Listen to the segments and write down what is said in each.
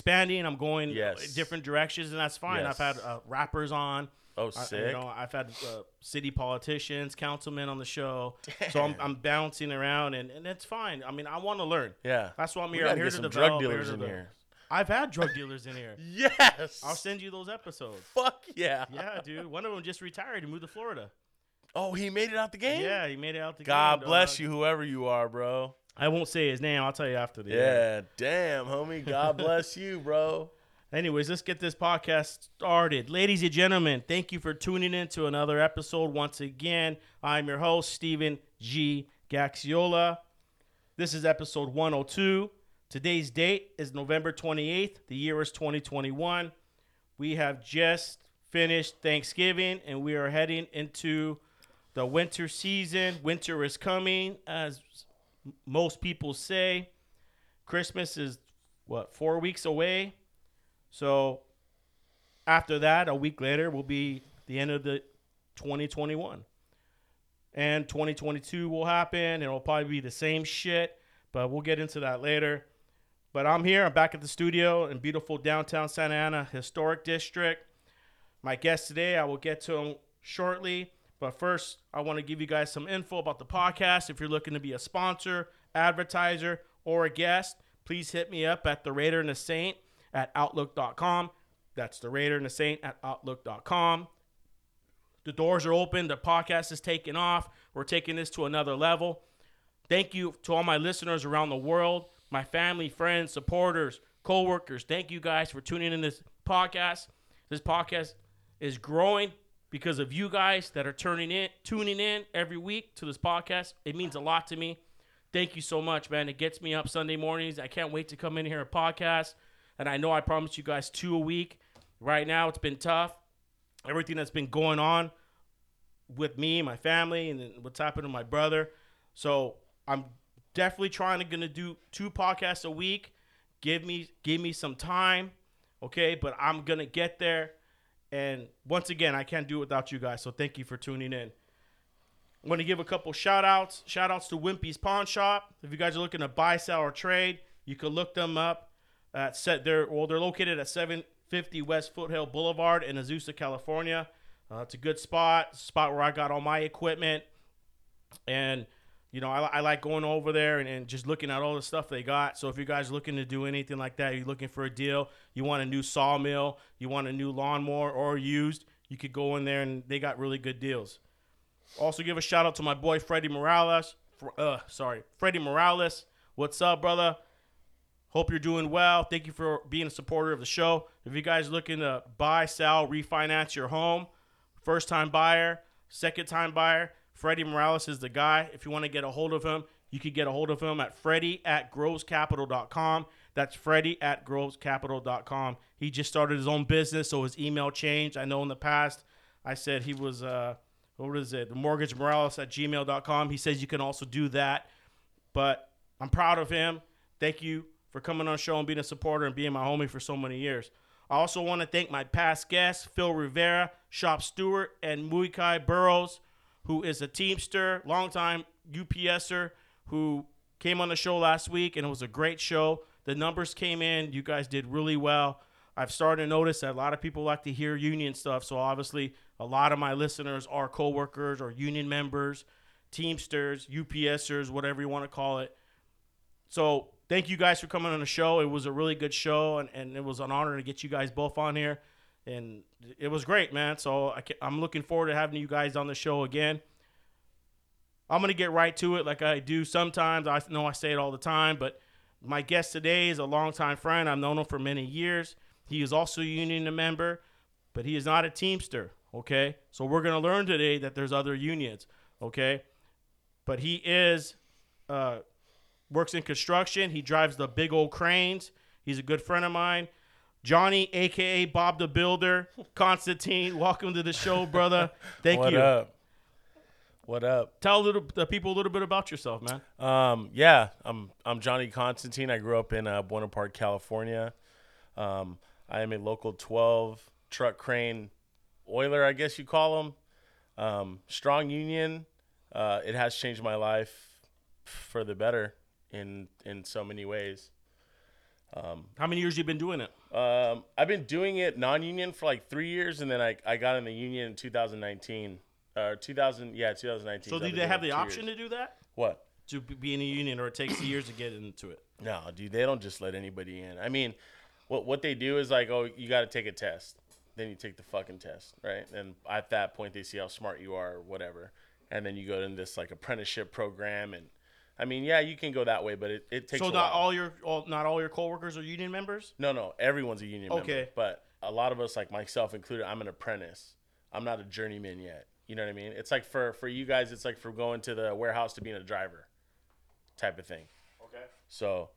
Expanding. I'm going Yes. different directions, and that's fine. I've had uh, rappers on. Oh, I- sick. you know, I've had uh, city politicians, councilmen on the show, so I'm, I'm bouncing around, and, and it's fine. I mean, I want to learn. yeah. That's why I'm here. I'm here get to some develop. drug dealers in here. I've had drug dealers in here. Yes. I'll send you those episodes. Fuck yeah. Yeah, dude. One of them just retired and moved to Florida. Oh, he made it out the game. Yeah, he made it out the God game, God bless dog. you, whoever you are, bro. I won't say his name. I'll tell you after the. Yeah. Damn, homie. God bless you, bro. Anyways, let's get this podcast started. Ladies and gentlemen, thank you for tuning in to another episode once again. I'm your host, Steven G. Gaxiola. This is episode 102. Today's date is November 28th. The year is 2021. We have just finished Thanksgiving and we are heading into the winter season. Winter is coming, as most people say. Christmas is, what, four weeks away? So after that, a week later will be the end of the 2021. And 2022 will happen. It'll probably be the same shit, but we'll get into that later. But I'm here. I'm back at the studio in beautiful downtown Santa Ana Historic District. My guest today, I will get to him shortly. But first, I want to give you guys some info about the podcast. If you're looking to be a sponsor, advertiser, or a guest, please hit me up at the Raider and the Saint at Outlook.com. That's the Raider and the Saint at Outlook.com. The doors are open. The podcast is taking off. We're taking this to another level. Thank you to all my listeners around the world, my family, friends, supporters, co-workers. Thank you guys for tuning in this podcast. This podcast is growing because of you guys that are turning in, tuning in every week to this podcast. It means a lot to me. Thank you so much, man. It gets me up Sunday mornings. I can't wait to come in here and podcast. And I know I promised you guys two a week. Right now, it's been tough. Everything that's been going on with me, my family, and what's happened to my brother. So I'm definitely trying to gonna do two podcasts a week. Give me give me some time, okay? But I'm gonna get there. And once again, I can't do it without you guys. So thank you for tuning in. I'm going to give a couple shout outs. Shout outs to Wimpy's Pawn Shop. If you guys are looking to buy, sell, or trade, you can look them up at set they're well, they're located at 750 West Foothill Boulevard in Azusa, California. Uh, it's a good spot, spot where I got all my equipment. And you know, I, I like going over there and, and just looking at all the stuff they got. So if you guys are looking to do anything like that, you're looking for a deal, you want a new sawmill, you want a new lawnmower or used, you could go in there and they got really good deals. Also, give a shout out to my boy Freddie Morales. Fr- Uh, sorry, Freddie Morales. What's up, brother? Hope you're doing well. Thank you for being a supporter of the show. If you guys looking to buy, sell, refinance your home, first time buyer, second time buyer, Freddie Morales is the guy. If you want to get a hold of him, you can get a hold of him at Freddie at grovescapital.com. That's Freddie at grovescapital.com. He just started his own business, so his email changed. I know in the past I said he was, uh, what is it, the mortgage morales at gmail.com. He says you can also do that. But I'm proud of him. Thank you for coming on show and being a supporter and being my homie for so many years. I also want to thank my past guests, Phil Rivera, Shop Steward, and Muikai Burrows, who is a Teamster, longtime UPSer, who came on the show last week, and it was a great show. The numbers came in. You guys did really well. I've started to notice that a lot of people like to hear union stuff. So obviously, a lot of my listeners are coworkers or union members, Teamsters, UPSers, whatever you want to call it. So thank you guys for coming on the show. It was a really good show, and, and it was an honor to get you guys both on here. And it was great, man. So I I'm looking forward to having you guys on the show again. I'm gonna get right to it, like I do sometimes. I know I say it all the time, but my guest today is a longtime friend. I've known him for many years. He is also a union member, but he is not a Teamster. Okay, so we're gonna learn today that there's other unions. Okay, but he is uh, works in construction. He drives the big old cranes. He's a good friend of mine. Johnny, aka Bob the Builder, Constantin, welcome to the show, brother. Thank what you. What up? What up? Tell little, the people a little bit about yourself, man. Um, yeah, I'm I'm Johnny Constantin. I grew up in uh, Buena Park, California. Um, I am a local 12 truck crane oiler, I guess you call them. Um, strong union. Uh, it has changed my life for the better in in so many ways. How many years you been doing it? Um, I've been doing it non-union for like three years, and then I, I got in the union in 2019. Or 2000, yeah, 2019. So do they have the option years. to do that? What? To be in a union, or it takes years to get into it? No, dude, they don't just let anybody in. I mean, what what they do is like, oh, you got to take a test. Then you take the fucking test, right? And at that point, they see how smart you are, or whatever. And then you go in this like apprenticeship program, and I mean, yeah, you can go that way, but it, it takes. So a not while. all your, all, not all your coworkers are union members. No, no, everyone's a union member. Okay. But a lot of us, like myself included, I'm an apprentice. I'm not a journeyman yet. You know what I mean? It's like for for you guys, it's like for going to the warehouse to being a driver, type of thing. Okay. So,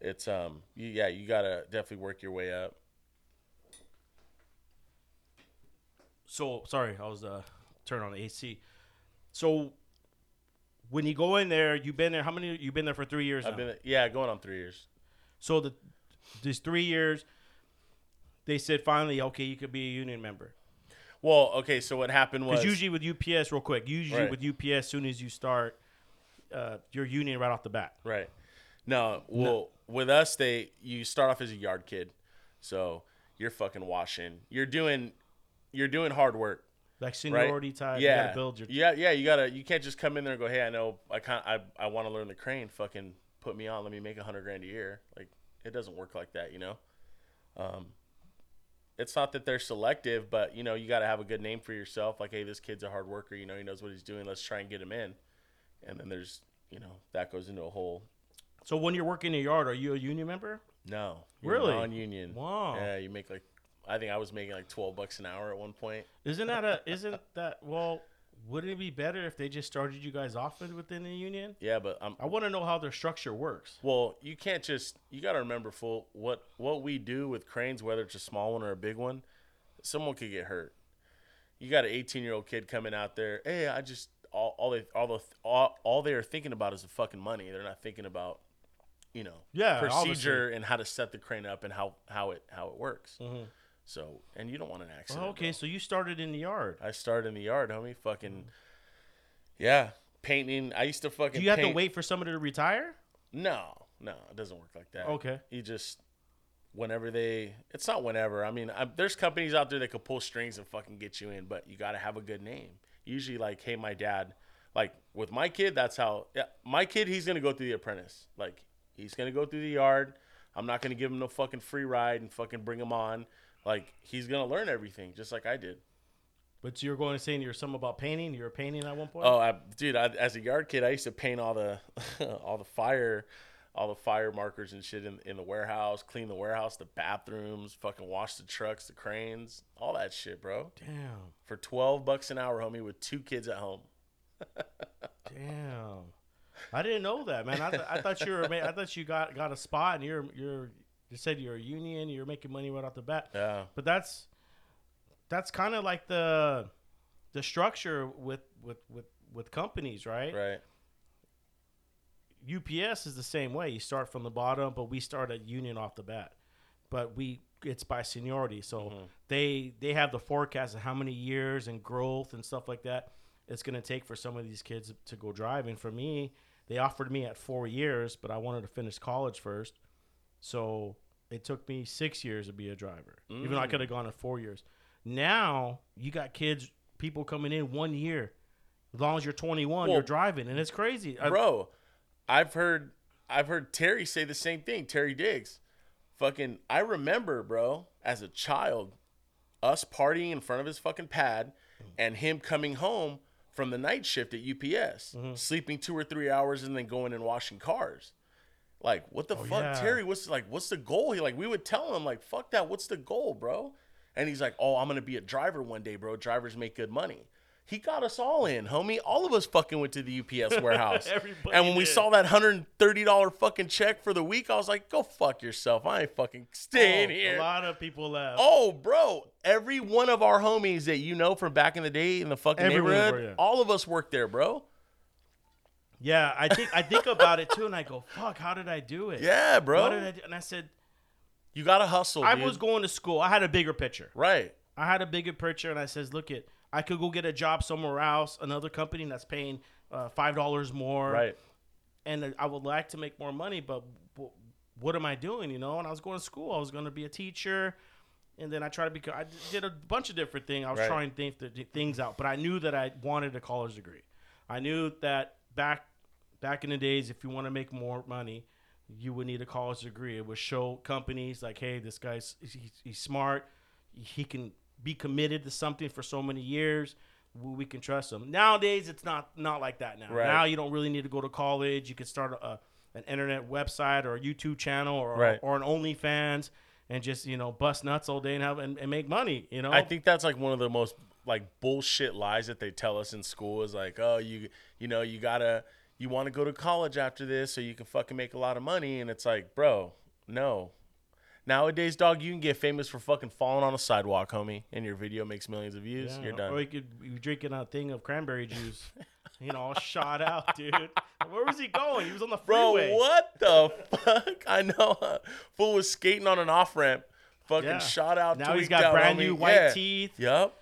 it's um, you, yeah, you gotta definitely work your way up. So sorry, I was uh turn on the AC. So when you go in there, you've been there. How many? You've been there for three years I've now. been yeah, going on three years. So the these three years, they said finally, okay, you could be a union member. Well, okay, so what happened was usually with UPS, real quick, usually Right. with UPS, as soon as you start, uh, you're union right off the bat. Right. No, well, with us, they you start off as a yard kid, so you're fucking washing. You're doing, you're doing hard work. Like right? seniority type. You Yeah, gotta build your. yeah, yeah. You gotta, you can't just come in there and go, hey, I know, I can't, I, I want to learn the crane. Fucking put me on. Let me make a hundred grand a year. Like it doesn't work like that, you know. Um, it's not that they're selective, but you know, you got to have a good name for yourself. Like, hey, this kid's a hard worker. You know, he knows what he's doing. Let's try and get him in. And then there's, you know, that goes into a whole So when you're working in the yard, are you a union member? No, Really? non-union. Wow. Yeah, you make like, I think I was making like twelve bucks an hour at one point. Isn't that a? Isn't that well? Wouldn't it be better if they just started you guys off within the union? Yeah, but I'm I want to know how their structure works. well. You can't just. You got to remember, full what what we do with cranes, whether it's a small one or a big one, someone could get hurt. You got an 18 year old kid coming out there. Hey, I just all all they all the all, all they are thinking about is the fucking money. They're not thinking about, you know, Yeah, procedure and how to set the crane up and how how it how it works. Mm-hmm. So, and you don't want an accident. Oh, okay, bro. so you started in the yard. I started in the yard, homie. Fucking, mm. yeah, painting. I used to fucking. Do you have to wait for somebody to retire? No, no, it doesn't work like that. Okay. You just whenever they. It's not whenever. I mean, I, there's companies out there that could pull strings and fucking get you in, but you got to have a good name. Usually, like, hey, my dad. Like with my kid, that's how. Yeah, my kid, he's gonna go through the apprentice. Like he's gonna go through the yard. I'm not gonna give him no fucking free ride and fucking bring him on. Like he's gonna learn everything, just like I did. But you're going to say you're something about painting. You were painting at one point. Oh, I, dude! I, as a yard kid, I used to paint all the, all the fire, all the fire markers and shit in, in the warehouse, clean the warehouse, the bathrooms, fucking wash the trucks, the cranes, all that shit, bro. damn, For twelve bucks an hour, homie, with two kids at home. damn. I didn't know that, man. I, th- I thought you were. I thought you got got a spot, and you're you're. You said you're a union. You're making money right off the bat. Yeah, But that's that's kind of like the the structure with with with with companies, right? right. UPS is the same way. You start from the bottom, but we start at union off the bat. But we it's by seniority, so Mm-hmm. they they have the forecast of how many years and growth and stuff like that it's going to take for some of these kids to go driving. For me, they offered me at four years, but I wanted to finish college first. So it took me six years to be a driver, even though I could have gone in four years. Now you got kids, people coming in one year. As long as you're 21, you're driving, and it's crazy. Bro. I've heard I've heard Terry say the same thing. Terry Diggs, fucking. I remember, bro, as a child, us partying in front of his fucking pad, and him coming home from the night shift at UPS, Mm-hmm. sleeping two or three hours, and then going and washing cars. Like, what the oh, fuck, Oh, yeah. Terry? What's like, what's the goal? He like, we would tell him like, fuck that. What's the goal, bro? And he's like, oh, I'm gonna be a driver one day, bro. Drivers make good money. He got us all in, homie. All of us fucking went to the UPS warehouse. And when we saw that hundred and thirty dollar fucking check for the week, I was like, go fuck yourself. I ain't fucking staying Oh, here. A lot of people left. Oh, bro, every one of our homies that you know from back in the day in the fucking Everyone neighborhood, yeah. all of us worked there, bro. Yeah, I think I think about it too, and I go, "Fuck, how did I do it? Yeah, What did bro. I do? And I said, You gotta hustle. I dude. was going to school. I had a bigger picture. right. I had a bigger picture, and I says, look it, I could go get a job somewhere else, another company that's paying uh, five dollars more, Right. And I would like to make more money, but w- what am I doing? You know? And I was going to school. I was going to be a teacher, and then I tried to become. I did a bunch of different things. I was Right. trying to think th- things out, but I knew that I wanted a college degree. I knew that back back in the days, if you want to make more money, you would need a college degree. It would show companies like, hey, this guy's he's, he's smart. He can be committed to something for so many years. We we can trust him. Nowadays, it's not not like that. Now, Right. now you don't really need to go to college. You can start a, an internet website or a YouTube channel or Right. or an OnlyFans and just you know bust nuts all day and have and, and make money. You know, I think that's like one of the most like bullshit lies that they tell us in school is like, oh, you you know, you gotta you want to go to college after this so you can fucking make a lot of money, and it's like, bro, no. Nowadays, dog, you can get famous for fucking falling on a sidewalk, homie, and your video makes millions of views. Yeah, You're done. Or you could be drinking a thing of cranberry juice. You know, all shot out, dude. Where was he going? He was on the Bro, freeway. what the fuck? I know. Fool was skating on an off ramp, fucking Yeah. shot out. Now he's got out, brand homie. new white Yeah. teeth. Yup.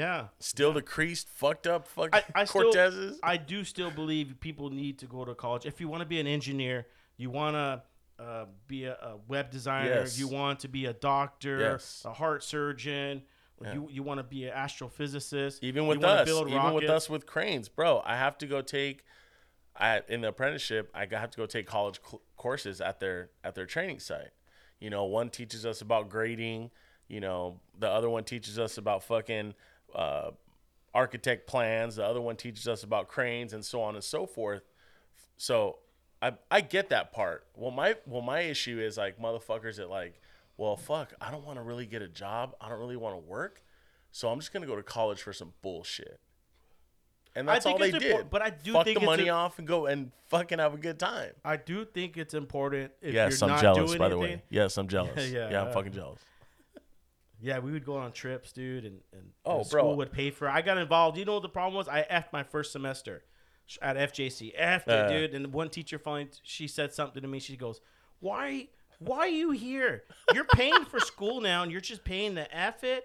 Yeah. Still the creased, fucked up fucking I, I still, Cortezes. I do still believe people need to go to college. If you want to be an engineer, you want to uh, be a, a web designer, Yes. you want to be a doctor, Yes. a heart surgeon, you, you want to be an astrophysicist. even with us, even with us with cranes, bro. I have to go take, I in the apprenticeship, I have to go take college cl- courses at their at their training site. You know, one teaches us about grading. You know, the other one teaches us about fucking uh, architect plans. The other one teaches us about cranes and so on and so forth. So I I get that part. Well, my well my issue is like motherfuckers that like, well, fuck, I don't want to really get a job. I don't really want to work. So I'm just gonna go to college for some bullshit. And I that's all they did. but I do fuck think the money a- off and go and fucking have a good time. I do think it's important if yes, you're I'm not jealous. By the way, yes, I'm jealous. Yeah, yeah, I'm uh, fucking jealous. Yeah, we would go on trips, dude, and, and Oh, the school bro. would pay for. it. I got involved. You know what the problem was? I effed my first semester at FJC. Effed Uh. it, dude. And one teacher finally, she said something to me. She goes, "Why, why are you here? You're paying for school now, and you're just paying to F it."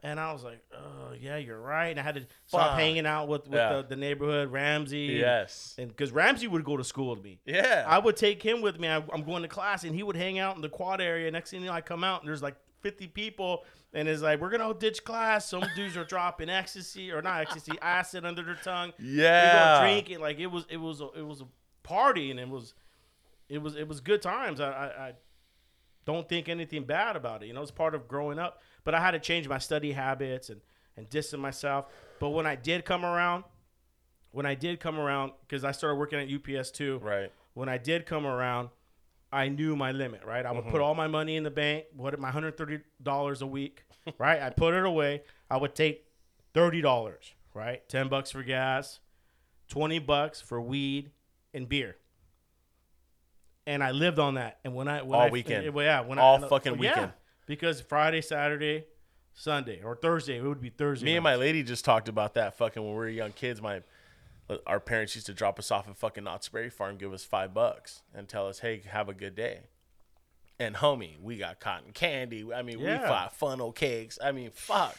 And I was like, "Oh, yeah, you're right." And I had to stop Fuck. hanging out with, with Yeah. the, the neighborhood Ramsey. Yes. and because Ramsey would go to school with me. Yeah. I would take him with me. I, I'm going to class, and he would hang out in the quad area. Next thing you know, I come out, and there's like 50 people, and it's like, we're gonna ditch class. Some dudes are dropping ecstasy or not ecstasy, acid under their tongue. Yeah. go drinking. Like it was, it was, a, it was a party, and it was, it was, it was good times. I, I, I don't think anything bad about it. You know, it's part of growing up. But I had to change my study habits and and distance myself. But when I did come around, when I did come around, because I started working at UPS too right. when I did come around, I knew my limit, right? I would Mm-hmm. put all my money in the bank, what my hundred thirty dollars a week, right? I put it away. I would take thirty dollars, right? Ten bucks for gas, twenty bucks for weed and beer. And I lived on that. And when I when All I, weekend. well, yeah, when All I, fucking yeah, weekend. because Friday, Saturday, Sunday, or Thursday, it would be Thursday. Me and my lady just talked about that fucking when we were young kids. My our parents used to drop us off at fucking Knott's Berry Farm, give us five bucks, and tell us, "Hey, have a good day." And homie, we got cotton candy. I mean, we Yeah. got funnel cakes. I mean, fuck.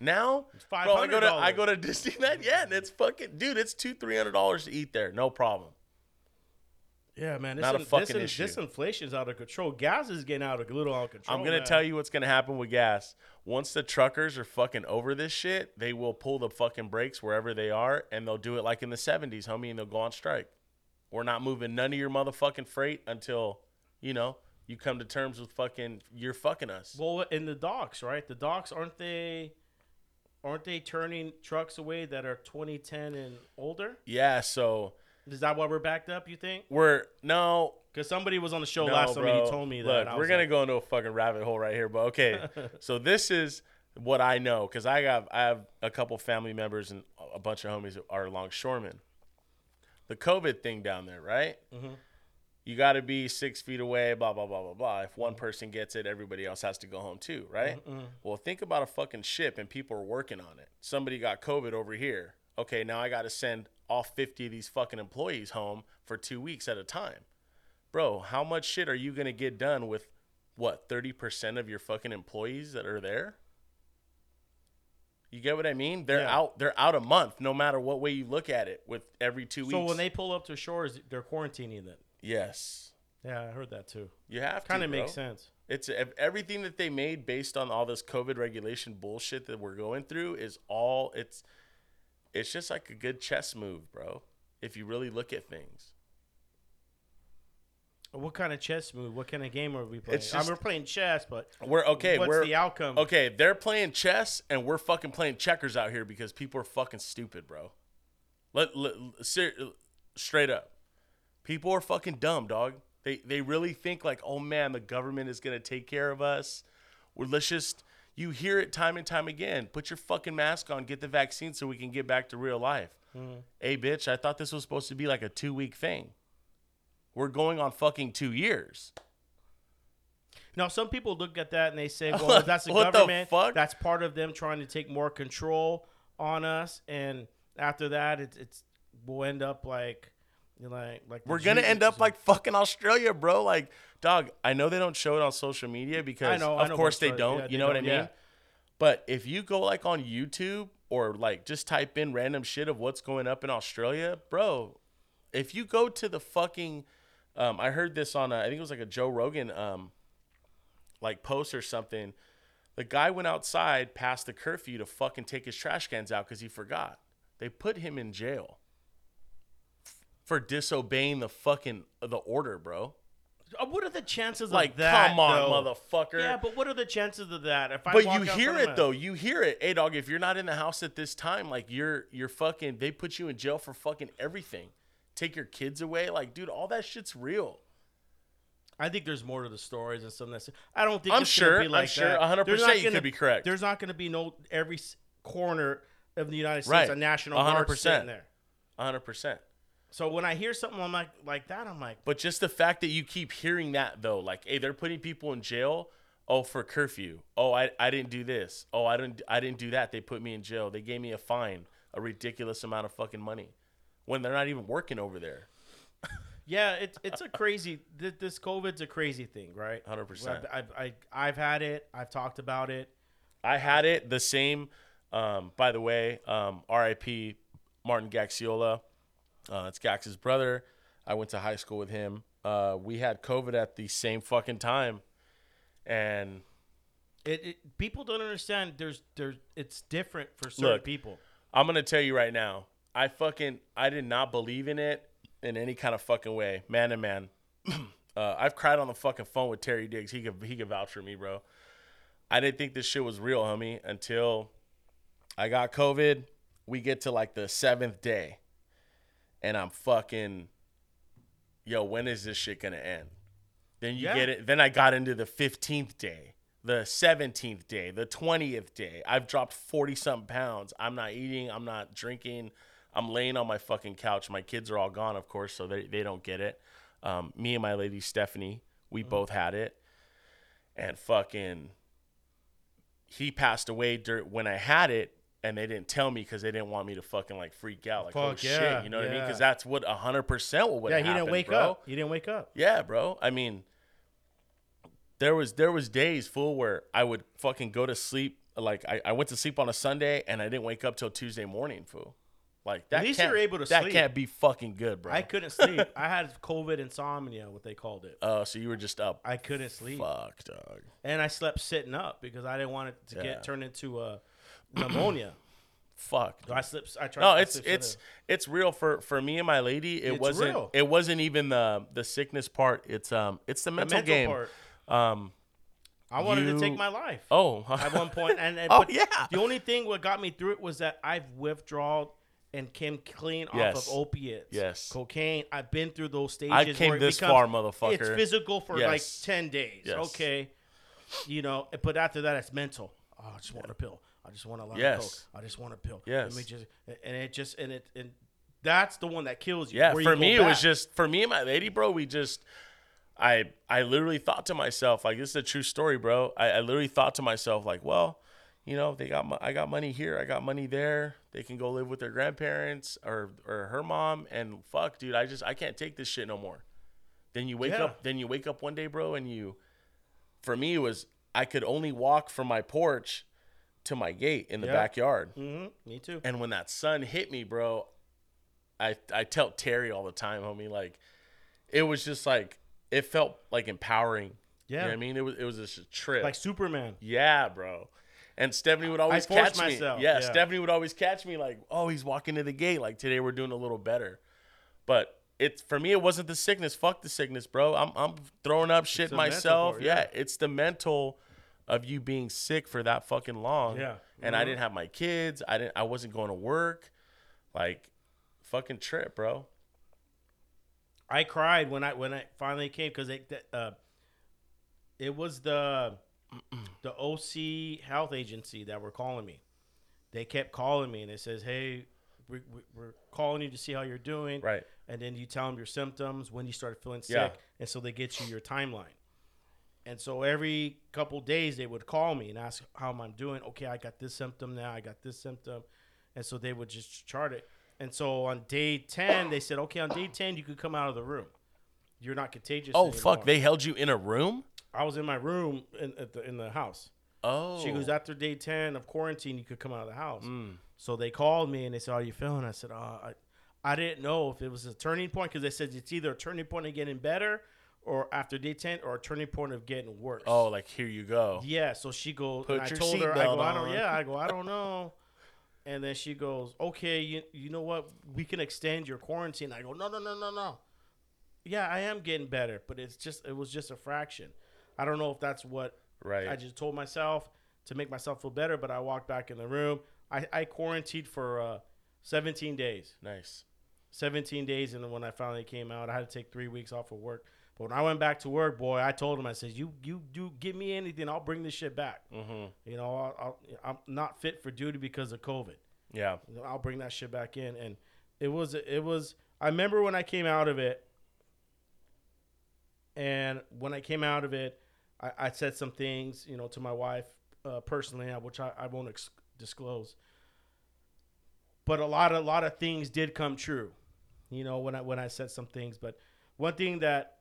Now, bro, I go to I go to Disneyland, yeah, and it's fucking dude. It's two three hundred dollars to eat there, no problem. Yeah, man. This, Not a in- fucking this, issue. this inflation's out of control. Gas is getting out of a little out of control. I'm gonna man. tell you what's gonna happen with gas. Once the truckers are fucking over this shit, they will pull the fucking brakes wherever they are, and they'll do it like in the '70s, homie, and they'll go on strike. We're not moving none of your motherfucking freight until, you know, you come to terms with fucking you're fucking us. Well, in the docks, right? The docks aren't they? Aren't they turning trucks away that are 2010 and older? Yeah, so Is that why we're backed up? You think? we're no. Because somebody was on the show No, last time and he told me that. Look, we're gonna like, go into a fucking rabbit hole right here, but okay. so this is what I know because I got I have a couple family members and a bunch of homies are longshoremen. The COVID thing down there, right? Mm-hmm. You got to be six feet away, blah blah blah blah blah. If one person gets it, everybody else has to go home too, right? Mm-hmm. Well, think about a fucking ship and people are working on it. Somebody got COVID over here. Okay, now I got to send all 50 of these fucking employees home for two weeks at a time bro, how much shit are you gonna get done with what thirty percent of your fucking employees that are there? You get what I mean? They're Yeah. out. They're out a month, no matter what way you look at it. With every two weeks. So when they pull up to shores, they're quarantining it. yes, Yeah, I heard that too. you have to. Kind of makes sense. It's everything that they made based on all this COVID regulation bullshit that we're going through is all it's. It's just like a good chess move, bro. If you really look at things. What kind of chess move? What kind of game are we playing? It's I mean, we're playing chess, but We're okay. what's we're the outcome? Okay, they're playing chess and we're fucking playing checkers out here because people are fucking stupid, bro. Let, let ser- straight up, people are fucking dumb, dog. They they really think like, oh man, the government is gonna take care of us. Well, let's just. You hear it time and time again. Put your fucking mask on. Get the vaccine so we can get back to real life. Mm-hmm. Hey, bitch, I thought this was supposed to be like a two week thing. We're going on fucking two years. Now, some people look at that and they say, "Well, that's the the government. fuck? That's part of them trying to take more control on us." And after that, it's, it's we'll end up like, you know, like, like We're gonna end up like fucking Australia, bro. Like, dog, I know they don't show it on social media because, I know, I of know course, they don't. Yeah, you they know what I mean? yeah. But if you go like on YouTube or like just type in random shit of what's going up in Australia, bro, if you go to the fucking, um, I heard this on, a, I think it was like a Joe Rogan, um, like post or something. The guy went outside past the curfew to fucking take his trash cans out because he forgot. They put him in jail for disobeying the fucking the order, bro. Uh, What are the chances Like, of that? come on, though? motherfucker. Yeah, but what are the chances of that? If I But you hear it a- though. You hear it. Hey dog, if you're not in the house at this time, like you're you're fucking they put you in jail for fucking everything. Take your kids away. Like, dude, all that shit's real. I think there's more to the stories and some of that. I don't think I'm sure- be I'm like sure that. 100% There's not you could be correct. There's not going to be no every corner of the United States Right. a national 100%. guard sitting there. hundred percent. So when I hear something I'm like like that, I'm like, But just the fact that you keep hearing that though, like, hey, they're putting people in jail. Oh, for curfew. Oh, I, I didn't do this. Oh, I didn't I didn't do that. They put me in jail. They gave me a fine, a ridiculous amount of fucking money, when they're not even working over there. yeah, it's it's a crazy. th- This COVID's a crazy thing, right? 100%. I've, I've, I, I've had it. I've talked about it. I had it the same. Um, by the way, um, R.I.P. Martin Gaxiola. Uh, it's Gax's brother. I went to high school with him. Uh, we had COVID at the same fucking time, and It, it people don't understand. There's there's it's different for certain Look, people. I'm gonna tell you right now. I fucking I did not believe in it in any kind of fucking way, man to man. Uh, I've cried on the fucking phone with Terry Diggs. He could he could vouch for me, bro. I didn't think this shit was real, homie, until I got COVID. We get to like the seventh day, and I'm fucking, yo, when is this shit gonna end? Then you Yeah. get it. Then I got into the fifteenth day, the seventeenth day, the twentieth day. I've dropped forty something pounds. I'm not eating. I'm not drinking. I'm laying on my fucking couch. My kids are all gone, of course, so they, they don't get it. Um, me and my lady Stephanie, we both had it, and fucking, he passed away dur- when I had it, and they didn't tell me because they didn't want me to fucking like freak out, like oh Fuck shit, you know what I mean? Because that's what hundred percent what would Yeah, he didn't wake bro. up. He didn't wake up. Yeah, bro. I mean, there was there was days full where I would fucking go to sleep. Like I, I went to sleep on a Sunday and I didn't wake up till Tuesday morning, fool. Like that. At least you're able to That sleep. can't be fucking good, bro. I couldn't sleep. I had COVID insomnia, what they called it. Oh, so you were just up. I couldn't sleep, Fuck, dog. and I slept sitting up because I didn't want it to Yeah. get turned into a pneumonia. Fuck. I slept. I tried. No, I it's it's it's real for for me and my lady. It It's wasn't real. it wasn't even the the sickness part. It's um it's the mental, mental game. part. Um. I wanted to take You- my life. Oh. at one point, and, and Oh, but yeah. the only thing what got me through it was that I've withdrawn and came clean Yes. off of opiates, Yes. cocaine. I've been through those stages. I came where it this becomes- far, motherfucker. It's physical for like Yes. ten days. Yes. Okay, you know, but after that, it's mental. Oh, I just want a pill. I just want a lot Yes. of coke. I just want a pill. Yes. Let me just, and it just and it and that's the one that kills you. Yeah, you for me it was just for me and my lady, bro. We just, I I literally thought to myself like this is a true story, bro. I, I literally thought to myself like, well, you know, they got I got money here, I got money there. They can go live with their grandparents or or her mom, and fuck, dude, I just I can't take this shit no more. Then you wake Yeah. up, then you wake up one day, bro, and you, for me it was I could only walk from my porch to my gate in the Yeah. backyard. Mhm, me too. And when that sun hit me, bro, I I tell Terry all the time, homie, like it was just like it felt like empowering. You know Yeah. what I mean? It was it was just a trip. Like Superman. yeah, bro. And Stephanie would always catch me. myself, Yeah, yeah. Stephanie would always catch me like, "Oh, he's walking to the gate. Like today we're doing a little better." But it's for me it wasn't the sickness. Fuck the sickness, bro. I'm I'm throwing up shit myself. part, yeah. yeah. it's the mental of you being sick for that fucking long. Yeah. And I Mhm. didn't have my kids. I didn't I wasn't going to work. Like fucking trip, bro. I cried when I when I finally came because it uh, it was the the OC health agency that were calling me. They kept calling me and it says, "Hey, we, we, we're calling you to see how you're doing." Right. And then you tell them your symptoms when you started feeling sick, Yeah. and so they get you your timeline. And so every couple days they would call me and ask how I'm doing. Okay, I got this symptom now. I got this symptom, and so they would just chart it. And so on day ten, they said, okay, on day ten you could come out of the room. You're not contagious. Oh anymore." fuck, they held you in a room? I was in my room in at the, in the house. Oh. She goes, after day 10 of quarantine, you could come out of the house. Mm. So they called me and they said, How you feeling? I said, oh, I, I didn't know if it was a turning point because they said it's either a turning point of getting better or after day 10 or a turning point of getting worse. Oh, like here you go. Yeah. So she goes, Put I told her, I go, I don't, on. yeah, I go, I don't know. And then she goes, okay, you, you know what? We can extend your quarantine. I go, no, no, no, no, no. Yeah, I am getting better, but it's just, it was just a fraction. I don't know if that's what Right. I just told myself to make myself feel better, but I walked back in the room. I, I quarantined for uh, 17 days. nice. 17 days, and then when I finally came out, I had to take three weeks off of work. But when I went back to work, boy, I told him, I said, "You, you do give me anything, I'll bring this shit back. Mhm. You know, I'll, I'll, I'm not fit for duty because of COVID. Yeah. I'll bring that shit back in." And it was, it was. I remember when I came out of it, and when I came out of it, I, I said some things, you know, to my wife uh, personally, uh, which I, I won't ex- disclose. But a lot of a lot of things did come true, you know, when I when I said some things. But one thing that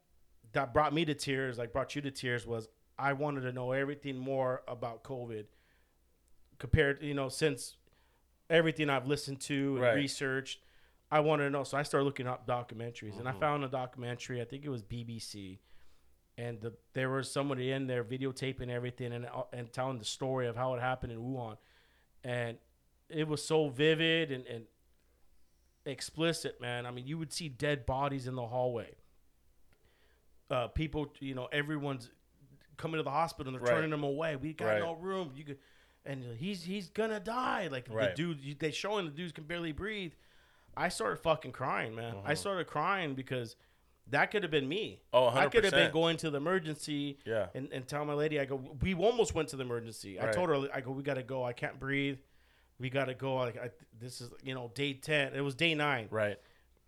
that brought me to tears, like brought you to tears, was I wanted to know everything more about COVID compared, you know, since everything I've listened to and Right. researched. I wanted to know, so I started looking up documentaries, and I mm-hmm. found a documentary. I think it was BBC, and the, there was somebody in there videotaping everything and uh, and telling the story of how it happened in Wuhan, and it was so vivid and, and explicit, man. I mean, you would see dead bodies in the hallway. Uh, people, you know, everyone's coming to the hospital and they're Right. turning them away. We got Right. no room. You could, and he's he's gonna die. Like Right. the dude, they showing the dudes can barely breathe. I started fucking crying, man. Uh-huh. I started crying because that could have been me. Oh, I could have been going to the emergency Yeah. and, and tell my lady, I go, we almost went to the emergency. I told her, I go, we got to go. I can't breathe. We got to go. Like, I, this is, you know, day 10. It was day nine. Right.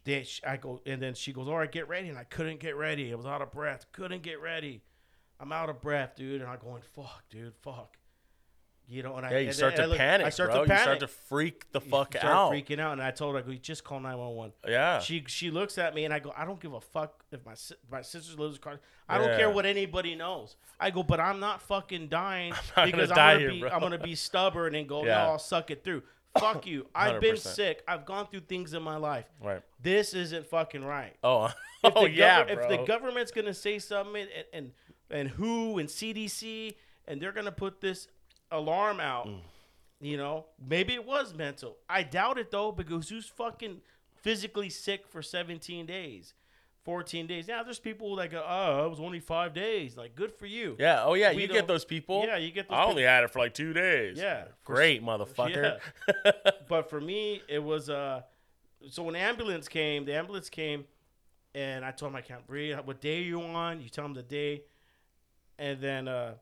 Day, I go, and then she goes, all right, get ready. And I couldn't get ready. I was out of breath. Couldn't get ready. I'm out of breath, dude. And I'm going, fuck, dude, fuck. You know, and I, you and start then to I look- panic, I start bro. to panic. You start to freak the You fuck start out. freaking out. And I told her, I go, just call 911. Yeah. She she looks at me and I go, I don't give a fuck if my my sister lives car. I don't Yeah. care what anybody knows. I go, but I'm not fucking dying not because gonna I'm gonna here, be. I'm gonna be stubborn and go, Yeah. no, I'll suck it through. Fuck you. I've been 100%. sick. I've gone through things in my life. Right. This isn't fucking right. Oh, If oh the yeah, gover- bro. If the government's gonna say something and and, and WHO and CDC and they're gonna put this alarm out, Mm. you know, maybe it was mental. I doubt it though because who's fucking physically sick for 17 days, 14 days? Now there's people that go, oh, it was only five days. Like, good for you. yeah. Oh yeah. We You get those people. Yeah, you get those I only had it for like two days. Yeah, for Great, motherfucker. but for me, it was uh. So when the ambulance came, the ambulance came, and I told him I can't breathe. What day are you on? You tell them the day, and then uh,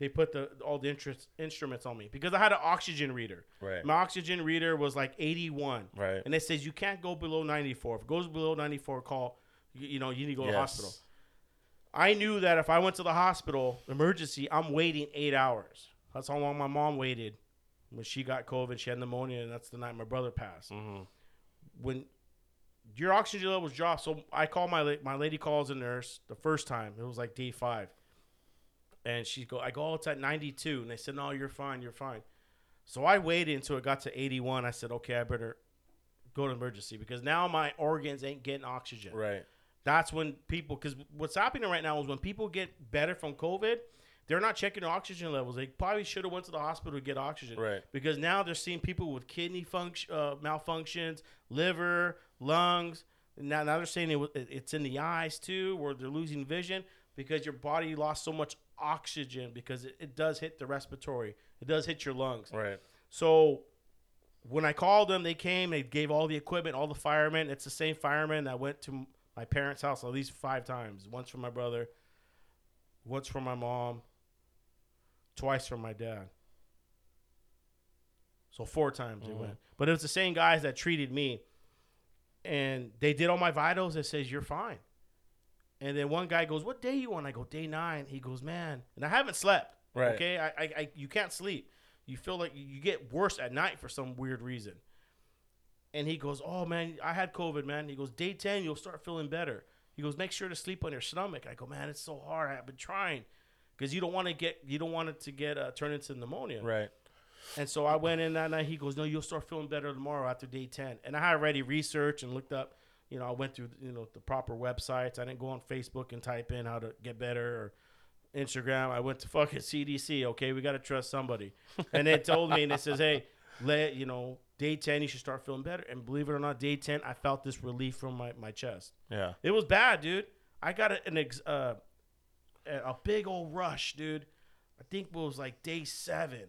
they put the all the interest, instruments on me because I had an oxygen reader. Right. My oxygen reader was like 81, Right. and it says you can't go below 94. If it goes below 94, call. You, you know you need to go to the hospital. I knew that if I went to the hospital emergency, I'm waiting eight hours. That's how long my mom waited when she got COVID. She had pneumonia, and that's the night my brother passed. Mhm. When your oxygen levels drop, so I call my my lady calls a nurse the first time. It was like day five, and she go, I go, oh, it's at 92, and they said, no, you're fine, you're fine. So I waited until it got to 81. I said, okay, I better go to emergency because now my organs ain't getting oxygen. Right. That's when people, because what's happening right now is when people get better from COVID, they're not checking their oxygen levels. They probably should have went to the hospital to get oxygen. Right. Because now they're seeing people with kidney function, uh, malfunctions, liver, lungs. Now, now they're saying it, it's in the eyes too, where they're losing vision because your body lost so much oxygen because it, it does hit the respiratory. It does hit your lungs. Right. So when I called them, they came. They gave all the equipment, all the firemen. It's the same firemen that went to my parents' house at least five times. Once for my brother, once for my mom, twice for my dad. So four times they mm-hmm. went. But it was the same guys that treated me. And they did all my vitals. It says you're fine. And then one guy goes, "What day you on?" I go, "Day nine. He goes, "Man," and I haven't slept. Right. Okay, I, I, I you can't sleep. You feel like you get worse at night for some weird reason. And he goes, "Oh man, I had COVID, man." He goes, "Day ten, you'll start feeling better." He goes, "Make sure to sleep on your stomach." I go, "Man, it's so hard. I've been trying." Because you don't want to get, you don't want it to get uh, turn into pneumonia. Right. And so I went in that night. He goes, "No, you'll start feeling better tomorrow after day 10." And I had already researched and looked up. You know, I went through you know the proper websites. I didn't go on Facebook and type in how to get better or Instagram. I went to fucking CDC. Okay, we got to trust somebody. And they told me, and it says, "Hey, let you know, day 10, you should start feeling better." And believe it or not, day 10, I felt this relief from my my chest. Yeah. It was bad, dude. I got a- an ex, uh, a big old rush, dude. I think it was like day seven.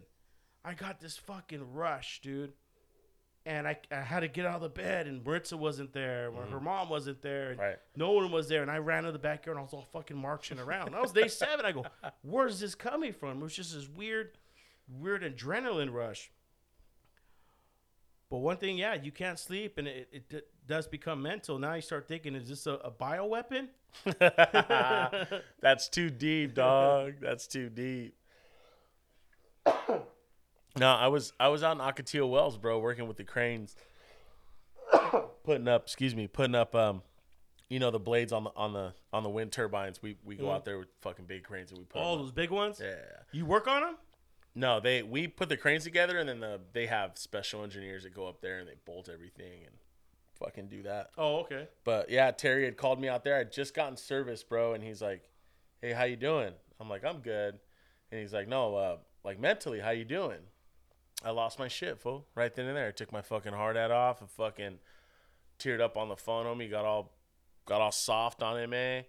I got this fucking rush, dude. And I, I had to get out of the bed, and Maritza wasn't there, or her mom wasn't there, and Right. no one was there. And I ran to the backyard, and I was all fucking marching around. That was day seven. I go, where's this coming from? It was just this weird, weird adrenaline rush. But one thing, yeah, you can't sleep, and it, it, d- does become mental. Now you start thinking, is this a, a bioweapon? That's too deep, dog. That's too deep. no, I was I was out in Ocotillo Wells, bro, working with the cranes, putting up. Excuse me, putting up. Um, you know the blades on the on the on the wind turbines. We we go out there with fucking big cranes and we put. 'em All up. those big ones? Yeah. You work on them? No, they we put the cranes together and then the they have special engineers that go up there and they bolt everything and fucking do that. Oh, okay. But yeah, Terry had called me out there. I'd just gotten service, bro, and he's like, "Hey, how you doing?" I'm like, "I'm good," and he's like, "No, uh, like mentally, how you doing?" I lost my shit, fool. Right then and there, I took my fucking hard hat off and fucking teared up on the phone on me. Got all, got all soft on him, eh?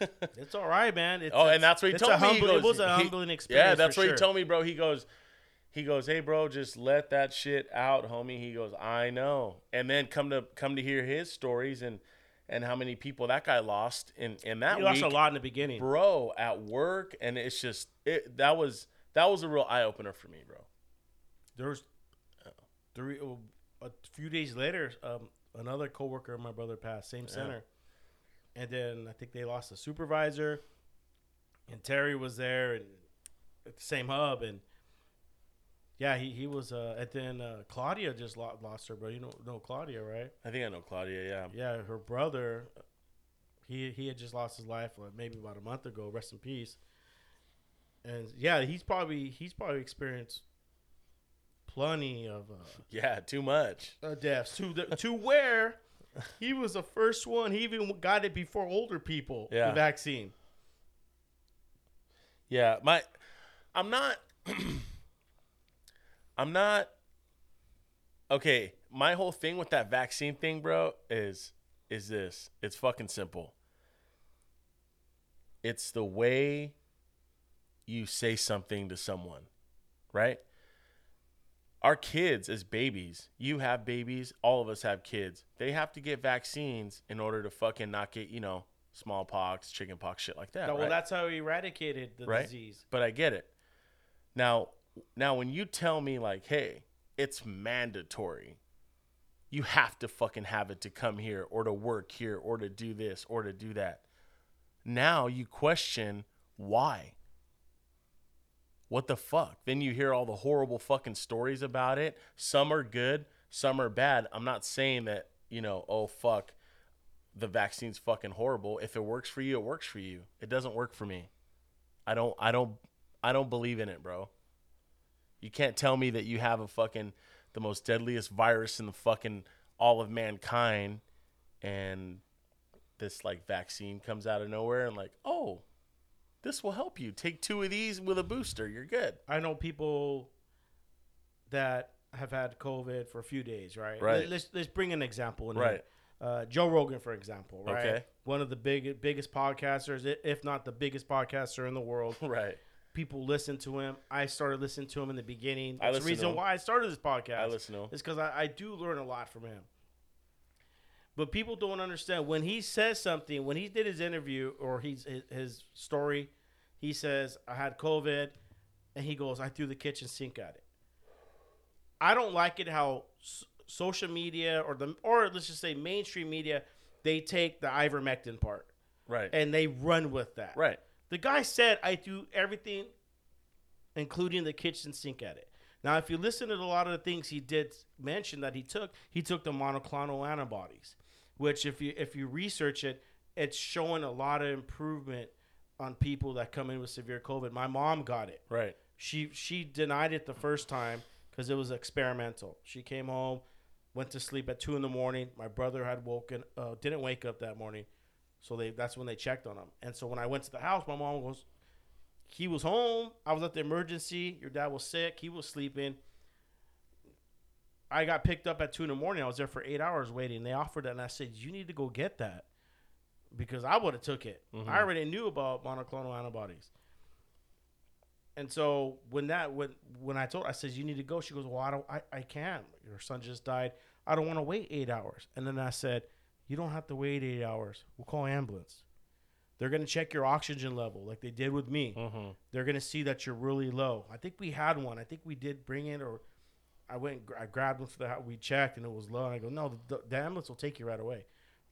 It's all right, man. It's, Oh, and that's what he told me. He goes, it was a humbling experience. Yeah, that's what sure. he told me, bro. He goes, he goes, hey, bro, just let that shit out, homie. He goes, I know. And then come to come to hear his stories and and how many people that guy lost in in that He week, lost a lot in the beginning. bro, at work, and it's just it. That was that was a real eye opener for me, bro. There was three, oh, a few days later, um, another coworker of my brother passed, same center, and then I think they lost a supervisor, and Terry was there and at the same hub, and yeah, he, he was. Uh, and then uh, Claudia just lost, lost her, bro. You know, know Claudia, right? I think I know Claudia. Yeah, Yeah, her brother, he he had just lost his life like, maybe about a month ago. Rest in peace. And yeah, he's probably he's probably experienced plenty of uh, Yeah, too much. uh, deaths to the, to where he was the first one. He even got it before older people. Yeah. the vaccine. Yeah, my I'm not I'm not Okay, my whole thing with that vaccine thing, bro, is is this. It's fucking simple. It's the way you say something to someone, right? Our kids as babies, you have babies, all of us have kids. They have to get vaccines in order to fucking not get, you know, smallpox, chickenpox, shit like that. No, well, that's how he eradicated the right? disease. But I get it. Now, now when you tell me like, "Hey, it's mandatory. You have to fucking have it to come here or to work here or to do this or to do that." Now you question why. What the fuck? Then you hear all the horrible fucking stories about it. Some are good, some are bad. I'm not saying that, you know, oh fuck, the vaccine's fucking horrible. If it works for you, it works for you. It doesn't work for me. I don't I don't I don't believe in it, bro. You can't tell me that you have a fucking the most deadliest virus in the fucking all of mankind and this like vaccine comes out of nowhere and like, "Oh, this will help you. Take two of these with a booster. You're good." I know people that have had COVID for a few days, right? Right. Let's let's bring an example. In Right. Here. Uh, Joe Rogan, for example, right? Okay. One of the big biggest podcasters, if not the biggest podcaster in the world. Right. People listen to him. I started listening to him in the beginning. I That's the reason why I started this podcast. I listen to him. It's because I, I do learn a lot from him. But people don't understand when he says something, when he did his interview or he's his, his story, he says, I had COVID, and he goes, I threw the kitchen sink at it. I don't like it how s- social media or the or let's just say mainstream media, they take the ivermectin part Right. and they run with that. right. The guy said I threw everything, including the kitchen sink, at it. Now, if you listen to a lot of the things he did mention that he took, he took the monoclonal antibodies, which if you if you research it, it's showing a lot of improvement on people that come in with severe COVID. My mom got it. Right. She she denied it the first time because it was experimental. She came home, went to sleep at two in the morning. My brother had woken, uh, didn't wake up that morning, so they that's when they checked on him. And so when I went to the house, my mom goes, he was home. I was at the emergency. Your dad was sick. He was sleeping. I got picked up at two in the morning. I was there for eight hours waiting. They offered it, and I said, "You need to go get that," because I would have took it. I already knew about monoclonal antibodies. And so when that when when I told her, I said you need to go, she goes, well I don't I, I can't. Your son just died. I don't want to wait eight hours. And then I said, you don't have to wait eight hours. We'll call ambulance. They're gonna check your oxygen level like they did with me. Mm-hmm. They're gonna see that you're really low. I think we had one. I think we did bring it, or I went I grabbed one for the house. We checked and it was low. And I go, no, the, the ambulance will take you right away.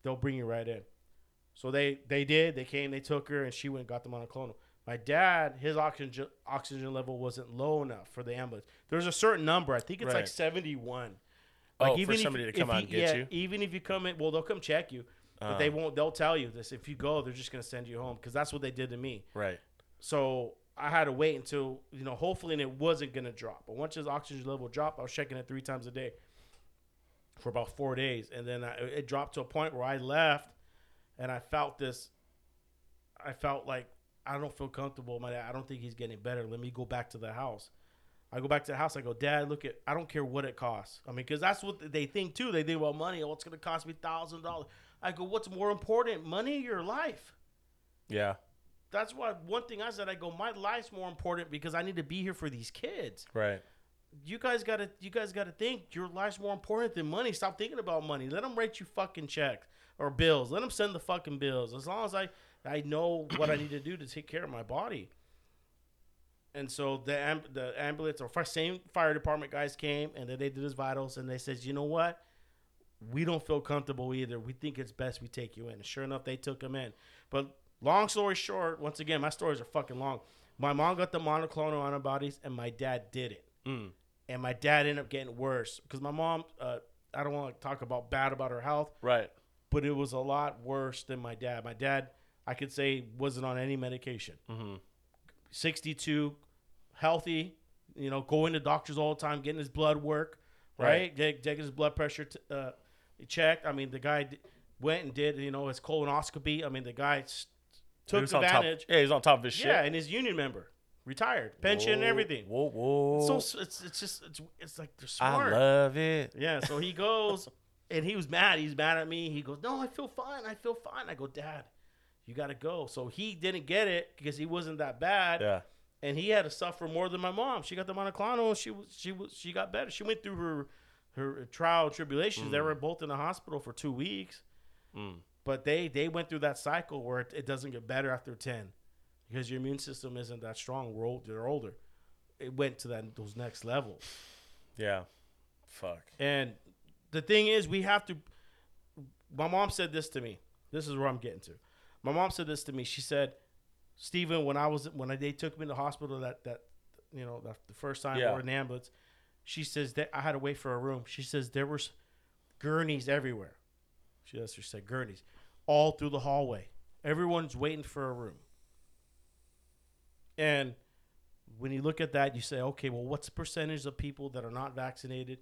They'll bring you right in. So they they did. They came. They took her, and she went and got the monoclonal. My dad, his oxygen oxygen level wasn't low enough for the ambulance. There's a certain number. I think it's like Right. 71. Oh, even for if- somebody to come out you- and get yeah, you. Even if you come in, well, they'll come check you, but they uh-huh. won't. They'll tell you this. If you go, they're just gonna send you home because that's what they did to me. Right. So I had to wait until you know, hopefully, and it wasn't gonna drop. But once his oxygen level dropped, I was checking it three times a day for about four days, and then I, it dropped to a point where I left, and I felt this. I felt like I don't feel comfortable. My dad, I don't think he's getting better. Let me go back to the house. I go back to the house. I go, Dad, look at. I don't care what it costs. I mean, because that's what they think too. They think about money. Oh, it's gonna cost me thousand dollars. I go, what's more important, money or your life? Yeah. That's why one thing I said, I go, my life's more important because I need to be here for these kids. Right. You guys gotta, you guys gotta think your life's more important than money. Stop thinking about money. Let them write you fucking checks or bills. Let them send the fucking bills. As long as I, I know what I need to do to take care of my body. And so the am- the ambulance or same fire department guys came and then they did his vitals and they says, you know what? We don't feel comfortable either. We think it's best we take you in. And sure enough, they took him in. But long story short, once again, my stories are fucking long. My mom got the monoclonal antibodies and my dad did it. Mm. And my dad ended up getting worse because my mom, uh, I don't want to talk about bad about her health, Right. but it was a lot worse than my dad. My dad, I could say, wasn't on any medication. Mm-hmm. 62, healthy, you know, going to doctors all the time, getting his blood work, right? Right. Getting his blood pressure t- uh, checked. I mean, the guy d- went and did, you know, his colonoscopy. I mean, the guy took was on top- advantage. yeah, he's on top of his shit. Yeah, and his union member, retired, pension and Whoa, everything. Whoa, whoa. So s- it's it's just it's, it's like they're smart. I smart. love it. Yeah, so he goes and he was mad. He's mad at me. He goes, "No, I feel fine. I feel fine." I go, "Dad, you got to go." So he didn't get it because he wasn't that bad, Yeah. and he had to suffer more than my mom. She got the monoclonal, and she was she was she got better. She went through her her trial and tribulations. They were both in the hospital for two weeks, Mm. But they they went through that cycle where it, it doesn't get better after ten because your immune system isn't that strong. We're old, they're older. It went to that those next levels. Yeah. Fuck. And the thing is, we have to. My mom said this to me. This is where I'm getting to. My mom said this to me. She said, "Steven, when I was when I, they took me to the hospital that that you know that the first time Yeah. or an ambulance, she says that I had to wait for a room. She says there was gurneys everywhere. She what she said gurneys all through the hallway. Everyone's waiting for a room. And when you look at that, you say, okay, well, what's the percentage of people that are not vaccinated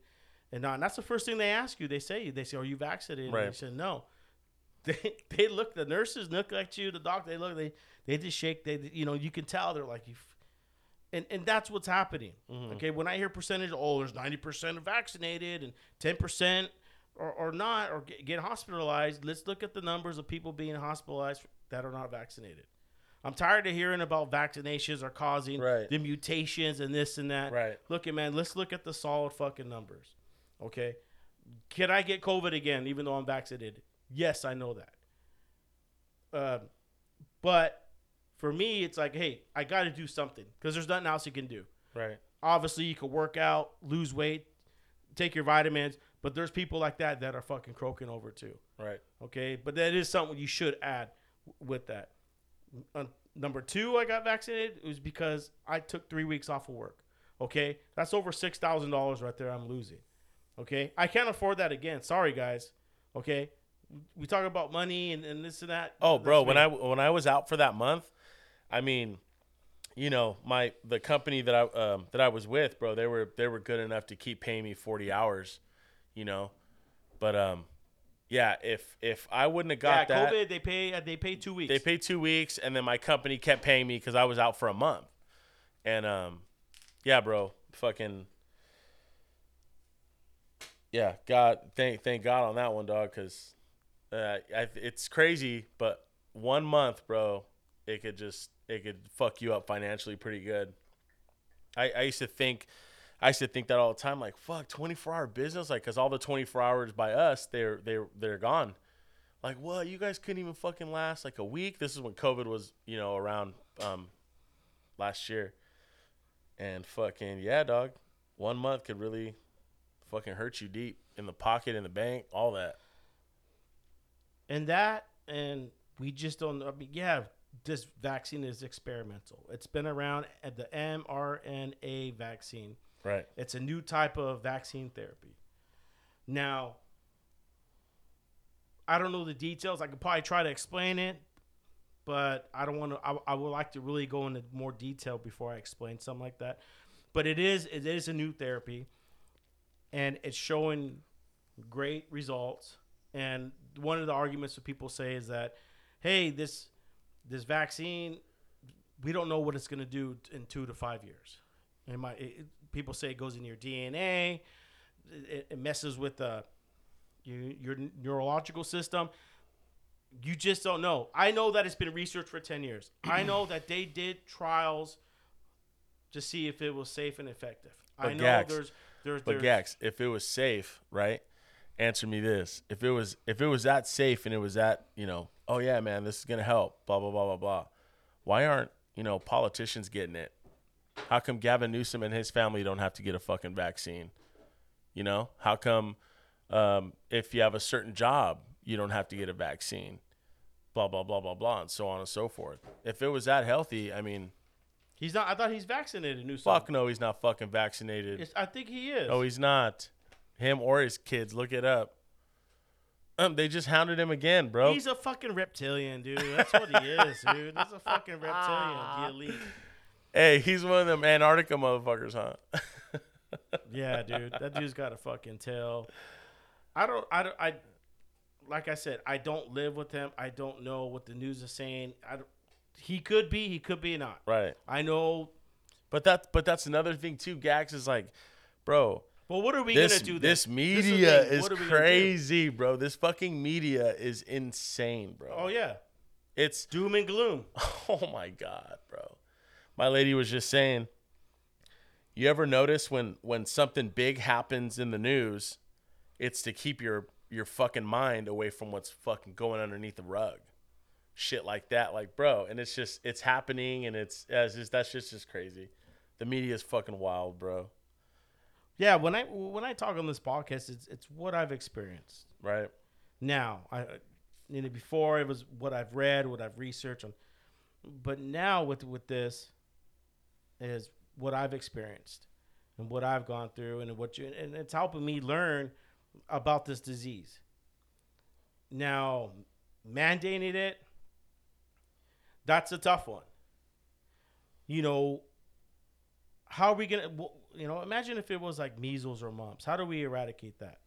and not? And that's the first thing they ask you. They say, they say, are you vaccinated? And Right. you say, no. They, they look, the nurses look at you, the doctor, they look, they, they just shake. They, you know, you can tell they're like, you, and, and that's what's happening. Mm-hmm. Okay. When I hear percentage, oh, there's 90% vaccinated and 10% or, or not, or get, get hospitalized. Let's look at the numbers of people being hospitalized that are not vaccinated. I'm tired of hearing about vaccinations are causing Right. the mutations and this and that. Right. Look, at man, let's look at the solid fucking numbers. Okay. Can I get COVID again even though I'm vaccinated? Yes, I know that. Um, but for me, it's like, hey, I got to do something because there's nothing else you can do. Right. Obviously, you can work out, lose weight, take your vitamins, but there's people like that that are fucking croaking over too. Right. Okay, but that is something you should add with that. Uh, number two, I got vaccinated. It was because I took three weeks off of work. Okay, that's over six thousand dollars right there. I'm losing. Okay, I can't afford that again. Sorry, guys. Okay, we talk about money and, and this and that. Oh, bro, when. I when I was out for that month, I mean, you know, my the company that I um, that I was with, bro, they were they were good enough to keep paying me forty hours, you know, but um, yeah, if if I wouldn't have yeah, got that, COVID, they pay they pay two weeks. they pay two weeks, and then my company kept paying me because I was out for a month, and um, yeah, bro, fucking. Yeah, God, thank thank God on that one, dog, because uh, I, it's crazy. But one month, bro, it could just it could fuck you up financially pretty good. I, I used to think, I used to think that all the time, like fuck, twenty four hour business, like because all the twenty four hours by us, they're they're they're gone. Like what? You guys couldn't even fucking last like a week. This is when COVID was, you know, around um, last year, and fucking yeah, dog, one month could really fucking hurt you deep in the pocket, in the bank, all that. and that and we just don't I mean, yeah this vaccine is experimental it's been around at the mrna vaccine Right. it's a new type of vaccine therapy now i don't know the details i could probably try to explain it but i don't want to I, I would like to really go into more detail before i explain something like that but it is it is a new therapy and it's showing great results. And one of the arguments that people say is that, hey, this this vaccine, we don't know what it's going to do in two to five years. It might. It, people say it goes in your DNA. It, it messes with the your, your neurological system. You just don't know. I know that it's been researched for ten years. I know that they did trials to see if it was safe and effective. I know Gax, there's there's But there's, Gax, if it was safe, right? Answer me this: if it was if it was that safe and it was that you know, oh yeah, man, this is gonna help, blah blah blah blah blah. Why aren't you know politicians getting it? How come Gavin Newsom and his family don't have to get a fucking vaccine? You know, how come um, if you have a certain job you don't have to get a vaccine? Blah blah blah blah blah, and so on and so forth. If it was that healthy, I mean, He's not. I thought he's vaccinated. New fuck no, he's not fucking vaccinated. I think he is. No, he's not. Him or his kids. Look it up. Um, they just hounded him again, bro. He's a fucking reptilian, dude. That's what he is, dude. He's a fucking reptilian. The elite. Hey, he's one of them Antarctica motherfuckers, huh? Yeah, dude, that dude's got a fucking tail. I don't, I don't, I, like I said, I don't live with him. I don't know what the news is saying. I don't, he could be, he could be not. right. I know, But that but that's another thing too. Gax is like, bro, Well, what are we this gonna do? then? this media thing. is What are we gonna do? crazy, bro. This fucking media is insane, bro. Oh yeah, It's doom and gloom. oh my god, bro. My lady was just saying, you ever notice when when something big happens in the news, it's to keep your your fucking mind away from what's fucking going underneath the rug. Shit like that, like bro, and it's just it's happening and it's, it's just that's just just crazy. The media is fucking wild, bro. Yeah, when I when I talk on this podcast, it's it's what I've experienced. Right? Now, I you know before it was what I've read, what I've researched on, but now with with this is what I've experienced and what I've gone through and what you and it's helping me learn about this disease. Now, mandating it, that's a tough one. You know, how are we gonna? You know, imagine if it was like measles or mumps. How do we eradicate that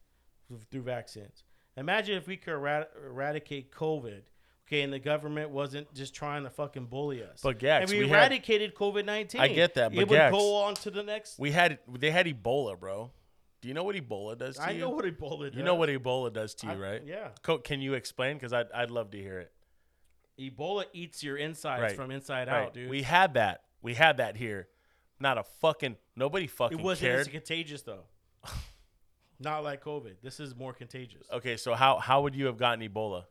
through vaccines? Imagine if we could erad- eradicate COVID. Okay, and the government wasn't just trying to fucking bully us. But, Gax, and we, we had- eradicated COVID nineteen. I get that, But it would go on to the next. We had they had Ebola, bro. Do you know what Ebola does to I you? know what Ebola does. you know what Ebola does to you, I- right? Yeah, Co- can you explain? Because I'd I'd love to hear it. Ebola eats your insides Right. from inside Right. out, dude. We had that. We had that here. Not a fucking nobody fucking it wasn't as contagious though. Not like COVID. This is more contagious. Okay, so how how would you have gotten Ebola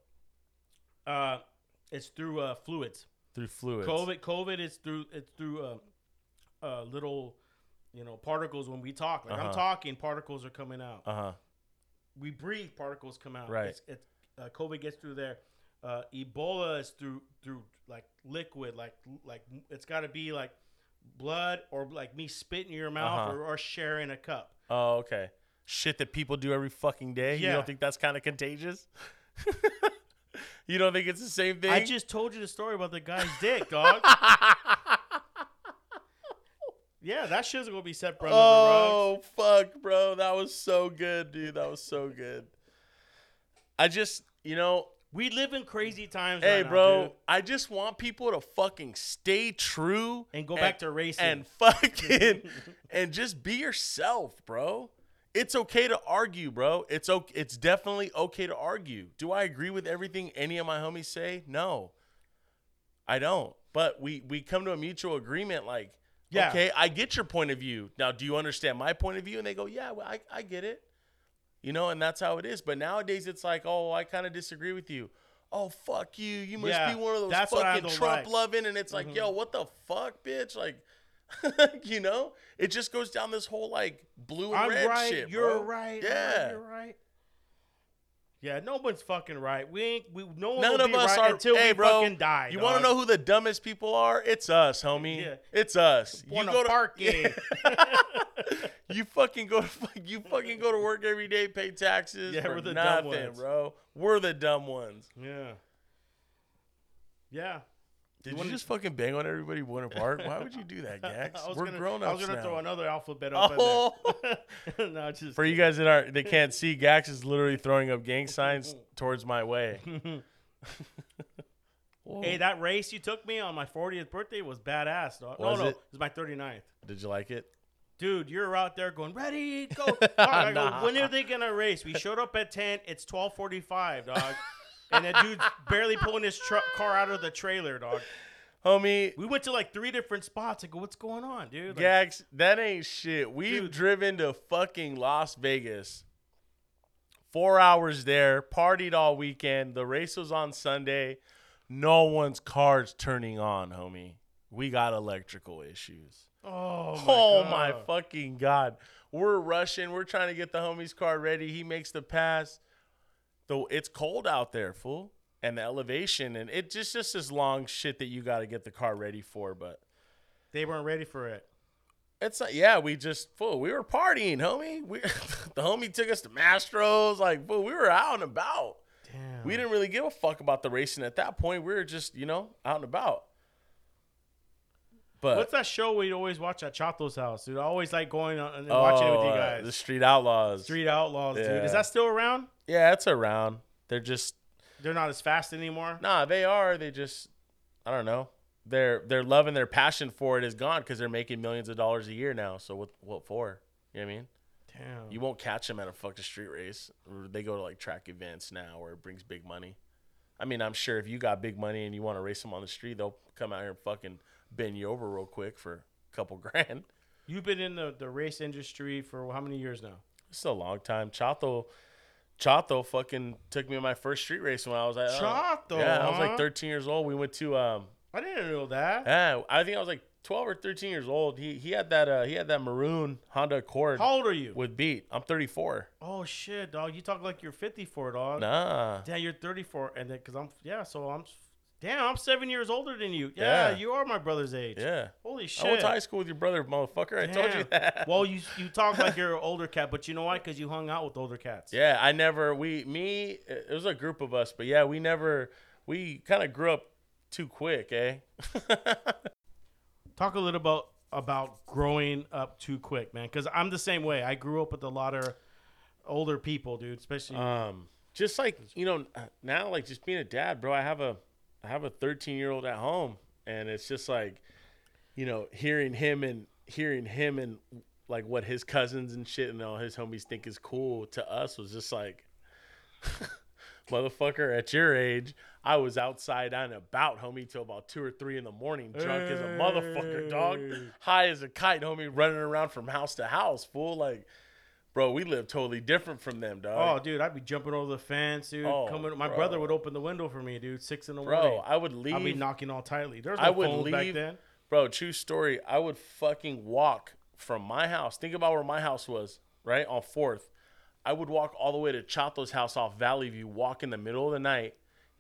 Uh, it's through uh, fluids. through fluids? COVID, COVID is through it's through uh, uh, little, you know, particles. When we talk, like I'm Uh-huh. talking, particles are coming out. Uh huh. we breathe, particles come out. Right. It's, it's, uh, COVID gets through there. Uh, Ebola is through through like liquid, like like it's got to be like blood or like me spitting in your mouth Uh-huh. or, or sharing a cup. Oh, okay. Shit that people do every fucking day. You don't think that's kind of contagious? you don't think it's the same thing? I just told you the story about the guy's dick, dog. yeah, that shit's gonna be set the. Oh fuck, bro, that was so good, dude. That was so good. I just, you know, We live in crazy times. hey, right now, bro, dude. I just want people to fucking stay true and go back to racing. and fucking and just be yourself, bro. It's okay to argue, bro. It's okay. It's definitely okay to argue. Do I agree with everything any of my homies say? No, I don't. But we we come to a mutual agreement. Like, Yeah. okay, I get your point of view. Now, do you understand my point of view? And they go, yeah, well, I I get it. You know, and that's how it is. But nowadays, it's like, oh, I kind of disagree with you. Oh fuck you! You must Yeah, be one of those that's what I fucking Trump like. Mm-hmm. loving, and it's like, yo, what the fuck, bitch? Like, you know, it just goes down this whole like blue and I'm red right. shit. you're bro. right. Yeah. You're right. Yeah, no one's fucking right. We ain't. We no one None will of be us right are. until hey, we bro, fucking die. You want to know who the dumbest people are? It's us, homie. Yeah. It's us. Buona you go to Parque. you fucking go to you fucking go to work every day, pay taxes. Yeah, we're the dumb ones. bro. We're the dumb ones. Yeah. Yeah. Did you, wanna- just fucking bang on everybody one apart? Why would you do that, Gax? We're gonna, grown ups I was gonna now. throw another alphabet up Oh. no, just For you guys that aren't, they can't see. Gax is literally throwing up gang signs towards my way. Hey, that race you took me on my 40th birthday was badass, dog. Was no, no, it? it was my 39th. Did you like it? Dude, you're out there going, ready, go. Dog, I go, when are they gonna race? We showed up at 10. It's 12:45, dog. And that dude's barely pulling his truck car out of the trailer, dog. Homie, We went to like three different spots. I go, what's going on, dude? Like, Gax, that ain't shit. We've Dude. driven to fucking Las Vegas. Four hours there, partied all weekend. The race was on Sunday. No one's car's turning on, homie. We got electrical issues. oh my, Oh God. my fucking god. We're rushing. We're trying to get the homie's car ready. He makes the pass. Though it's cold out there, fool. And the elevation and it just just this long shit that you gotta get the car ready for, but They weren't ready for it. it's like yeah, we just fool, we were partying, homie. We the homie took us to Mastro's, like fool, we were out and about. Damn. We didn't really give a fuck about the racing at that point. We were just, you know, out and about. But What's that show we always watch at Chato's house, dude? I always like going on and oh, watching it with you Oh, guys. The Street Outlaws. Street Outlaws, dude. Is that still around? Yeah, it's around. They're just They're not as fast anymore. nah. They are. They just I don't know. Their their love and their passion for it is gone because they're making millions of dollars a year now. So what what for? You know what I mean? Damn. You won't catch them at a fucking street race. They go to like track events now where it brings big money. I mean, I'm sure if you got big money and you want to race them on the street, they'll come out here and fucking bend you over real quick for a couple grand. You've been in the, the race industry for how many years now? It's a long time. Chato, Chato fucking took me to my first street race when I was like, uh, Chato, yeah, I was like 13 years old. We went to, um, I didn't know that. yeah, I think I was like 12 or 13 years old. He he had that uh he had that maroon Honda Accord How old are you? with beat. I'm 34. Oh shit, dog! You talk like you're 54, dog. Nah, Yeah, you're 34, and then because I'm yeah, so I'm damn, I'm seven years older than you. Yeah, Yeah. you are my brother's age. yeah. Holy shit. I went to high school with your brother, motherfucker. I told you that. well, you you talk like you're an older cat, but you know why? Because you hung out with older cats. Yeah, I never. We me. It was a group of us, but yeah, we never. We kind of grew up too quick, eh? Talk a little about about growing up too quick, man. Because I'm the same way. I grew up with a lot of older people, dude. Especially um, just like you know now, like just being a dad, bro. I have a I have a 13 year old at home, and it's just like, you know, hearing him and hearing him and like what his cousins and shit and all his homies think is cool to us was just like. Motherfucker, at your age, I was outside and about, homie, till about two or three in the morning, drunk as a motherfucker, dog. High as a kite, homie, running around from house to house, fool. Like, bro, we live totally different from them, dog. Oh, dude, I'd be jumping over the fence, dude. Oh, coming, my bro. brother would open the window for me, dude. Six in the bro, morning. I would leave. I'd be knocking all tightly. There's no I would phones back leave- then. Bro, true story. I would fucking walk from my house. Think about where my house was, right? On 4th. I would walk all the way to Chato's house off Valley View, walk in the middle of the night.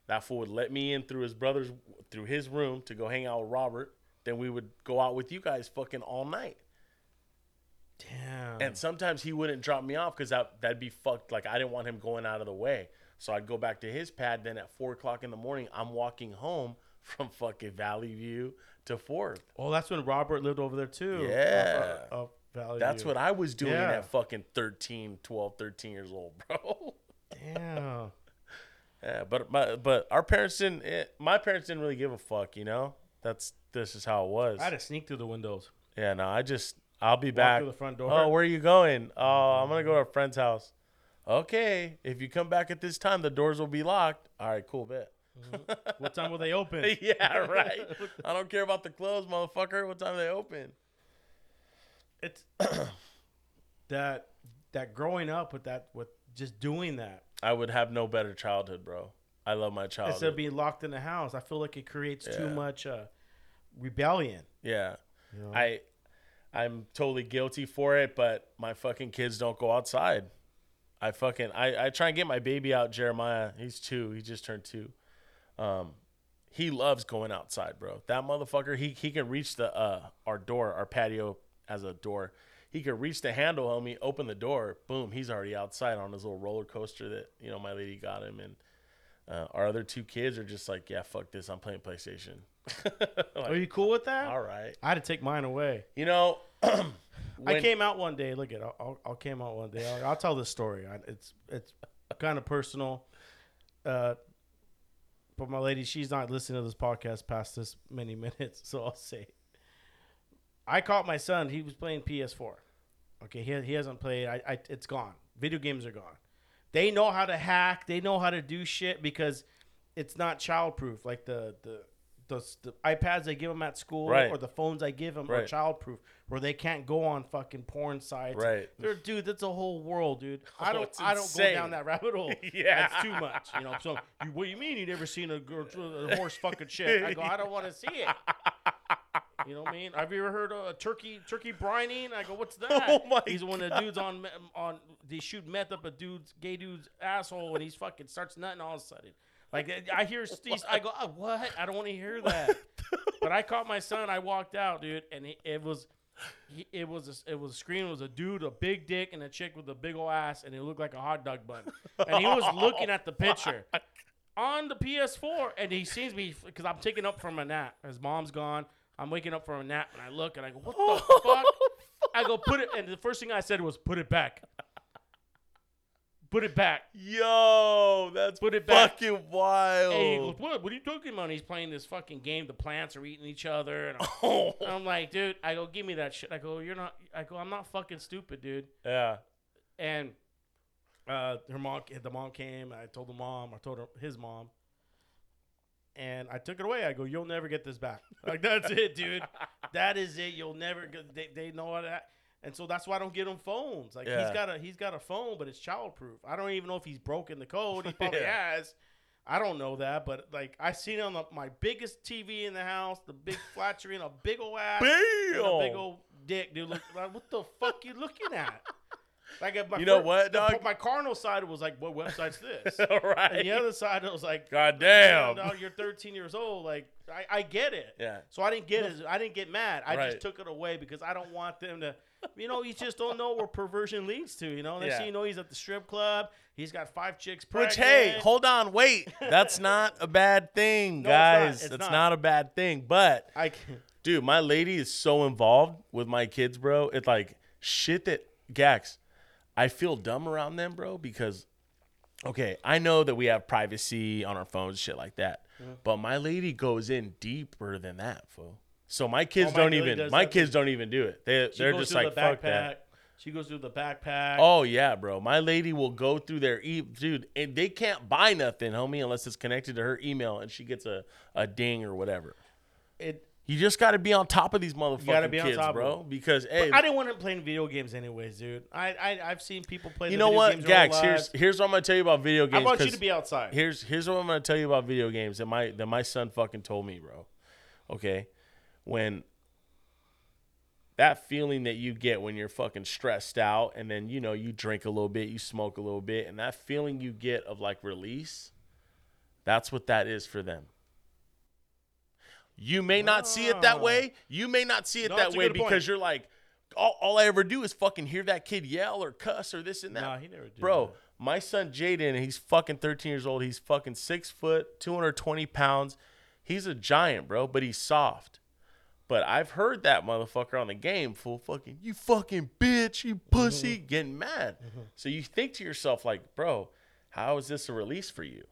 That fool would let me in through his brother's, through his room to go hang out with Robert. Then we would go out with you guys fucking all night. Damn. And sometimes he wouldn't drop me off because that, that'd be fucked. Like, I didn't want him going out of the way. So I'd go back to his pad. Then at 4 o'clock in the morning, I'm walking home from fucking Valley View to 4th. oh, that's when Robert lived over there too. Yeah. Up, uh, up Valley That's View. what I was doing Yeah. at fucking 13, 12, 13 years old, bro. Damn. yeah, but my, but our parents didn't. eh, my parents didn't really give a fuck, you know. That's this is how it was. I had to sneak through the windows. yeah, no, I just I'll be Walk back. the front door. Oh, where are you going? Oh, I'm gonna go to a friend's house. Okay, if you come back at this time, the doors will be locked. All right, cool, bet. what time will they open? yeah, right. I don't care about the clothes, motherfucker. What time they open? it's that that growing up with that with just doing that I would have no better childhood, bro. I love my childhood. instead of being locked in the house. I feel like it creates too much uh, rebellion. Yeah. You know? I I'm totally guilty for it, but my fucking kids don't go outside. I fucking I, I try and get my baby out, Jeremiah. He's two. He just turned two. Um he loves going outside, bro. That motherfucker, he he can reach the uh our door, our patio as a door. He could reach the handle, homie, open the door, boom, he's already outside on his little roller coaster that, you know, my lady got him and uh, our other two kids are just like, yeah, fuck this. I'm playing PlayStation. Are you cool with that? All right. I had to take mine away. You know, I came out one day. Look at, I'll, I'll, I'll came out one day. I'll, I'll tell this story. I, it's it's kind of personal. Uh, but my lady, she's not listening to this podcast past this many minutes, so I'll say. I caught my son. He was playing PS4. Okay, he, he hasn't played. I, I it's gone. Video games are gone. They know how to hack. They know how to do shit because it's not childproof. Like the the the, the iPads I give them at school Right. or the phones I give them are childproof, where they can't go on fucking porn sites. Right. They're, dude, that's a whole world, dude. I Oh, don't I don't go down that rabbit hole. Yeah. that's too much. You know. So you, what do you mean you never seen a, girl, a horse fucking shit? I go, I don't want to see it. You know what I mean? Have you ever heard of a turkey turkey brining? I go, what's that? Oh my He's when the dude's on on they shoot meth up a dude's gay dude's asshole and he's fucking starts nutting all of a sudden. Like I hear these, I go, oh, what? I don't want to hear that. but I caught my son. I walked out, dude, and it, it was. He, it was a, it was a screen. It was a dude, a big dick, and a chick with a big old ass, and it looked like a hot dog bun. And he was looking at the picture on the PS4, and he sees me because I'm taking up from a nap. His mom's gone. I'm waking up from a nap and I look and I go, what the fuck? I go put it, and the first thing I said was put it back. Put it back. Yo, that's Put it back. fucking wild. And he goes, what? What are you talking about? And he's playing this fucking game. The plants are eating each other, and I'm, Oh. and I'm like, dude. I go, give me that shit. I go, you're not. I go, I'm not fucking stupid, dude. yeah. And uh, her mom, the mom came. I told the mom. I told her his mom. And I took it away. I go, you'll never get this back. Like that's it, dude. That is it. You'll never. Get, they they know that. And so that's why I don't get him phones. Like Yeah. he's got a he's got a phone, but it's childproof. I don't even know if he's broken the code. He probably Yeah. has. I don't know that, but like I seen it on the, my biggest TV in the house, the big flat screen, a big old ass, and a big Bam! old dick, dude. Look, like, what the fuck you looking at? Like my You know fir- what, the- dog? My carnal side was like, what website's this? All right. and the other side was like, God damn. dog, you're 13 years old. Like I, I get it. Yeah. So I didn't get it. I didn't get mad. I Right. just took it away because I don't want them to. You know, you just don't know where perversion leads to. You know, next Yeah. thing you know, he's at the strip club. He's got five chicks Which hey, hold on, wait. That's not a bad thing, No, it's not. guys. It's That's not. not. a bad thing. But I can dude, my lady is so involved with my kids, bro. It's like shit that Gax. I feel dumb around them, bro, because okay, I know that we have privacy on our phones, shit like that. Mm-hmm. But my lady goes in deeper than that, fool. So my kids Oh, my don't even my kids don't even do it. They She they're just like the fuck that. She goes through the backpack. Oh yeah, bro. My lady will go through their e dude, and they can't buy nothing, homie, unless it's connected to her email and she gets a, a ding or whatever. It, You just got to be on top of these motherfucking gotta be on kids, top of bro. Because hey, I didn't want him playing video games anyways, dude. I, I I've seen people play. Video games. You the know video what, games their whole Gax? Here's lives. here's what I'm gonna tell you about video games. I want you 'cause to be outside. here's here's what I'm gonna tell you about video games that my that my son fucking told me, bro. Okay, when that feeling that you get when you're fucking stressed out, and then you know you drink a little bit, you smoke a little bit, and that feeling you get of like release, that's what that is for them. You may not see it that Ah. way. You may not see it No, that way good point. because you're like, all, all I ever do is fucking hear that kid yell or cuss or this and that. Nah, he never did Bro, that. my son Jaden, he's fucking 13 years old. He's fucking six foot, 220 pounds. He's a giant, bro, but he's soft. But I've heard that motherfucker on the game, full fucking, you fucking bitch, you pussy, Mm-hmm. getting mad. So you think to yourself, like, bro, how is this a release for you?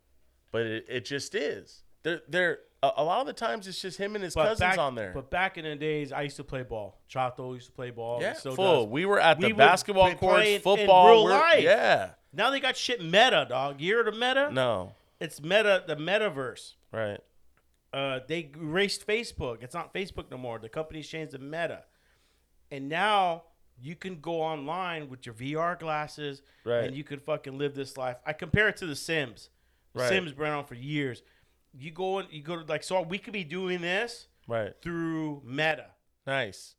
But it, it just is. They're, they're, a, a lot of the times it's just him and his cousins back, on there. But back in the days, I used to play ball. Chato used to play ball. yeah, still full. does. We were at the basketball courts, play in- in football. real we're- life. Yeah. Now they got shit meta, dog. You heard of meta? No. It's meta, the metaverse. Right. Uh, they erased Facebook. It's not Facebook no more. The company's changed to Meta, and now you can go online with your VR glasses, Right. and you can fucking live this life. I compare it to The Sims. The Right. Sims been on for years. You go and you go to like so we could be doing this Right. through Meta. Nice.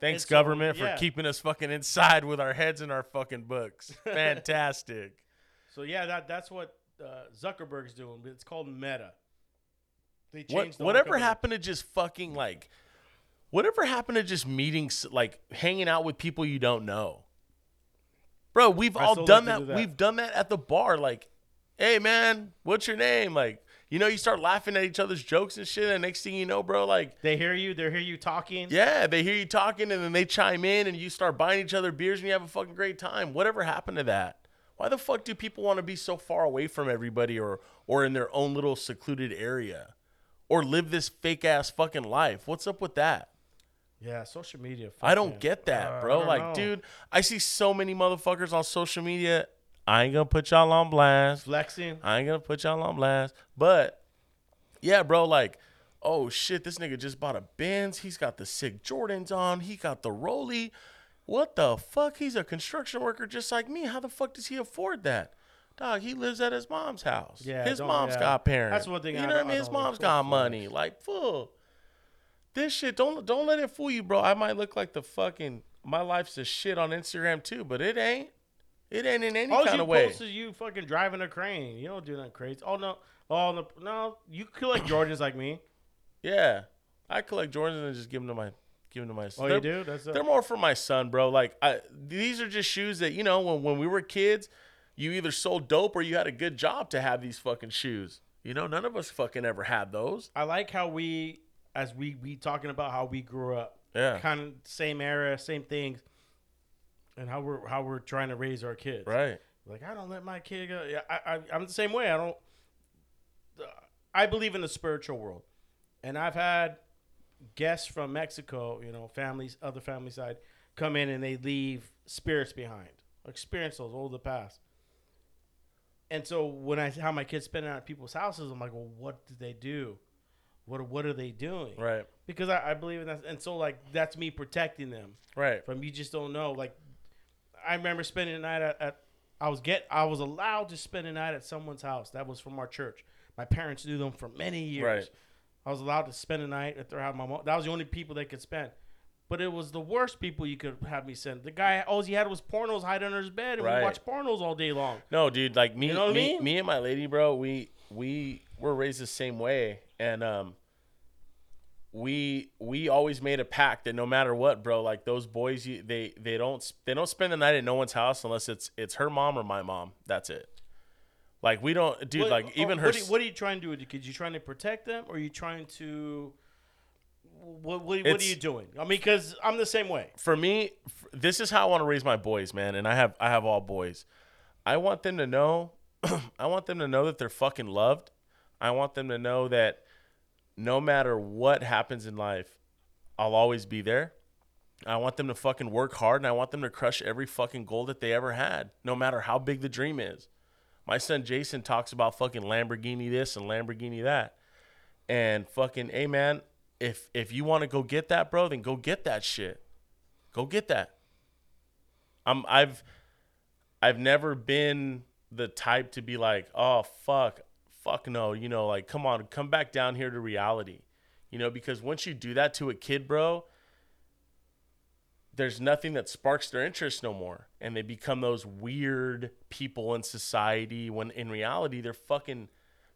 Thanks, so, government, yeah. for keeping us fucking inside with our heads in our fucking books. Fantastic. So yeah, that that's what uh, Zuckerberg's doing. But it's called Meta. They what, changed the whatever company. happened to just fucking like, whatever happened to just meetings, like hanging out with people you don't know? Bro, we've I all done like that. do that. We've done that at the bar. Like, hey, man, what's your name? Like, you know, you start laughing at each other's jokes and shit. And next thing you know, bro, like, They hear you. They hear you talking. Yeah, they hear you talking and then they chime in and you start buying each other beers and you have a fucking great time. Whatever happened to that? Why the fuck do people want to be so far away from everybody or or in their own little secluded area? Or live this fake ass fucking life? What's up with that? Yeah, social media. I don't fucking- get that, uh, bro. don't Like, know. dude, I see so many motherfuckers on social media. I ain't gonna put y'all on blast. flexing. I ain't gonna put y'all on blast. But yeah, bro, like, oh shit, this nigga just bought a Benz. He's got the sick Jordans on. He got the Rolly. What the fuck? He's a construction worker just like me. How the fuck does he afford that? Dog, he lives at his mom's house. Yeah, his mom's yeah. got parents. That's one thing You I know what I mean? His mom's got money. Like, fool. This shit, don't don't let it fool you, bro. I might look like the fucking my life's a shit on Instagram too, but it ain't. It ain't in any All kind you of way. post is you fucking driving a crane. You don't do nothing crazy. Oh no, oh no, no. You collect Jordans like me. Yeah, I collect Jordans and just give them to my give them to my. Oh, they're, you do? That's a, They're more for my son, bro. Like I, these are just shoes that you know when when we were kids, you either sold dope or you had a good job to have these fucking shoes. You know, none of us fucking ever had those. I like how we as we we talking about how we grew up, Yeah. kind of same era, same things, and how we're how we're trying to raise our kids. Right. Like I don't let my kid go. Yeah, I, I I'm the same way. I don't. I believe in the spiritual world, and I've had guests from Mexico, you know, families, other family side, come in and they leave spirits behind, experience those old the past. And so when I how my kids spend it at people's houses, I'm like, well, what did they do? What what are they doing? Right. Because I, I believe in that, and so like that's me protecting them Right. from you just don't know. Like I remember spending the night at, at I was get I was allowed to spend the night at someone's house. That was from our church. My parents knew them for many years. Right. I was allowed to spend the night at their house. My mom, that was the only people they could spend. But it was the worst people you could have me send. The guy, all he had was pornos hide under his bed, and Right. we watched pornos all day long. No, dude, like me, You know what I me, mean? me and my lady, bro, we we were raised the same way, and um, we we always made a pact that no matter what, bro, like those boys, you, they they don't they don't spend the night at no one's house unless it's it's her mom or my mom. That's it. Like we don't, dude. What- like oh, even her. What are, you- what are you trying to do with the kids? You trying to protect them, or are you trying to? What what, what are you doing? I mean, because I'm the same way. for me, this is how I want to raise my boys, man. And I have I have all boys. I want them to know. I want them to know that they're fucking loved. I want them to know that no matter what happens in life, I'll always be there. I want them to fucking work hard, and I want them to crush every fucking goal that they ever had, no matter how big the dream is. My son Jason talks about fucking Lamborghini this and Lamborghini that, and fucking, hey man, if if you want to go get that, bro, then go get that shit. Go get that. I'm I've I've never been the type to be like, oh fuck, fuck no, you know, like come on, come back down here to reality. You know, because once you do that to a kid, bro, there's nothing that sparks their interest no more. And they become those weird people in society when in reality they're fucking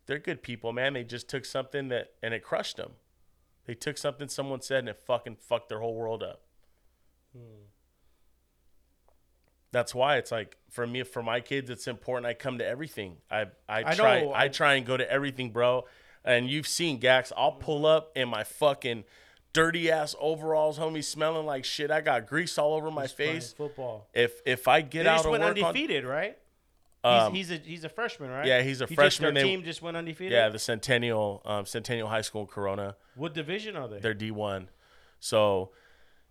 they're good people, man. They just took something that and it crushed them. They took something someone said and it fucking fucked their whole world up. Hmm. That's why it's like for me, for my kids, it's important. I come to everything. I I I try know. I try and go to everything, bro. And you've seen Gax. I'll pull up in my fucking dirty ass overalls, homie, smelling like shit. I got grease all over my Playing face. football. If if I get They out just of went work on, undefeated, right? um, he's, he's a he's a freshman, right? yeah, he's a He freshman. Just, They- team just went undefeated. yeah, the Centennial um, Centennial High School Corona. What division are they? They're D one, so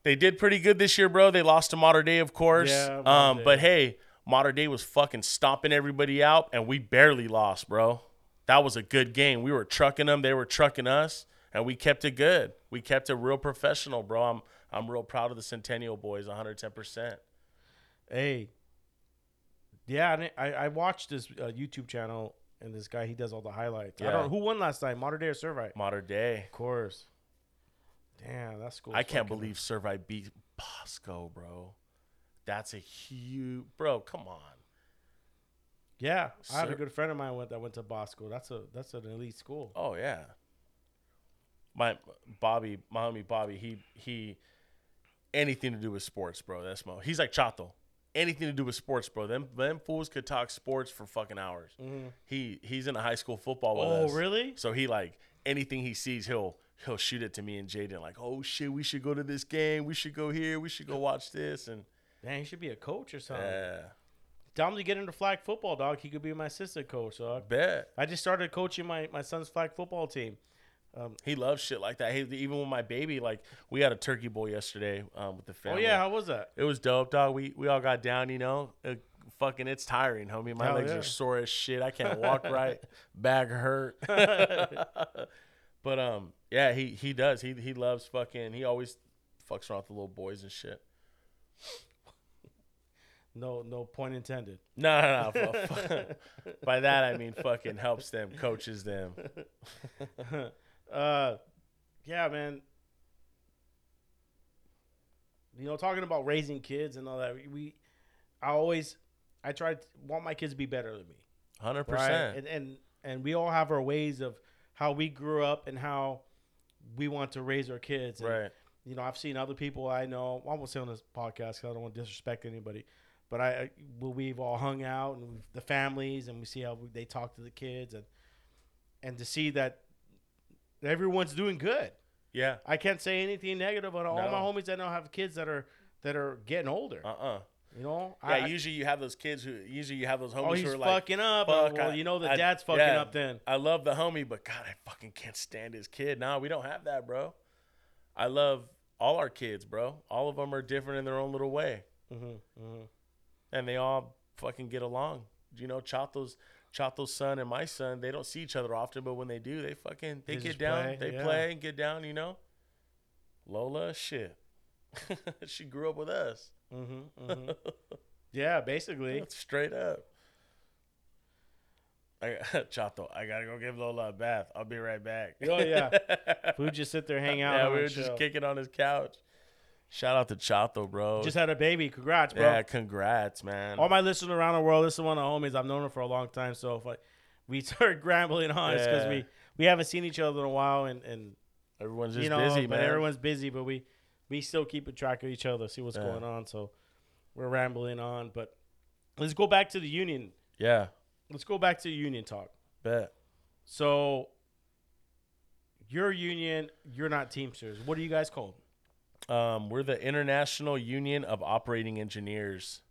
they did pretty good this year, bro. They lost to Mater Dei, of course. Yeah, um, Dei. but hey, Mater Dei was fucking stomping everybody out, and we barely lost, bro. That was a good game. We were trucking them, they were trucking us, and we kept it good. We kept it real professional, bro. I'm I'm real proud of the Centennial boys, 110. percent Hey. Yeah, I, I watched this uh, YouTube channel and this guy he does all the highlights. Yeah. I don't know who won last time, Mater Dei or Servite. Mater Dei. Of course. Damn, that's cool. I can't believe Servite beat Bosco, bro. That's a huge, bro. Come on. Yeah, I had a good friend of mine went that went to Bosco. That's a that's an elite school. Oh yeah. My Bobby, my homie Bobby, he he anything to do with sports, bro. That's Mo. He's like Chato. Anything to do with sports, bro. Them them fools could talk sports for fucking hours. Mm-hmm. He he's in a high school football with Oh, us. really? So he like anything he sees, he'll he'll shoot it to me and Jaden. Like, oh shit, we should go to this game. We should go here. We should go watch this. And Dang, he should be a coach or something. yeah, Tell him to get into flag football, dog. He could be my assistant coach, dog. bet. I just started coaching my, my son's flag football team. He loves shit like that. He, even with my baby, like we had a turkey bowl yesterday um, with the family. Oh yeah, how was that? It was dope, dog. We we all got down, you know. Uh, fucking, it's tiring, homie. My Hell legs yeah. are sore as shit. I can't walk right. Back hurt. but um, yeah, he he does. He he loves fucking. He always fucks around with the little boys and shit. No no point intended. No, no, no. By that I mean fucking helps them, coaches them. uh, yeah, man. You know, talking about raising kids and all that, we, we I always, I try to want my kids to be better than me, Hundred right? percent. And and and we all have our ways of how we grew up and how we want to raise our kids. And, Right. You know, I've seen other people I know. I won't say on this podcast because I don't want to disrespect anybody, but I, we've all hung out and we've, the families and we see how we, they talk to the kids and and to see that everyone's doing good. Yeah. I can't say anything negative on all No. my homies that now have kids that are that are getting older. Uh uh you know, Yeah. I, usually you have those kids who usually you have those homies oh, who he's are like, fucking up. fuck, well, I- you know the I- dad's fucking yeah, up. Then I love the homie, but God, I fucking can't stand his kid. Nah, we don't have that, bro. I love all our kids, bro. All of them are different in their own little way, Mm-hmm, and they all fucking get along. You know, Chato's Chato's son and my son, they don't see each other often, but when they do, they fucking they, They get down, play, they yeah. play and get down. You know, Lola, shit, she grew up with us, mm-hmm, mm-hmm. yeah, basically. straight up. I, Chato, I gotta go give Lola a bath. I'll be right back. Oh yeah, we would just sit there, hang out. Yeah, we were just chill. kicking on his couch. Shout out to Chato, bro. Just had a baby. Congrats, bro. yeah, congrats, man. All my listeners around the world, this is one of the homies. I've known him for a long time. So if I, we start grambling on, it's because we we haven't seen each other in a while, and and Everyone's just you know, busy, man. everyone's busy, but we we still keep track of each other, see what's Yeah. going on. So we're rambling on, but let's go back to the union. yeah, Let's go back to union talk. bet. So your union, you're not Teamsters. What are you guys called? Um, we're the International Union of Operating Engineers.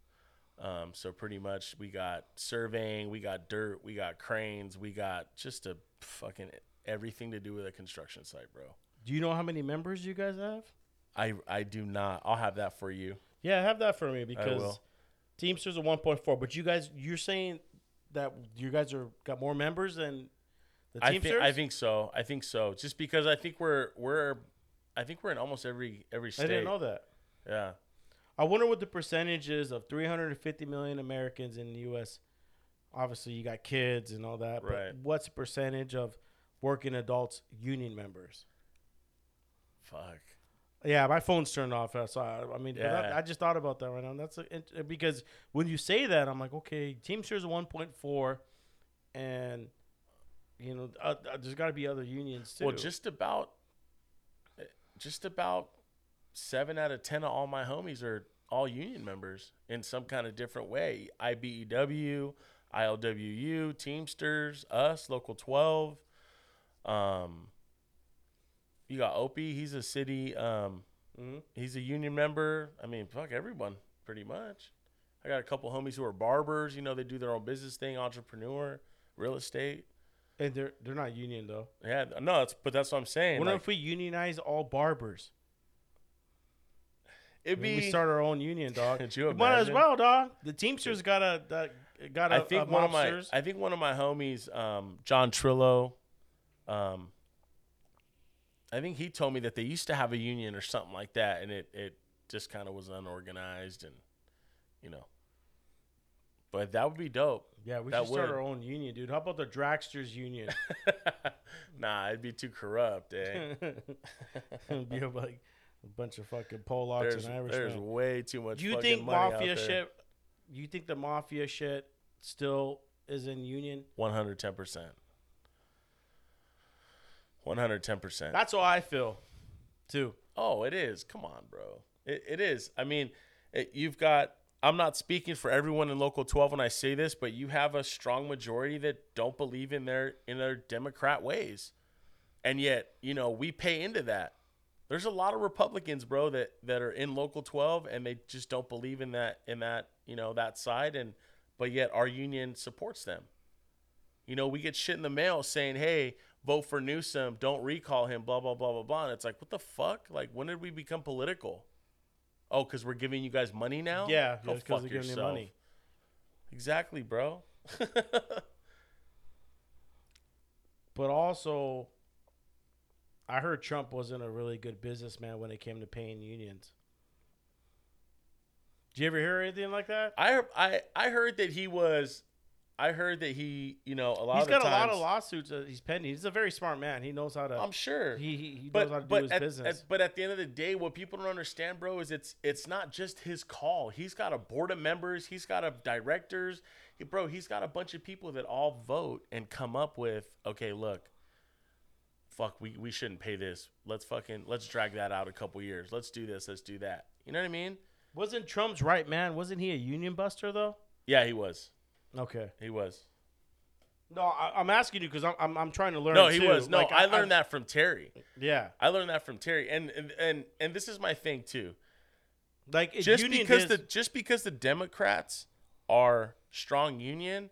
Um, so pretty much we got surveying, we got dirt, we got cranes, we got just a fucking everything to do with a construction site, bro. Do you know how many members you guys have? I I do not. I'll have that for you. Yeah, have that for me because. Teamsters are 1.4. But you guys, you're saying that you guys are got more members than the I Teamsters? think I think so. I think so. Just because I think we're we're I think we're in almost every every state. I didn't know that. Yeah. I wonder what the percentage is of 350 million Americans in the U.S. Obviously, you got kids and all that, but Right. what's the percentage of working adults union members? Fuck. Yeah, my phone's turned off. So I, I mean, but I, I just thought about that right now. That's a, because when you say that, I'm like, okay, Teamsters are 1.4, and you know, uh, uh, there's got to be other unions too. Well, just about just about seven out of ten of all my homies are all union members in some kind of different way. IBEW, ILWU, Teamsters, us, Local Twelve. Um, you got Opie. He's a city. Um, Mhm. he's a union member. I mean, fuck everyone, pretty much. I got a couple homies who are barbers. You know, they do their own business thing, entrepreneur, real estate. and they're they're not union though. Yeah, no, that's but that's what I'm saying. What like, if we unionize all barbers? it'd be we start our own union, dog. Could you Might as well, dog. The Teamsters got a got a, I think a one of my. I think one of my homies, um, John Trillo, um, I think he told me that they used to have a union or something like that, and it it just kind of was unorganized, and you know. But that would be dope. yeah, we that should start would. our own union, dude. How about the Dragsters union? nah, it'd be too corrupt, eh? It'd be like a bunch of fucking Polacks there's and there's Irishmen. way too much. Do you think mafia shit? You think the mafia shit still is in union? One hundred ten percent. One hundred ten percent. That's how I feel, too. Oh, it is. Come on, bro. It, it is. I mean, it, you've got. I'm not speaking for everyone in local 12 when I say this, but you have a strong majority that don't believe in their in their Democrat ways, and yet you know we pay into that. There's a lot of Republicans, bro, that that are in local 12 and they just don't believe in that in that you know that side, and but yet our union supports them. You know, we get shit in the mail saying, "Hey, vote for Newsom, don't recall him," blah blah blah blah blah. And it's like, what the fuck? Like, when did we become political? Oh, because we're giving you guys money now? Yeah, Go because fuck giving you yourself. money. Exactly, bro. But also, I heard Trump wasn't a really good businessman when it came to paying unions. Did you ever hear anything like that? I I I heard that he was. I heard that he, you know, a lot He's of got a lot of lawsuits that he's pending. He's a very smart man. He knows how to. I'm sure. he he, he knows how to do his at, business. at- but at the end of the day, what people don't understand, bro, is it's it's not just his call. He's got a board of members. He's got a directors. He, bro, he's got a bunch of people that all vote and come up with, okay, look, fuck, we we shouldn't pay this. Let's fucking let's drag that out a couple years. Let's do this. Let's do that. You know what I mean? Wasn't Trump's right man? Wasn't he a union buster though? Yeah, he was. Okay. He was. No, I, I'm asking you because I'm, I'm I'm trying to learn. No, he too. was. No, Like, I, learned that from Terry. Yeah, I learned that from Terry, and and and, and this is my thing too. like Just because is- the just because the Democrats are strong union,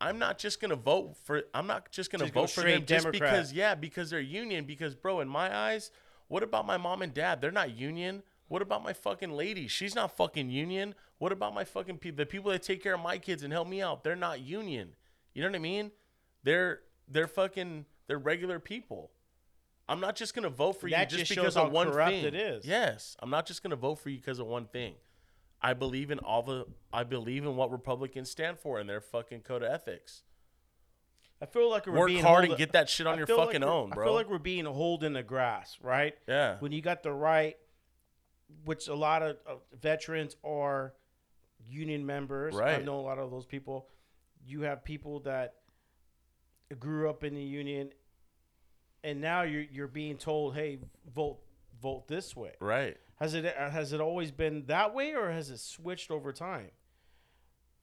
I'm not just gonna vote for. I'm not just gonna Just go vote for straight them just because. Yeah, because they're union. Because bro, in my eyes, what about my mom and dad? They're not union. What about my fucking lady? She's not fucking union. What about my fucking people? The people that take care of my kids and help me out, they're not union. You know what I mean? They're they're fucking they're regular people. I'm not just gonna vote for you just, just because of one thing. it is. Yes, I'm not just gonna vote for you because of one thing. I believe in all the I believe in what Republicans stand for and their fucking code of ethics. I feel like we're Work being hard and get that shit on I your like fucking we're- own, I feel like we're being hauled in the grass, right? Yeah. When you got the right, which a lot of uh, veterans are union members. I know a lot of those people. You have people that grew up in the union, and now you're you're being told, "Hey, vote vote this way." Right. Has it has it always been that way, or has it switched over time?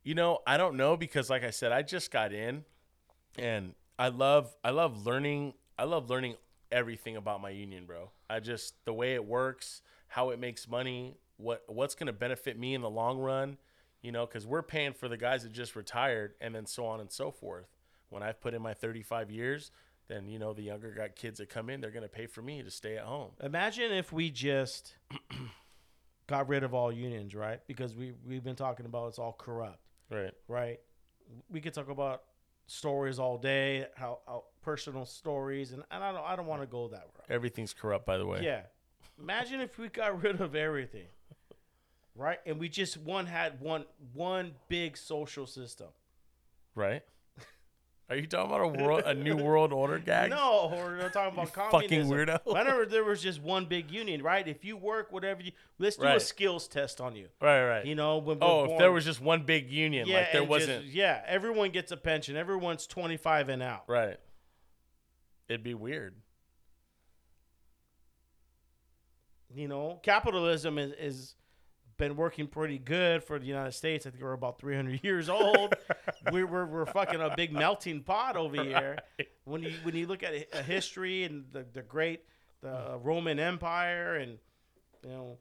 You know, I don't know because like I said, I just got in and I love I love learning I love learning everything about my union, bro. I just the way it works, how it makes money, what what's going to benefit me in the long run, you know, cuz we're paying for the guys that just retired and then so on and so forth. When I've put in my 35 years, then you know the younger got kids that come in, they're going to pay for me to stay at home. Imagine if we just got rid of all unions, right? Because we we've been talking about it's all corrupt, Right. right? We could talk about stories all day, how, how personal stories, and, and I don't I don't want to go that route. Everything's corrupt by the way. Yeah. Imagine if we got rid of everything, right? And we just one had one one big social system. Right? Are you talking about a world a new world order gag? No, we're not talking about fucking communism. weirdo. Whenever there was just one big union, right? If you work, whatever you, let's do a skills test on you. Right, right. You know, when oh, if there was just one big union, like there wasn't. Just, yeah, everyone gets a pension. Everyone's twenty five and out. right. It'd be weird. You know, capitalism is is been working pretty good for the United States. I think we're about three hundred years old. we're, we're we're fucking a big melting pot over here. When you when you look at a history and the the great the uh, Roman Empire and you know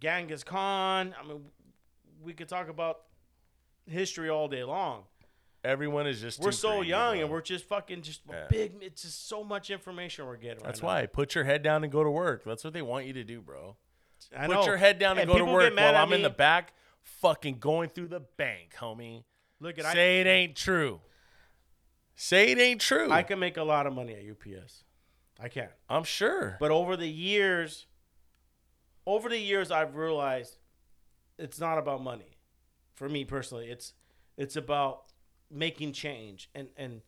Genghis Khan. I mean, we could talk about history all day long. Everyone is just. We're so young and we're just fucking just Yeah. big. It's just so much information we're getting. That's right now. why put your head down and go to work. That's what they want you to do, bro. I Put know. your head down and, go to work while I'm in the back, fucking going through the bank, homie. Look at I, Say it ain't true. Say it ain't true. I can make a lot of money at UPS. I can. I'm sure. But over the years, over the years, I've realized it's not about money. For me personally, it's it's about making change and and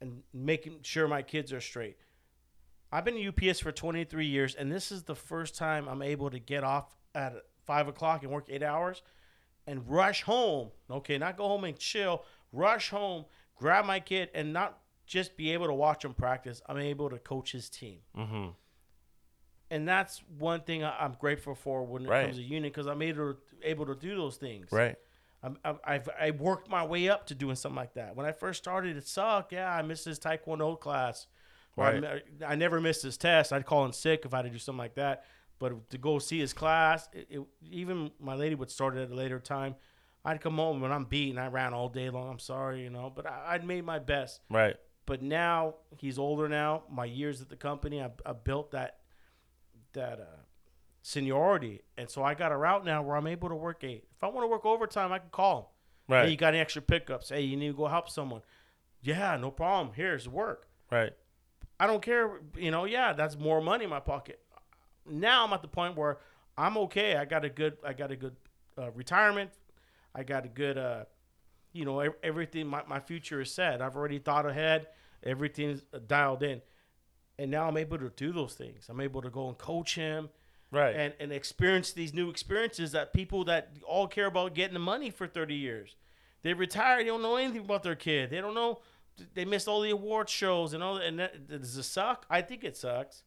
and making sure my kids are straight. I've been UPS for 23 years, and this is the first time I'm able to get off at five o'clock and work eight hours, and rush home. Okay, not go home and chill. Rush home, grab my kid, and not just be able to watch him practice. I'm able to coach his team mm-hmm. and that's one thing I'm grateful for when it Right. comes to union because I'm able to, able to do those things. Right. I'm, I've I worked my way up to doing something like that. When I first started, it sucked. Yeah, I missed this Taekwondo class. Or I Right. I, never missed his test. I'd call in sick if I had to do something like that. But to go see his class, it, it, even my lady would start it at a later time. I'd come home when I'm beaten. I ran all day long. I'm sorry, you know, but I, I'd made my best Right. but now he's older now. My years at the company, I, I built that that uh, seniority, and so I got a route now where I'm able to work eight. If I want to work overtime, I can call him. Right. Hey, you got any extra pickups? Hey, you need to go help someone. Yeah, no problem. Here's work. Right. I don't care. You know, yeah, that's more money in my pocket. Now I'm at the point where I'm okay. I got a good, I got a good uh, retirement. I got a good, uh, you know, everything. My, my future is set. I've already thought ahead. Everything's dialed in, and now I'm able to do those things. I'm able to go and coach him Right. and, and experience these new experiences that people that all care about getting the money for 30 years. They retire, they don't know anything about their kid. They don't know, they missed all the award shows and all that. And that, does it suck? I think it sucks.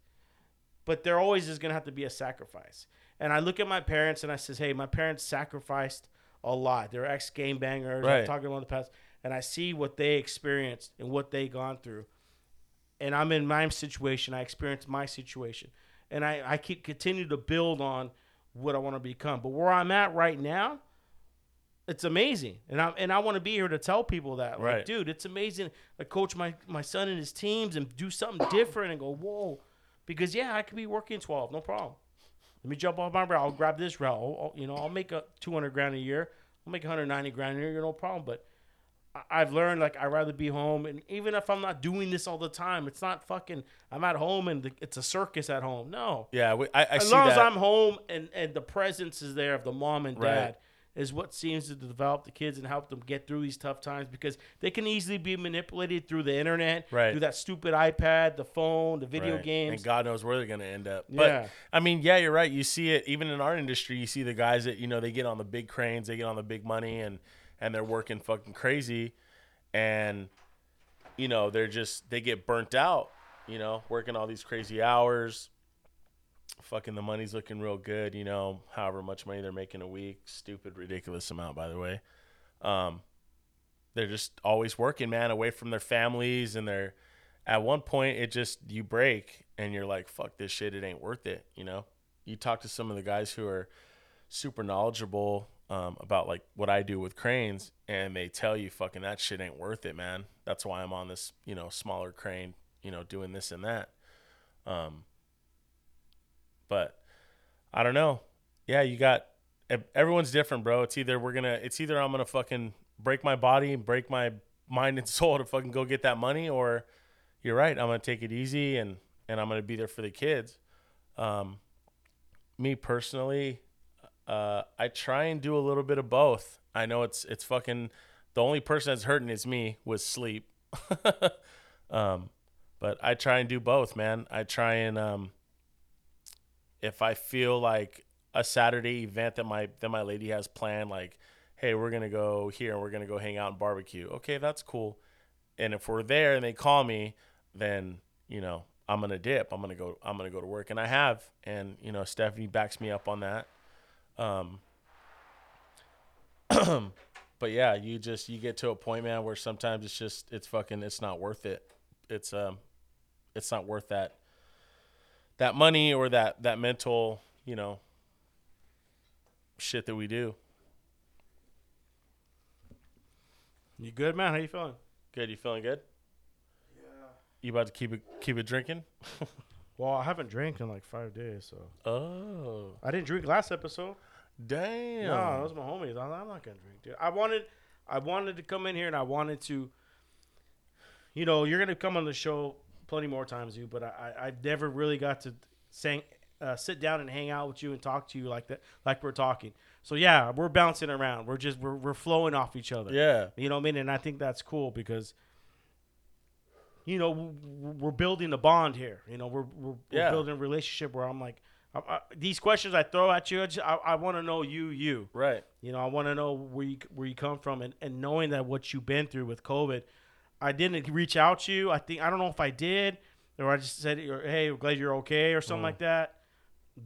But there always is going to have to be a sacrifice. And I look at my parents and I says, hey, my parents sacrificed a lot. They're ex game bangers. Right. I'm talking about the past. and I see what they experienced and what they gone through. And I'm in my situation. I experienced my situation, and I I keep continue to build on what I want to become. But where I'm at right now, it's amazing, and I and I want to be here to tell people that, like, Right. dude, it's amazing. I coach my my son and his teams and do something different and go, whoa, because yeah, I could be working twelve, no problem. Let me jump off my route. I'll grab this route. I'll, you know, I'll make a two hundred grand a year. I'll make one hundred ninety grand a year, no problem. But I've learned like I'd rather be home, and even if I'm not doing this all the time, it's not fucking. I'm at home and the, it's a circus at home. No, Yeah, we, I, I as long that. as I'm home and and the presence is there of the mom and Right. dad is what seems to develop the kids and help them get through these tough times because they can easily be manipulated through the internet, Right. through that stupid iPad, the phone, the video Right. games. and God knows where they're gonna end up. Yeah. But I mean, yeah, you're right. You see it even in our industry. You see the guys that you know they get on the big cranes, they get on the big money, and and they're working fucking crazy, and you know they're just they get burnt out. You know, working all these crazy hours. Fucking the money's looking real good. You know, however much money they're making a week, stupid, ridiculous amount, by the way. Um, they're just always working, man, away from their families and they're at one point it just you break and you're like fuck this shit it ain't worth it you know you talk to some of the guys who are super knowledgeable um, about like what i do with cranes and they tell you fucking that shit ain't worth it man that's why i'm on this you know smaller crane you know doing this and that um but i don't know yeah you got everyone's different bro it's either we're gonna it's either i'm gonna fucking break my body and break my mind and soul to fucking go get that money or you're right. I'm gonna take it easy and and I'm gonna be there for the kids. Um, me personally, uh, I try and do a little bit of both. I know it's it's fucking the only person that's hurting is me with sleep. um, but I try and do both, man. I try and um, if I feel like a Saturday event that my that my lady has planned, like, hey, we're gonna go here and we're gonna go hang out and barbecue. Okay, that's cool. And if we're there and they call me, then you know I'm gonna dip. I'm gonna go. I'm gonna go to work, and I have. And you know Stephanie backs me up on that. Um. but yeah, you just you get to a point, man, where sometimes it's just it's fucking it's not worth it. It's um, it's not worth that that money or that that mental you know shit that we do. You good, man? How you feeling? Good, you feeling good? Yeah. You about to keep it keep it drinking? Well, I haven't drank in like five days, so Oh, I didn't drink last episode. Damn. No, those are my homies. I'm, I'm not gonna drink, dude. I wanted, I wanted to come in here and I wanted to. You know, you're gonna come on the show plenty more times, you. But I, I I've never really got to sang, uh, sit down and hang out with you and talk to you like that, like we're talking. So yeah, we're bouncing around. We're just we're we're flowing off each other. Yeah. You know what I mean? And I think that's cool because, you know, we're building a bond here. You know, we're, we're, we're building a relationship where I'm like, I, I, these questions I throw at you, I, I, I want to know you, you. Right. You know, I want to know where you, where you come from and, and knowing that what you've been through with COVID. I didn't reach out to you. I think, I don't know if I did or I just said, hey, we're glad you're okay or something mm. like that.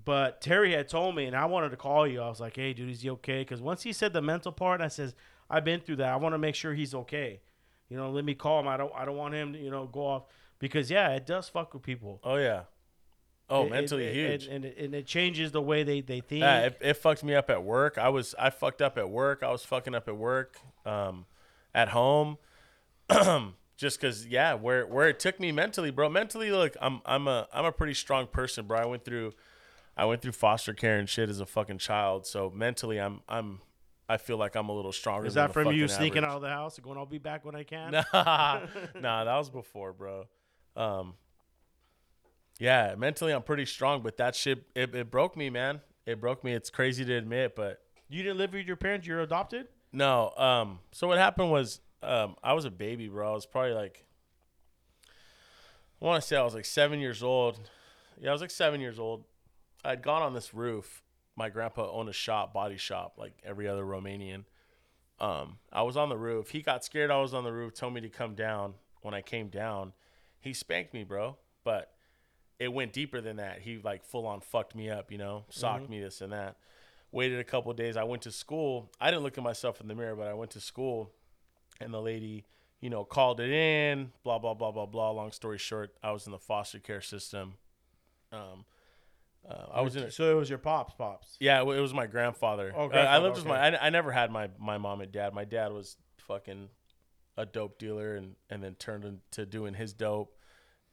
But Terry had told me, and I wanted to call you. I was like, "Hey, dude, is he okay?" Because once he said the mental part, I says, "I've been through that. I want to make sure he's okay." You know, let me call him. I don't. I don't want him to, you know, go off because yeah, it does fuck with people. Oh yeah. Oh, It- mentally it- huge. and, and, it, and it changes the way they they think. yeah, it, it fucked me up at work. I was I fucked up at work. I was fucking up at work. Um, at home. Just cause yeah, where where it took me mentally, bro. Mentally, look, I'm I'm a I'm a pretty strong person, bro. I went through I went through foster care and shit as a fucking child. So mentally I'm I'm I feel like I'm a little stronger. Is that from you sneaking average. out of the house and going, "I'll be back when I can"? nah, nah, that was before, bro. Um, yeah, mentally I'm pretty strong, but that shit it, it broke me, man. It broke me. It's crazy to admit, but You didn't live with your parents. You're adopted. no. Um, so what happened was, um, I was a baby, bro. I was probably like, I want to say I was like seven years old. Yeah, I was like seven years old. I'd gone on this roof. My grandpa owned a shop, body shop, like every other Romanian. Um, I was on the roof. He got scared. I was on the roof. Told me to come down. When I came down, he spanked me, bro. But it went deeper than that. He like full on fucked me up, you know, socked me this and that. Waited a couple days. I went to school. I didn't look at myself in the mirror, but I went to school. and the lady, you know, called it in. Blah blah blah blah blah. Long story short, I was in the foster care system. Um, uh, I was in. A, So it was your pops, pops. yeah, it was my grandfather. Oh, Uh, I grandfather, lived with my. I, I never had my my mom and dad. My dad was fucking a dope dealer, and and then turned into doing his dope.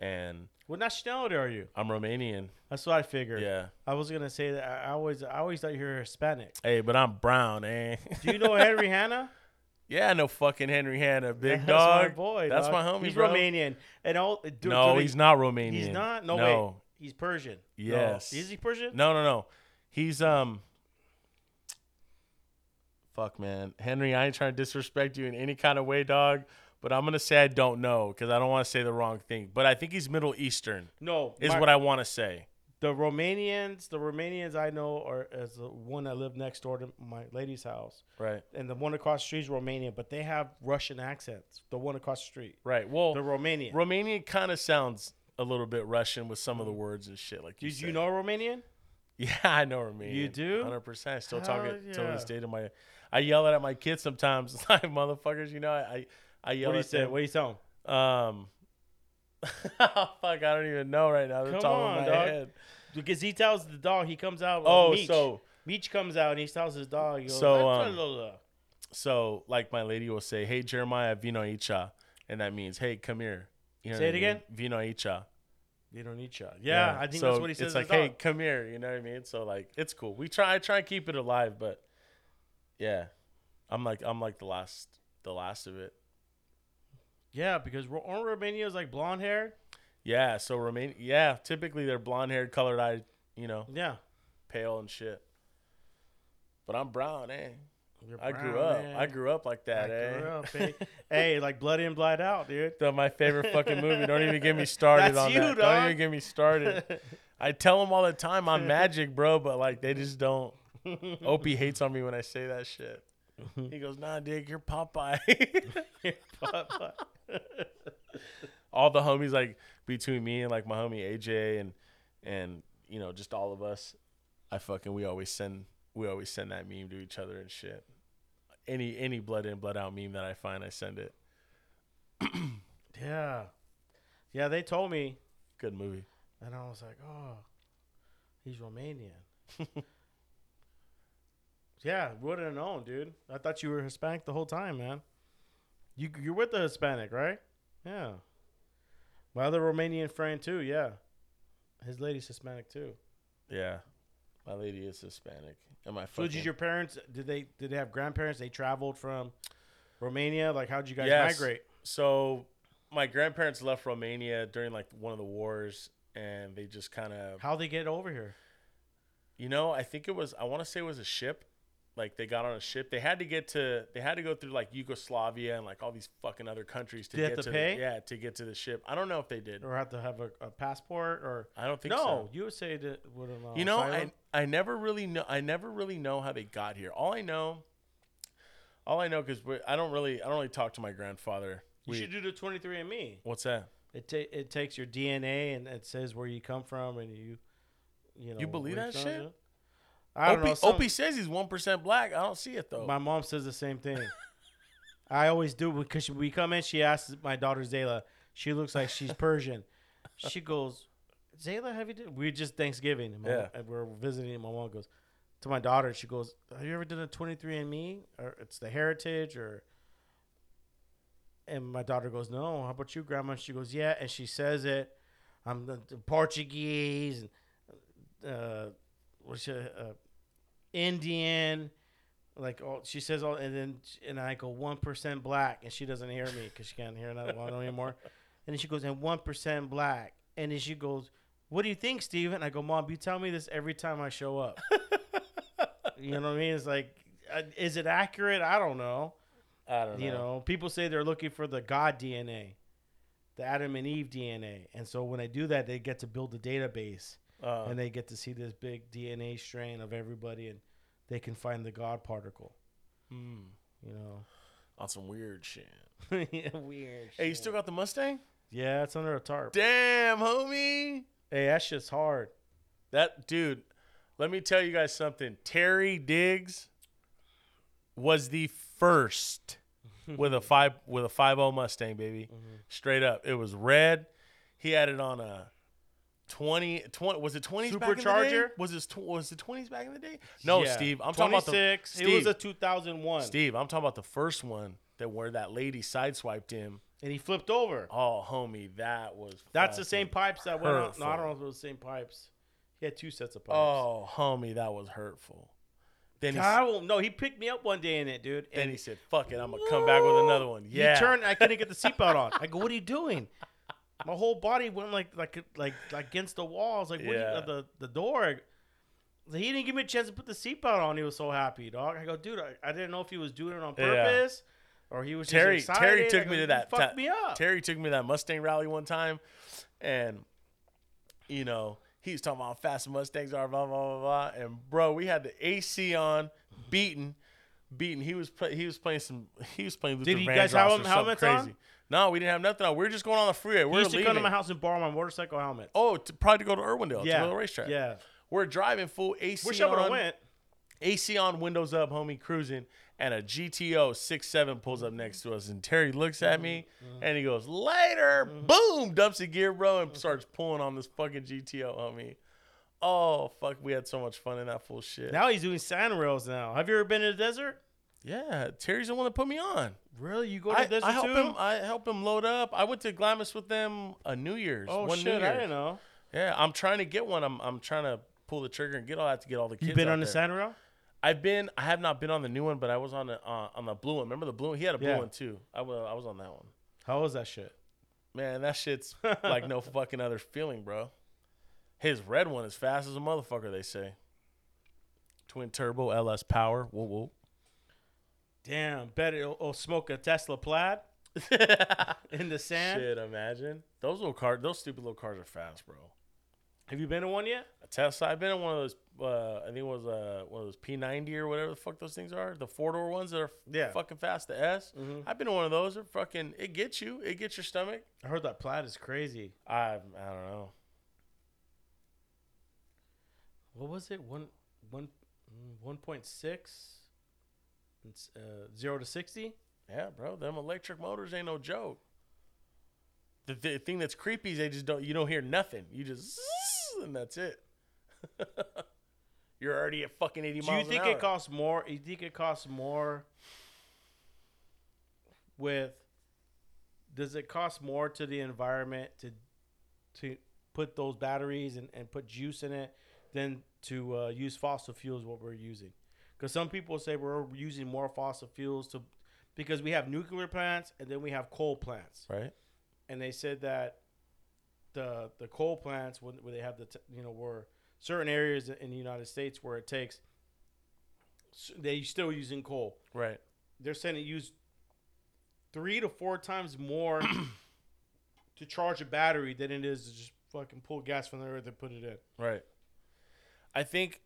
And What nationality are you? I'm Romanian. That's what I figured. Yeah. I was gonna say that. I I always, I always thought you were Hispanic. Hey, but I'm brown, eh? Do you know Henry Hanna? yeah, no fucking Henry Hanna, big That's dog. my boy. That's dog. my homie, He's bro. Romanian, and all. Do, no, they- he's not Romanian. He's not. No, no. wait. He's Persian. No. Yes. Is he Persian? No, no, no. He's um. Fuck, man, Henry. I ain't trying to disrespect you in any kind of way, dog. But I'm gonna say I don't know because I don't want to say the wrong thing. But I think he's Middle Eastern. No. Is my- what I want to say. the Romanians. The Romanians I know are as the one that lived next door to my lady's house, Right. and the one across the street is Romanian, but they have Russian accents. The one across the street, Right. Well, the Romanian. Romanian kind of sounds a little bit Russian with some of the words and shit. Like you Did you know Romanian? Yeah, I know Romanian. You do? Hundred percent. I still talk Hell it till this yeah. day to my. I yell it at my kids sometimes. like motherfuckers, you know. I I, I What do you say? What do you tell 'em? Um. fuck, I don't even know right now. They're Come on, dog. head. Because he tells the dog, he comes out. Oh, Oh, Meech. so Meech comes out and he tells his dog. Goes, So, um, la, la." so like my lady will say, "Hey Jeremiah, vino icha," and that means, "Hey, come here." You know Say it mean? again? Vino icha. don't need shot. Yeah, I think so that's what he says. It's like, hey, dog. come here. You know what I mean? So like, it's cool. We try, I try and keep it alive, but yeah, I'm like, I'm like the last, the last of it. Yeah, because aren't Romanians like blonde hair? Yeah. So remain. Yeah. Typically they're blonde haired, colored eyed. You know, Yeah. pale and shit. But I'm brown, eh? You're I grew up. man. I grew up like I that, eh? grew up, eh? hey, like blood in, blood out, dude. My favorite fucking movie. Don't even get me started That's on you, that. Don't even get me started. I tell them all the time I'm magic, bro, but like they just don't. Opie hates on me when I say that shit. He goes, "Nah, dig, you're Popeye." all the homies, like between me and like my homie AJ and and you know just all of us, I fucking we always send we always send that meme to each other and shit. Any any blood in blood out meme that I find, I send it. yeah. Yeah, they told me, Good movie. and I was like, oh, he's Romanian. yeah, wouldn't have known, dude. I thought you were Hispanic the whole time, man. You you're with the Hispanic, right? Yeah. My other Romanian friend too. Yeah, his lady's Hispanic too. Yeah, my lady is Hispanic, and my So did your parents? Did they did they have grandparents? They traveled from Romania. Like, how'd you guys Yes. migrate? so my grandparents left Romania during like one of the wars, and they just kind of How they get over here? You know, I think it was. I want to say it was a ship. Like they got on a ship. They had to get to. They had to go through like Yugoslavia and like all these fucking other countries to Did get to to. pay? The, yeah, to get to the ship. I don't know if they did. Or have to have a, a passport? Or I don't think so. no? so. USA did, would have. You know, I I never really know. I never really know how they got here. All I know. All I know because I don't really. I don't really talk to my grandfather. you We- should do the twenty three and Me. What's that? It ta- it takes your DNA and it says where you come from and you, you know. You believe that shit? I don't Opie, know. some- Opie says he's one percent black. I don't see it though. My mom says the same thing. I always do because we come in. She asks my daughter Zayla. She looks like she's Persian. She goes, Zayla, have you? Did? We just Thanksgiving. and Yeah. and we're visiting. and My mom goes to my daughter. She goes, Have you ever done a 23andMe or it's the Heritage or? And my daughter goes, No. How about you, Grandma? She goes, Yeah. And she says it. I'm the, the Portuguese and uh, what's she, uh, Indian like all she says all and then and I go one percent black and she doesn't hear me because she can't hear that one anymore. And then she goes and one percent black and then she goes, "What do you think, Steven? I go, "Mom, you tell me this every time I show up." you know what I mean? It's like, uh, is it accurate? I don't know. I don't know. You know, people say they're looking for the God DNA, the Adam and Eve DNA, and so when they do that, they get to build a database Uh, and they get to see this big DNA strain of everybody, and they can find the God particle. hmm, You know, on some weird shit. weird. Hey, you still got the Mustang? Yeah, it's under a tarp. Damn, homie. Hey, that shit's hard. That dude, let me tell you guys something. Terry Diggs was the first with a five with a five O Mustang, baby. Mm-hmm. Straight up. It was red. He had it on a 20, 20 was it 20s back in the day? Supercharger? Was it was it 20s back in the day? No, Yeah. Steve. I'm talking about the 26. Steve, It was a 2001. Steve, I'm talking about the first one that where that lady sideswiped him. And he flipped over. Oh, homie, that was That's the same pipes that went out. No, I don't know if it was the same pipes. He had two sets of pipes. Oh, homie, that was hurtful. Then he, I won't- no, he picked me up one day in it, dude. then And he said, "Fuck it, I'm gonna come back with another one." Yeah, He turned. I couldn't get the seatbelt on. I go, "What are you doing?" My whole body went like like like like against the walls, like what you- Yeah. Uh, the the door. He didn't give me a chance to put the seatbelt on. He was so happy, dog. I go, dude, I, I didn't know if he was doing it on Yeah. purpose or he was just Terry. Terry took go, me to "You that. Fucked ta- me up. Terry took me to that Mustang rally one time, and you know he was talking about how fast Mustangs are, blah blah blah blah. And bro, we had the AC on, beating, beating. He was play, he was playing some. He was playing. Luther Did you guys have him- helmets crazy. on? No, we didn't have nothing on. We were just going on the freeway. We he are used to leaving. come to my house and borrow my motorcycle helmet. Oh, to, probably to go to Irwindale, yeah, to the racetrack. Yeah, We're driving full AC wish I would have on. went. AC on, windows up, homie, cruising, and a GTO 6.7 pulls up next to us, and Terry looks at me, Mm-hmm. and he goes, "Later!" Boom, dumps a gear, bro, and starts pulling on this fucking GTO, homie. Oh fuck, we had so much fun in that full shit. Now he's doing sand rails. Now, have you ever been in the desert? Yeah, Terry's the one that put me on. Really? You go to I, desert I helped too? him. I help him load up. I went to Glamis with them a New Year's. oh one shit! New I Year's. didn't know. Yeah, I'm trying to get one. I'm I'm trying to pull the trigger and get all that to get all the kids. You been on the there. rail? I've been. I have not been on the new one, but I was on the uh, on the blue one. Remember the blue one? He had a blue Yeah. one too. I was I was on that one. How was that shit? Man, that shit's like no fucking other feeling, bro. His red one is fast as a motherfucker. They say. Twin turbo LS power. Whoa whoa. Damn, bet it'll, it'll smoke a Tesla Plaid in the sand. Shit, imagine those little cars. Those stupid little cars are fast, bro. Have you been in one yet? A Tesla. I've been in one of those. Uh, I think it was uh, one of those P90 or whatever the fuck those things are. The four door ones that are Yeah. fucking fast. The S. Have been in one of those. They're fucking. It gets you. It gets your stomach. I heard that Plaid is crazy. I I don't know. What was it? One, one, mm, one point six. Uh, zero to sixty. Yeah, bro. Them electric motors ain't no joke. The, the thing that's creepy is they just don't. You don't hear nothing. You just and that's it. You're already at fucking eighty Do miles you think it costs more? You think it costs more? With does it cost more to the environment to to put those batteries and, and put juice in it than to uh, use fossil fuels? What we're using, because some people say we're using more fossil fuels to because we have nuclear plants and then we have coal plants. right? and they said that the the coal plants when where they have the t- you know where certain areas in the United States where it takes they still using coal. Right. They're saying it used three to four times more to charge a battery than it is to just fucking pull gas from the earth and put it in. Right. I think,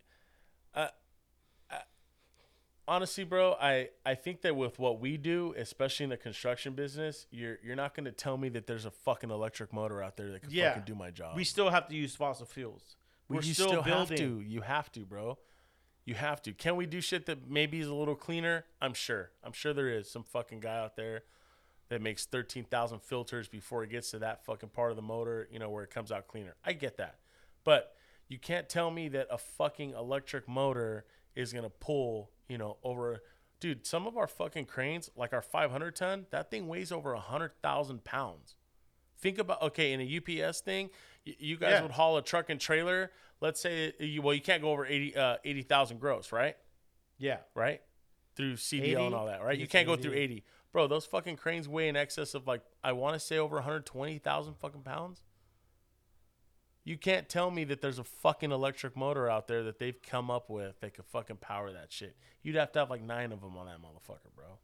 honestly, bro, I, I think that with what we do, especially in the construction business, you're you're not going to tell me that there's a fucking electric motor out there that can Yeah. fucking do my job. We still have to use fossil fuels. We're you still, still, building. have to. You have to, bro. You have to. Can we do shit that maybe is a little cleaner? I'm sure. I'm sure there is some fucking guy out there that makes 13,000 filters before it gets to that fucking part of the motor, you know, where it comes out cleaner. I get that. But you can't tell me that a fucking electric motor is going to pull, you know, over dude, some of our fucking cranes, like our 500 ton, that thing weighs over 100,000 pounds. Think about okay, in a UPS thing, you guys Yeah. would haul a truck and trailer. Let's say you well, you can't go over 80 uh, 80,000 gross, right? Yeah. Right? Through CDL 80? and all that, right? You can't go through 80. 80. Bro, those fucking cranes weigh in excess of like I want to say over 120,000 fucking pounds. You can't tell me that there's a fucking electric motor out there that they've come up with that could fucking power that shit. You'd have to have like 9 of them on that motherfucker, bro.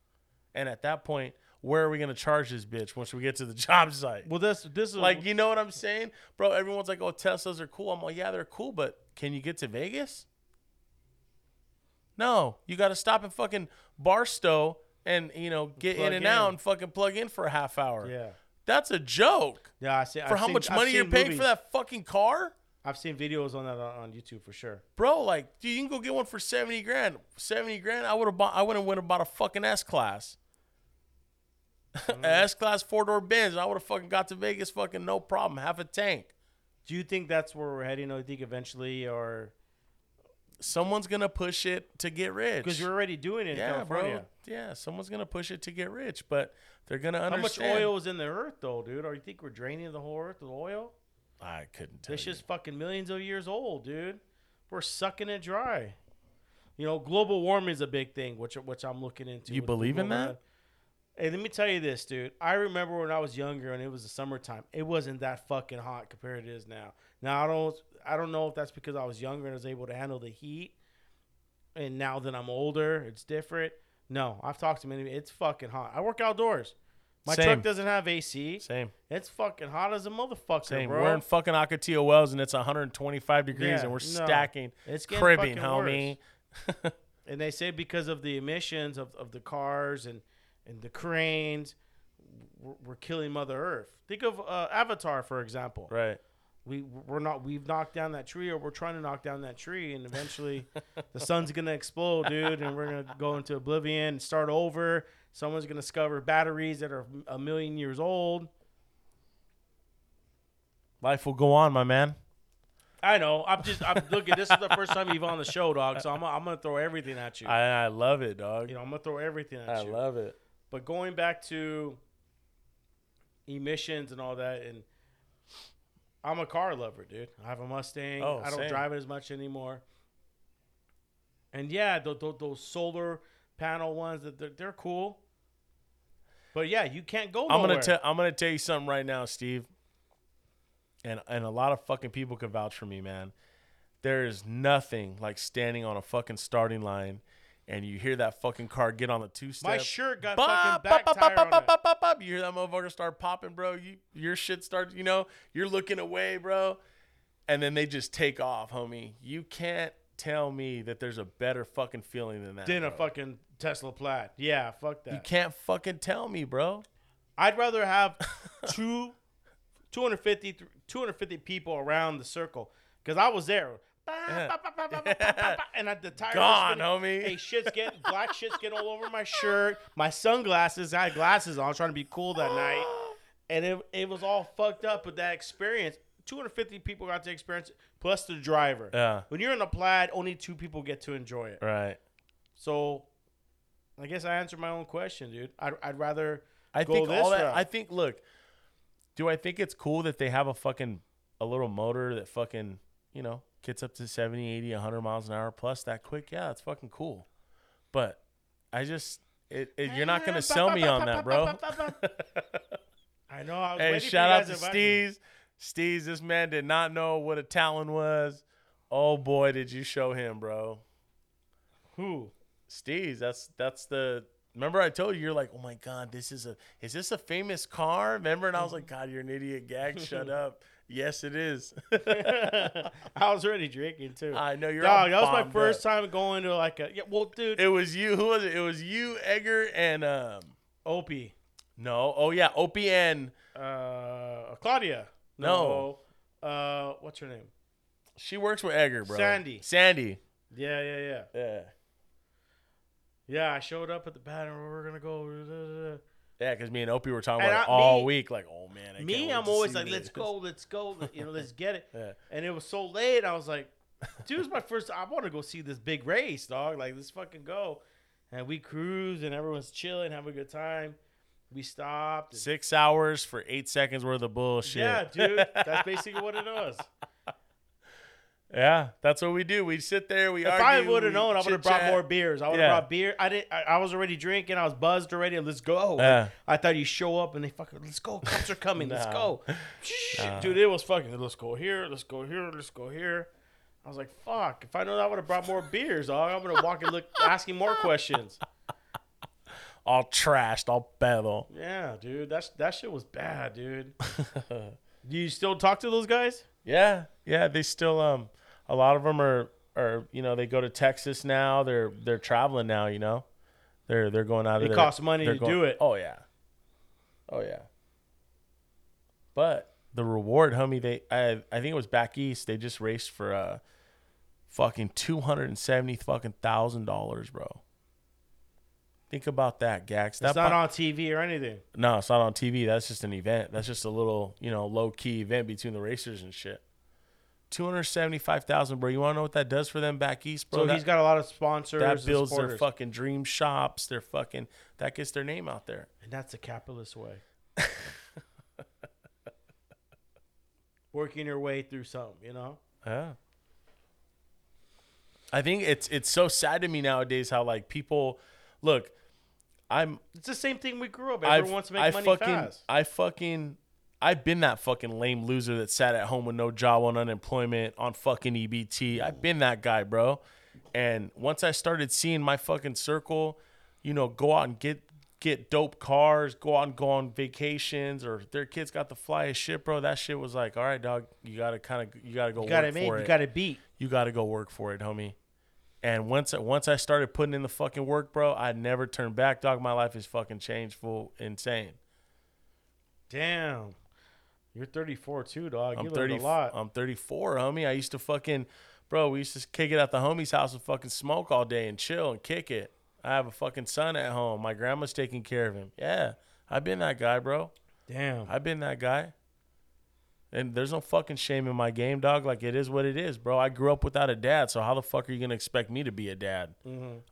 And at that point, where are we going to charge this bitch once we get to the job site? Well, this this is Like, you know what I'm saying? Bro, everyone's like, oh, Teslas are cool. I'm like, yeah, they're cool, but can you get to Vegas? No. You got to stop at fucking Barstow and, you know, get in and out and fucking plug in for a half hour. yeah. That's a joke. Yeah, I see. For I've how seen- much money you're paying movies. for that fucking car? I've seen videos on that on, on YouTube for sure. Bro, like, dude, you can go get one for 70 grand. 70 grand, I would have bought, I would have went and bought a fucking S class. Mm. S class four door Benz. I would have fucking got to Vegas fucking no problem. Half a tank. Do you think that's where we're heading? I think eventually, or Someone's gonna push it to get rich. because you're already doing it in yeah, California? bro. Yeah, someone's gonna push it to get rich, but they're gonna understand. How much oil is in the earth, though, dude? Or you think we're draining the whole earth with oil? I couldn't tell This shit's fucking millions of years old, dude. We're sucking it dry. You know, global warming is a big thing, which which I'm looking into. You believe in that? Hey, let me tell you this, dude. I remember when I was younger and it was the summertime. It wasn't that fucking hot compared to it is now. Now I don't I don't know if that's because I was younger and I was able to handle the heat. And now that I'm older, it's different. No, I've talked to many. It's fucking hot. I work outdoors. My Same. truck doesn't have AC. Same. It's fucking hot as a motherfucker, Same. bro. We're in fucking Ocotillo Wells and it's 125 degrees Yeah, and we're no. stacking It's getting cribbing, homie. and they say because of the emissions of, of the cars and, and the cranes, we're, we're killing Mother Earth. Think of uh, Avatar, for example. Right. We we're not we've knocked down that tree, or we're trying to knock down that tree, and eventually the sun's gonna explode, dude, and we're gonna go into oblivion and start over. Someone's gonna discover batteries that are a million years old. Life will go on, my man. I know. I'm just. I'm looking. This is the first time you've on the show, dog. So I'm. I'm gonna throw everything at you. I, I love it, dog. you know, I'm gonna throw everything at I you. I love it. But going back to emissions and all that, and I'm a car lover, dude. I have a Mustang. Oh, I don't same. drive it as much anymore. And yeah, those, those solar panel ones, that they're, they're cool. But yeah, you can't go. I'm nowhere. gonna tell. I'm gonna tell you something right now, Steve. And and a lot of fucking people can vouch for me, man. There is nothing like standing on a fucking starting line, and you hear that fucking car get on the two step. My shirt got Bop, fucking back bop, tire bop, on bop, bop, bop. You hear that motherfucker start popping, bro. You your shit starts. You know, you're looking away, bro, and then they just take off, homie. You can't tell me that there's a better fucking feeling than that. Then a fucking Tesla Plaid. Yeah, fuck that. You can't fucking tell me, bro. I'd rather have two, 250, th- 250 people around the circle because I was there and at the tire gone, homie. Hey, shits get black shits get all over my shirt, my sunglasses. I had glasses on, trying to be cool that night, and it, it was all fucked up. But that experience, 250 people got to experience, it, plus the driver. Yeah. When you're in a plaid, only two people get to enjoy it. Right. So, I guess I answered my own question, dude. I'd, I'd rather. I think all that. Route. I think. Look, do I think it's cool that they have a fucking a little motor that fucking you know gets up to 70, 80, 100 miles an hour plus that quick? Yeah, it's fucking cool. But I just it, it, you're not gonna sell me on that, bro. I know. I was Hey, shout out to. Steez. Steez, this man did not know what a Talon was. Oh boy, did you show him, bro. Who? Steez, that's that's the remember I told you you're like, oh my god, this is a is this a famous car? Remember? And I was like, God, you're an idiot, gag, shut up. Yes, it is. I was already drinking too. I know you're Dog, that was my first up. time going to like a yeah. Well, dude, It was you. Who was it? It was you, Edgar, and um Opie, no. Oh yeah, Opie and uh, Claudia. No. Uh, what's her name? she works with Edgar, bro. Sandy. Sandy. Yeah, yeah, yeah. Yeah. Yeah, I showed up at the pattern. We're gonna go. Yeah, because me and Opie were talking And about it all me- week. Like, oh man, I Me, I'm always like, let's go, let's go, you know, let's get it. Yeah. And it was so late. I was like, dude, it's my first. I want to go see this big race, dog. Like, let's fucking go. And we cruised, and everyone's chilling, having a good time. We stopped. Six hours for eight seconds worth of bullshit. yeah, dude, that's basically what it was. Yeah, that's what we do. We sit there, we If argue. I would have known, I would have brought more beers. I would have Yeah. brought beer. I didn't. I, I was already drinking. I was buzzed already. Let's go. Yeah. I thought you show up and they fucking let's go. Cops are coming. Let's go. Dude, it was fucking. Let's go here. Let's go here. Let's go here. I was like, fuck. If I know that, I would have brought more beers, dog. I'm gonna walk and look, asking more questions. All trashed, all pedo. Yeah, dude. That's that shit was bad, dude. Do you still talk to those guys? Yeah, yeah. They still um, a lot of them are are you know they go to Texas now. They're they're traveling now. You know, they're they're going out. of It costs money to going- do it. Oh yeah, oh yeah. But the reward, homie, they I I think it was back east. They just raced for uh, fucking two hundred and seventy fucking thousand dollars, bro. Think about that, Gax. It's That not po- on TV or anything. no, it's not on TV. That's just an event. That's just a little, you know, low key event between the racers and shit. Two hundred seventy five thousand, bro. You want to know what that does for them back east, bro? So that, he's got a lot of sponsors. that builds their fucking dream shops. Their fucking that gets their name out there. And that's the capitalist way. Working your way through something, you know? Yeah. I think it's it's so sad to me nowadays how like people look. I'm It's the same thing we grew up. Everyone I've, wants to make I money fucking, fast. I fucking, I've been that fucking lame loser that sat at home with no job on unemployment on fucking EBT. I've been that guy, bro. And once I started seeing my fucking circle, you know, go out and get get dope cars, go out and go on vacations, or their kids got the flyest shit, bro. That shit was like, all right, dog, you gotta kind of, you gotta go You got work it made. for You it got it beat. you got to go work for it, homie. And once once I started putting in the fucking work, bro, I never turned back, dog. My life is fucking changed, full insane. Damn. You're 34 too, dog. I'm you 30. a lot. I'm 34, homie. I used to fucking, bro. We used to kick it at the homie's house and fucking smoke all day and chill and kick it. I have a fucking son at home. My grandma's taking care of him. Yeah, I've been that guy, bro. Damn. I've been that guy. And there's no fucking shame in my game, dog. Like it is what it is, bro. I grew up without a dad, so how the fuck are you gonna expect me to be a dad?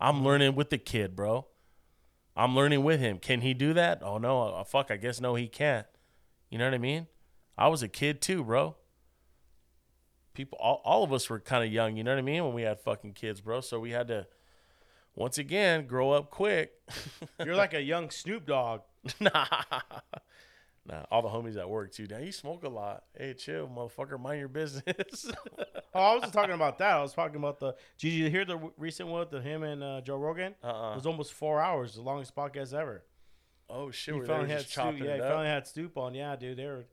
I'm learning with the kid, bro. I'm learning with him. Can he do that? Oh no, uh, fuck. I guess no, he can't. You know what I mean? I was a kid too, bro. People, all, all of us were kind of young. You know what I mean? When we had fucking kids, bro. So we had to, once again, grow up quick. You're like a young Snoop Dogg. nah. Nah, all the homies at work too. Now you smoke a lot. Hey, chill, motherfucker. Mind your business. Oh, I wasn't talking about that. I was talking about the. Did you hear the recent one with him and uh, Joe Rogan? Uh-uh. It was almost four hours, the longest podcast ever. oh shit, He finally had Snoop. Yeah, he finally had Snoop on. Yeah, dude. They were.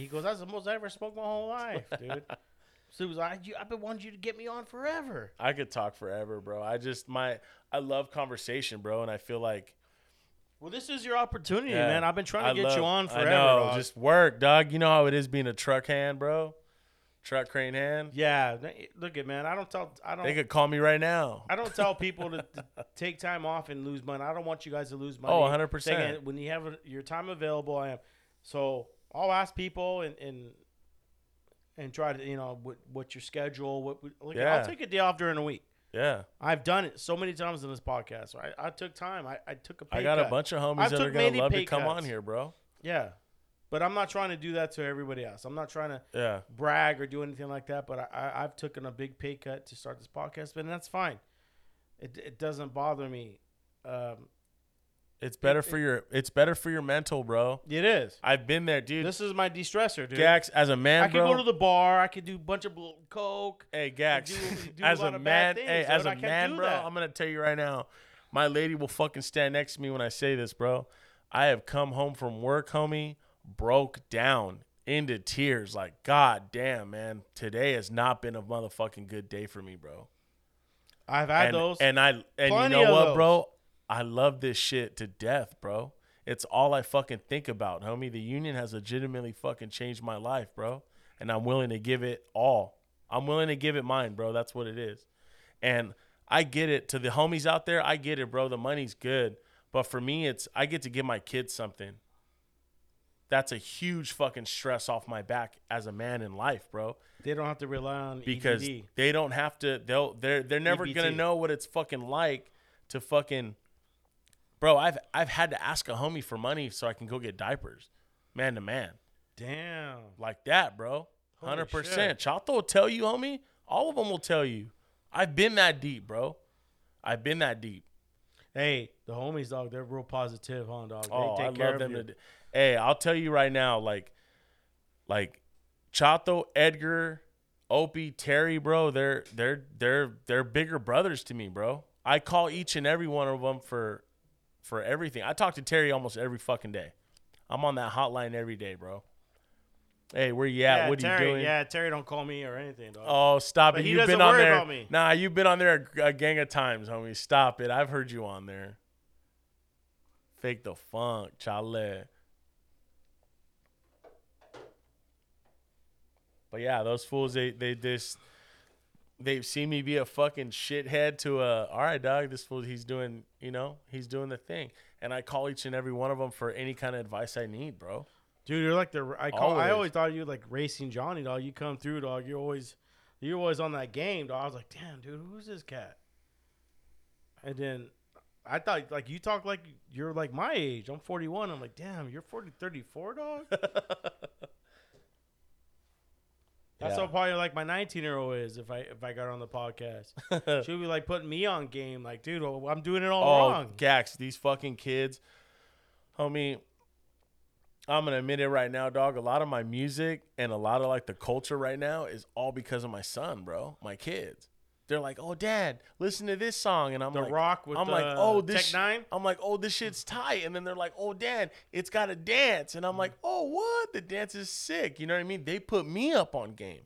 He goes, "That's the most I ever smoked my whole life, dude." Snoop was like, "You- "I've been wanting you to get me on forever." I could talk forever, bro. I just my I love conversation, bro, and I feel like Well, this is your opportunity, yeah, man. I've been trying to I get love- you on forever. I know, dog. just work, dog. You know how it is being a truck hand, bro. Truck crane hand. yeah. Look at man. I don't tell. I don't. They could call me right now. I don't tell people to, to take time off and lose money. I don't want you guys to lose oh, money. Oh, 100%. When you have your time available, I am. So I'll ask people and and, and try to you know what what's your schedule? What like, Yeah. I'll take a day off during the week. Yeah, I've done it so many times in this podcast. I, I took time. I, I took a pay I got cut. a bunch of homies I've that are gonna love to come on here, bro. Yeah, but I'm not trying to do that to everybody else. I'm not trying to Yeah, brag or do anything like that. But I, I, I've taken a big pay cut to start this podcast, but that's fine. It, it doesn't bother me. Um, it's better for your it's better for your mental, bro. it is. I've been there, dude. This is my de-stressor, dude. Gax, as a man, I bro. go to the bar. I can do a bunch of coke. Hey Gax, do- do as lot a man, things, hey, as a man, bro, that. I'm gonna tell you right now, my lady will fucking stand next to me when I say this, bro. I have come home from work, homie, broke down into tears, like God damn, man, today has not been a motherfucking good day for me, bro. I've had and, those. and I and you know what, those. bro? I love this shit to death, bro. It's all I fucking think about, homie. The union has legitimately fucking changed my life, bro. And I'm willing to give it all. I'm willing to give it mine, bro. That's what it is. And I get it. To the homies out there, I get it, bro. The money's good. But for me, it's I get to give my kids something. That's a huge fucking stress off my back as a man in life, bro they don't have to rely on me. because EBT. they don't have to they'll they're they're never gonna know what it's fucking like to fucking bro i've i've had to ask a homie for money so i can go get diapers man to man. Damn. like that bro. Holy 100% chato will tell you homie. All of them will tell you. I've been that deep bro. I've been that deep. Hey, the homies, dog. They're real positive, huh, dog? They oh take i care love of them to d- hey i'll tell you right now like like chato edgar opie terry bro they're they're they're they're bigger brothers to me bro. I call each and every one of them for for everything. I talk to terry almost every fucking day. I'm on that hotline every day bro. Hey where you at? Yeah, what are Terry, you doing? Yeah, Terry don't call me or anything, dog. oh stop But it. you've been on there. nah you've been on there a, a gang of times homie. Stop it. I've heard you on there. Fake the funk chale. But yeah, those fools they they just they've seen me be a fucking shithead to a all right dog this fool he's doing you know he's doing the thing and i call each and every one of them for any kind of advice i need bro Dude, you're like the I call. I Always. always thought you were like racing Johnny, dog. You come through, dog. You're always, you're always on that game, dog. I was like, damn, dude, who's this cat? And then I thought like you talk like you're like my age. I'm 41. I'm like, damn, you're 40, 34, dog. That's Yeah. how probably like my 19 year old is if I if I got on the podcast. She'll be like putting me on game, like, dude, I'm doing it all oh wrong. gax these fucking kids homie i'm gonna admit it right now dog a lot of my music and a lot of like the culture right now is all because of my son bro my kids they're like oh dad listen to this song and i'm The like Rock with i'm like oh this Tech i'm like oh this shit's tight and then they're like oh dad it's got a dance and i'm like oh what the dance is sick you know what i mean they put me up on game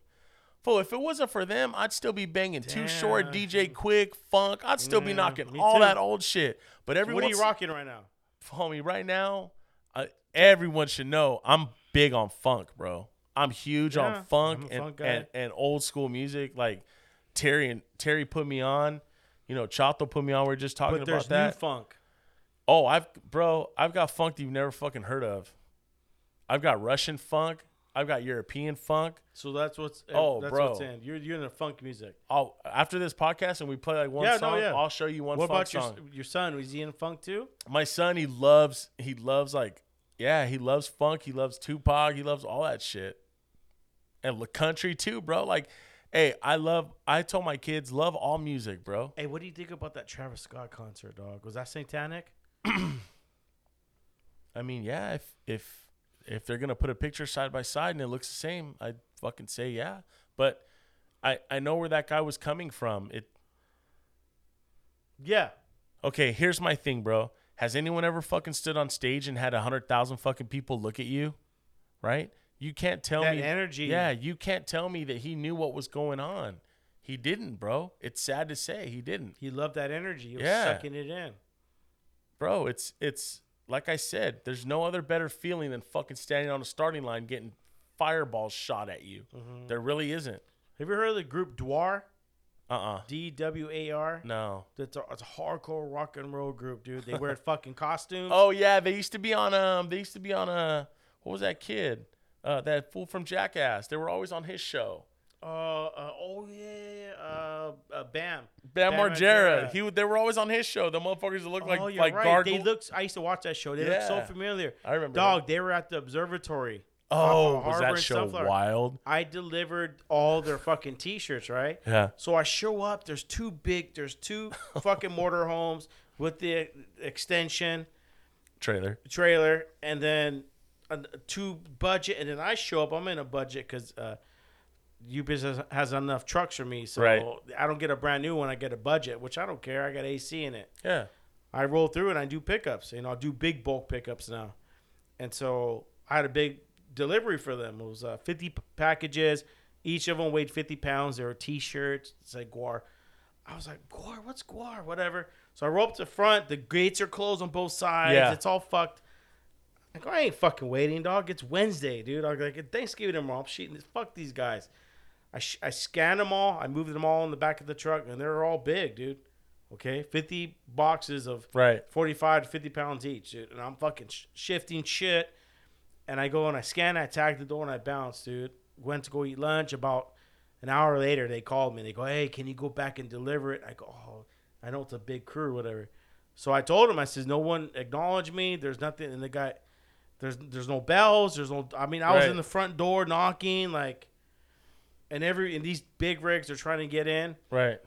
Fool, if it wasn't for them, I'd still be banging Too Short, DJ Quik, Funk. I'd still be knocking all too. that old shit. But every What are you rocking right now? homie, right now, uh, everyone should know I'm big on funk, bro. I'm huge Yeah, on funk I'm and, funk and and old school music. Like Terry and Terry put me on. You know, Chato put me on. We are just talking But about there's new that. funk. oh, I've bro, I've got funk that you've never fucking heard of. I've got Russian funk. I've got European funk. So that's what's eh, Oh, that's bro. what's in. You're you're in the funk music. I'll after this podcast and we play like one Yeah, no, song. yeah. I'll show you one song. what about your song. your son? Was he in funk too? my son he loves he loves like yeah he loves funk he loves tupac he loves all that shit and the country too bro like hey i love i told my kids love all music bro Hey, what do you think about that Travis Scott concert, dog? Was that satanic? i mean yeah if if if they're gonna put a picture side by side and it looks the same i'd fucking say yeah but i i know where that guy was coming from it Yeah. okay here's my thing bro has anyone ever fucking stood on stage and had a hundred thousand fucking people look at you right you can't tell That me energy. Yeah, you can't tell me that he knew what was going on. He didn't, bro. It's sad to say he didn't. He loved that energy. He was Yeah. sucking it in. Bro, it's it's like I said, there's no other better feeling than fucking standing on a starting line getting fireballs shot at you. Mm-hmm. There really isn't. Have you heard of the group GWAR? Uh-uh. G W A R. No. That's a, it's a hardcore rock and roll group, dude. They wear fucking costumes. Oh yeah, they used to be on um they used to be on a what was that kid? Uh that fool from Jackass. They were always on his show. Uh, uh, oh yeah, yeah, yeah. Uh, uh, Bam. Bam, Bam Margera. Margera. He they were always on his show. The motherfuckers that look like oh, you're like right. They look. I used to watch that show. They look so familiar. I remember Dog, they were at the observatory. oh, was that show wild? I delivered all their fucking t-shirts, right? Yeah. So I show up. There's two big. There's two fucking mortar homes with the extension Trailer. trailer, and then a, two budget. And then I show up. I'm in a budget because uh, U business has enough trucks for me, so Right. I don't get a brand new one. I get a budget, which I don't care. I got AC in it. Yeah. I roll through and I do pickups. You know, I do big bulk pickups now. And so I had a big delivery for them. It was uh, 50 p- packages. Each of them weighed 50 pounds. There were t-shirts. It's like GWAR. I was like, GWAR, what's GWAR? Whatever. So I roll up to front. The gates are closed on both sides. Yeah. It's all fucked. Like, I ain't fucking waiting, dog. It's Wednesday, dude. I'm like, Thanksgiving tomorrow. I'm shooting this. Fuck these guys. I, sh- I scanned them all. I moved them all in the back of the truck, and they're all big, dude. Okay, 50 boxes of Right. 45 to 50 pounds each, dude. And I'm fucking sh- shifting shit. And I go and I scan, I tag the door, and I bounce, dude. Went to go eat lunch. About an hour later, they called me. They go, hey, can you go back and deliver it? I go, oh, I know it's a big crew, whatever. So I told him, I says, no one acknowledged me. There's nothing. And the guy, there's there's no bells. There's no. I mean, I was Right. in the front door knocking, like, and every and these big rigs are trying to get in. Right.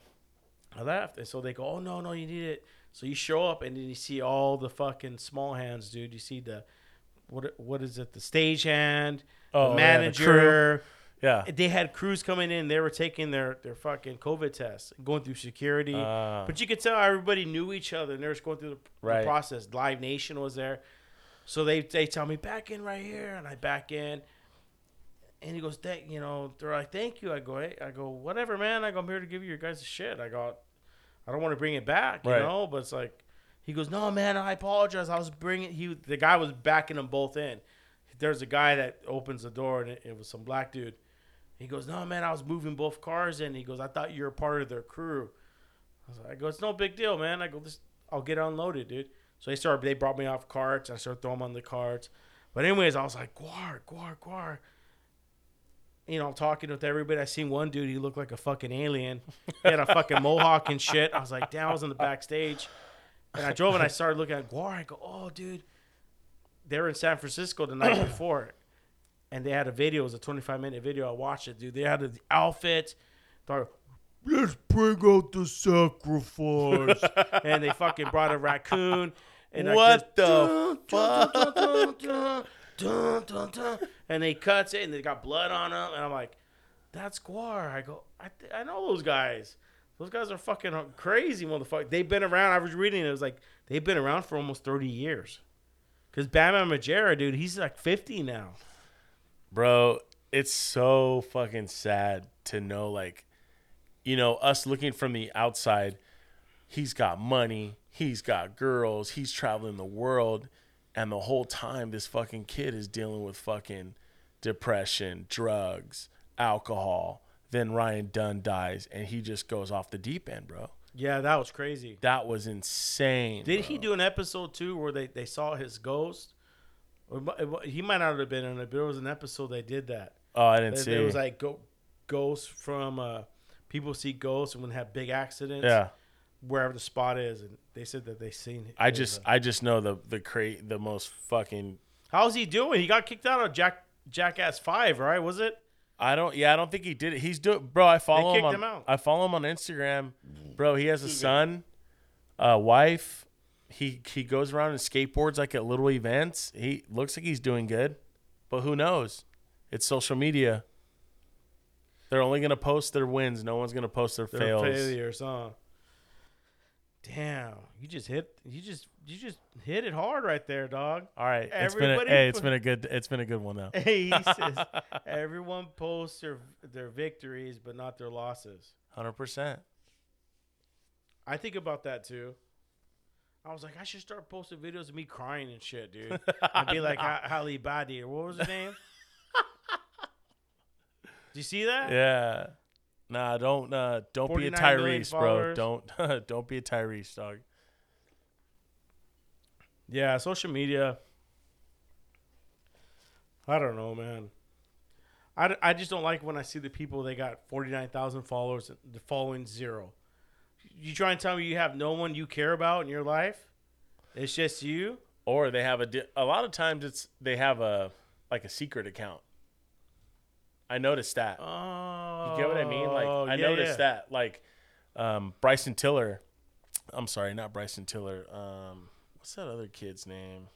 I left, and so they go, "Oh no, no, you need it." So you show up, and then you see all the fucking small hands, dude. You see the what? What is it? The stage hand, Oh, the yeah, the manager. Yeah. they had crews coming in. They were taking their their fucking COVID tests, going through security. Ah. but you could tell everybody knew each other, and they were just going through the, the process. Live Nation was there, so they they tell me back in right here, and I back in. And he goes, "Thank you know." They're like, "Thank you." I go, "Hey," I go, "Whatever, man." I go, "I'm here to give you your guys' shit." I go, "I don't want to bring it back, you Right. know." But it's like, he goes, "No, man, I apologize. I was bringing." He, the guy was backing them both in. There's a guy that opens the door, and it, it was some black dude, He goes, no man, I was moving both cars in. He goes, I thought you were part of their crew. I was like, I go, it's no big deal, man. I go, this, I'll get unloaded, dude. So they started, they brought me off carts. I started throwing them on the carts. But anyways, I was like, GWAR, GWAR, GWAR. You know, I'm talking with everybody. I seen one dude, he looked like a fucking alien. He had a fucking mohawk and shit. I was like, damn, I was in the backstage. And I drove and I started looking at GWAR. I go, oh, dude. They were in San Francisco the night before. And they had a video. It was a 25 minute video. I watched it, dude. They had the outfit. Thought, let's bring out the sacrifice. and they fucking brought a raccoon. And What the dun. And they cuts it and they got blood on them. And I'm like, that's GWAR. I go, I, th- I know those guys. Those guys are fucking crazy, motherfucker. They've been around. I was reading it. It was like they've been around for almost 30 years. Because Batman Margera, dude, he's like 50 now. bro it's so fucking sad to know like you know us looking from the outside he's got money he's got girls he's traveling the world and the whole time this fucking kid is dealing with fucking depression drugs alcohol then ryan dunn dies and he just goes off the deep end bro Yeah, that was crazy. that was insane Did bro. he do an episode too where they, they saw his ghost? Or it mi- it mi- he might not have been in it, but there was an episode they did that. oh i didn't see there was like go, ghosts from uh, people see ghosts and when they have big accidents. yeah wherever the spot is, and they said that they seen. i just uh, i just know the the cra- the most fucking how's he doing? He got kicked out of Jack Jackass Five, right? Was it? I don't. Yeah, I don't think he did it. He's doing, bro. I follow him kicked on. him out. I follow him on Instagram, bro. He has a son, a wife. He he goes around and skateboards like at little events. He looks like he's doing good, but who knows? It's social media. They're only gonna post their wins. No one's gonna post their Their fails. failures, huh? Damn, you just hit. You just you just hit it hard right there, dog. All right, it's been a, Everybody hey, it's been a good it's been a good one though. Hey, he says everyone posts their their victories, but not their losses. Hundred percent. I think about that too. I was like, I should start posting videos of me crying and shit, dude. I'd be like Ha- Halle Badi or what was her name? Do you see that? Yeah. Nah, don't uh, don't be a 49 million Tyrese, bro. Don't don't be a Tyrese, dog. Yeah, social media. I don't know, man. I, I just don't like when I see the people they got 49,000 followers and the following zero. You try and tell me you have no one you care about in your life? It's just you? or they have a di- a lot of times it's they have a like a secret account. I noticed that. Oh. You get what I mean? Like I yeah, noticed yeah. that. Like um, Bryson Tiller. I'm sorry, not Bryson Tiller. Um, what's that other kid's name?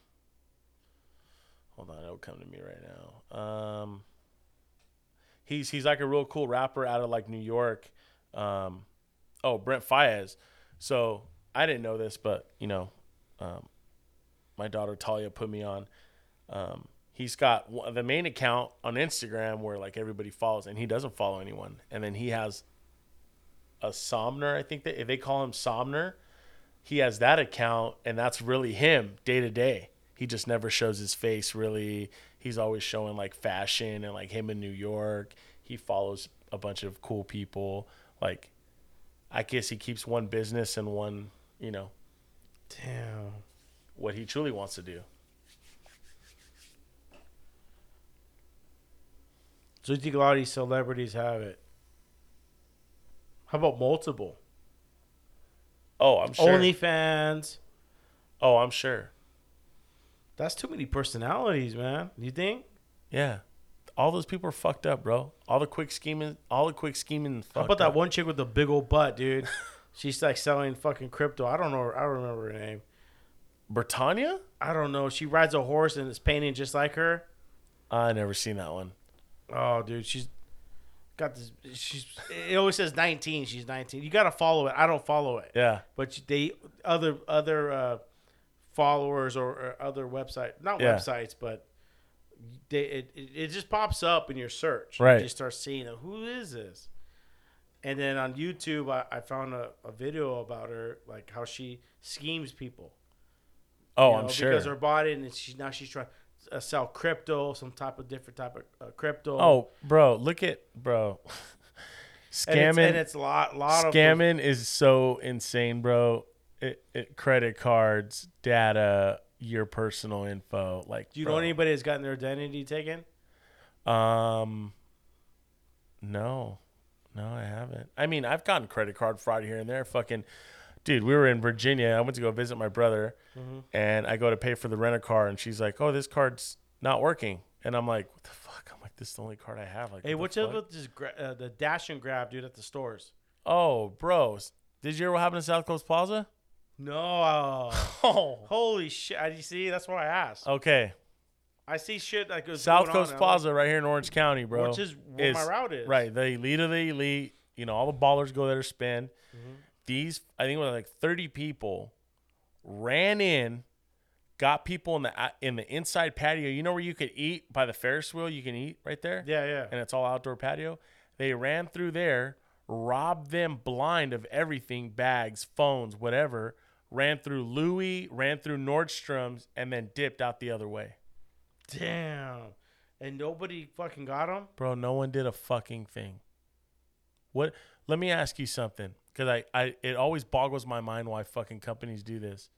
Hold on, it'll come to me right now. Um, he's he's like a real cool rapper out of like New York. Um, oh, Brent Faiyaz. So I didn't know this, but you know, um, my daughter Talia put me on. Um, he's got the main account on Instagram where like everybody follows, and he doesn't follow anyone. And then he has a Sonder, I think that they call him Sonder. He has that account, and that's really him day to day. He just never shows his face really. He's always showing like fashion and like him in New York. He follows a bunch of cool people. Like, I guess he keeps one business and one, you know, Damn. what he truly wants to do. So you think a lot of these celebrities have it? How about multiple? Oh, I'm sure. OnlyFans. oh, I'm sure. That's too many personalities, man. You think? Yeah. All those people are fucked up, bro. All the quick scheming, all the quick scheming. How about that one chick with the big old butt, dude? She's like selling fucking crypto. I don't know. I don't remember her name. Britannia? I don't know. She rides a horse and is painted just like her. I never seen that one. Oh, dude, she's got this. She's. It always says 19. She's 19. You gotta follow it. I don't follow it, Yeah. but they other other uh, followers or, or other website, not Yeah. websites, but they it, it, it just pops up in your search. Right. You just start seeing it. Who is this? And then on YouTube, I, I found a, a video about her, like how she schemes people. Oh, you I'm sure. because her body, and she now she's trying. Uh, sell crypto, some type of different type of uh, crypto. Oh, bro, look at bro. and it's, Scamming, and it's a lot, lot of scamming is so insane, bro. It, it, credit cards, data, your personal info. Like, Do you bro. know anybody that's gotten their identity taken? Um, no, no, I haven't. I mean, I've gotten credit card fraud here and there. Fucking, dude, we were in Virginia. I went to go visit my brother, Mm-hmm. and I go to pay for the rent a car, and she's like, "Oh, this card's not working," and I'm like, "What the fuck?" I'm like, "This is the only card I have." Like, Hey, what's up with this gra- uh, the dash and grab, dude, at the stores? Oh, bros, did you hear what happened in South Coast Plaza? No. Oh, Holy shit! I, you see, that's why I asked. okay. I see shit like goes South Coast on, and I'm Plaza, right here in Orange County, bro. which is where my route is. Right, the elite of the elite. You know, all the ballers go there to spend. Mm-hmm. These, I think, it was like thirty people ran in, got people in the uh, in the inside patio. You know where you could eat by the Ferris wheel. You can eat right there, Yeah, yeah. and it's all outdoor patio. They ran through there, robbed them blind of everything, bags, phones, whatever. Ran through Louis, ran through Nordstrom's, and then dipped out the other way. Damn. And nobody fucking got them? Bro, no one did a fucking thing. What? Let me ask you something, because I, I, it always boggles my mind why fucking companies do this.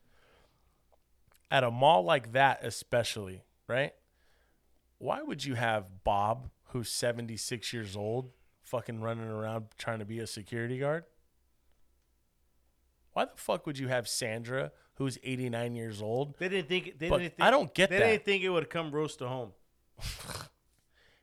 At a mall like that, especially, right? Why would you have Bob, who's seventy six years old, fucking running around trying to be a security guard? Why the fuck would you have Sandra, who's eighty nine years old? They didn't think. They But didn't think. I don't get they that. didn't think it would come roast to home.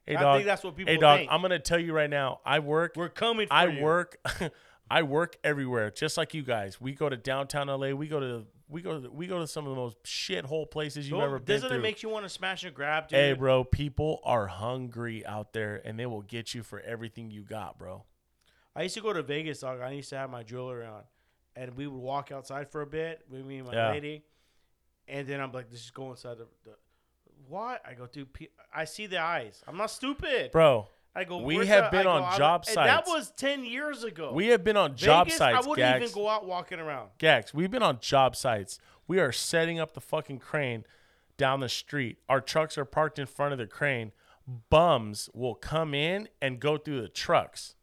Hey I dog, think that's what people hey dog, think. I'm gonna tell you right now. I work. We're coming. For I you. work I work everywhere, just like you guys. We go to downtown LA. We go to we go to, we go to some of the most shithole places you've ever been Doesn't it make you want to smash and grab, dude? hey, bro, people are hungry out there, and they will get you for everything you got, bro. I used to go to Vegas, dog. I used to have my jewelry on, and we would walk outside for a bit me and my Yeah. lady, and then I'm like, let's just go inside the. the what? I go, dude. Pe- I see the eyes. I'm not stupid. Bro, I go. we have been on "I- job sites. That was ten years ago. we have been on job sites, I wouldn't Gax. even go out walking around. Gax, we've been on job sites. We are setting up the fucking crane down the street. Our trucks are parked in front of the crane. Bums will come in and go through the trucks.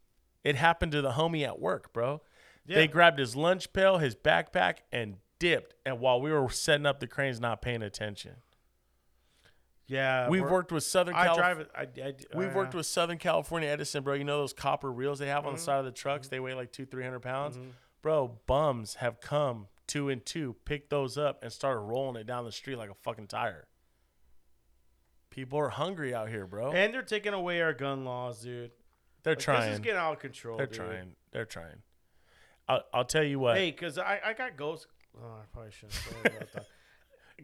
It happened to the homie at work, bro. Yeah. They grabbed his lunch pail, his backpack, and dipped. And while we were setting up the cranes, not paying attention. Yeah, We've worked with Southern I California. drive it. I, I, We've uh, worked with Southern California Edison, bro. You know those copper reels they have on the Mm-hmm. side of the trucks? They weigh like two, three hundred pounds. Bro, bums have come two and two, picked those up, and started rolling it down the street like a fucking tire. People are hungry out here, bro. and they're taking away our gun laws, dude. They're Like, This is getting out of control. They're dude. trying. They're trying. I'll, I'll tell you what. Hey, because I, I got ghosts. Oh, I probably shouldn't say about that.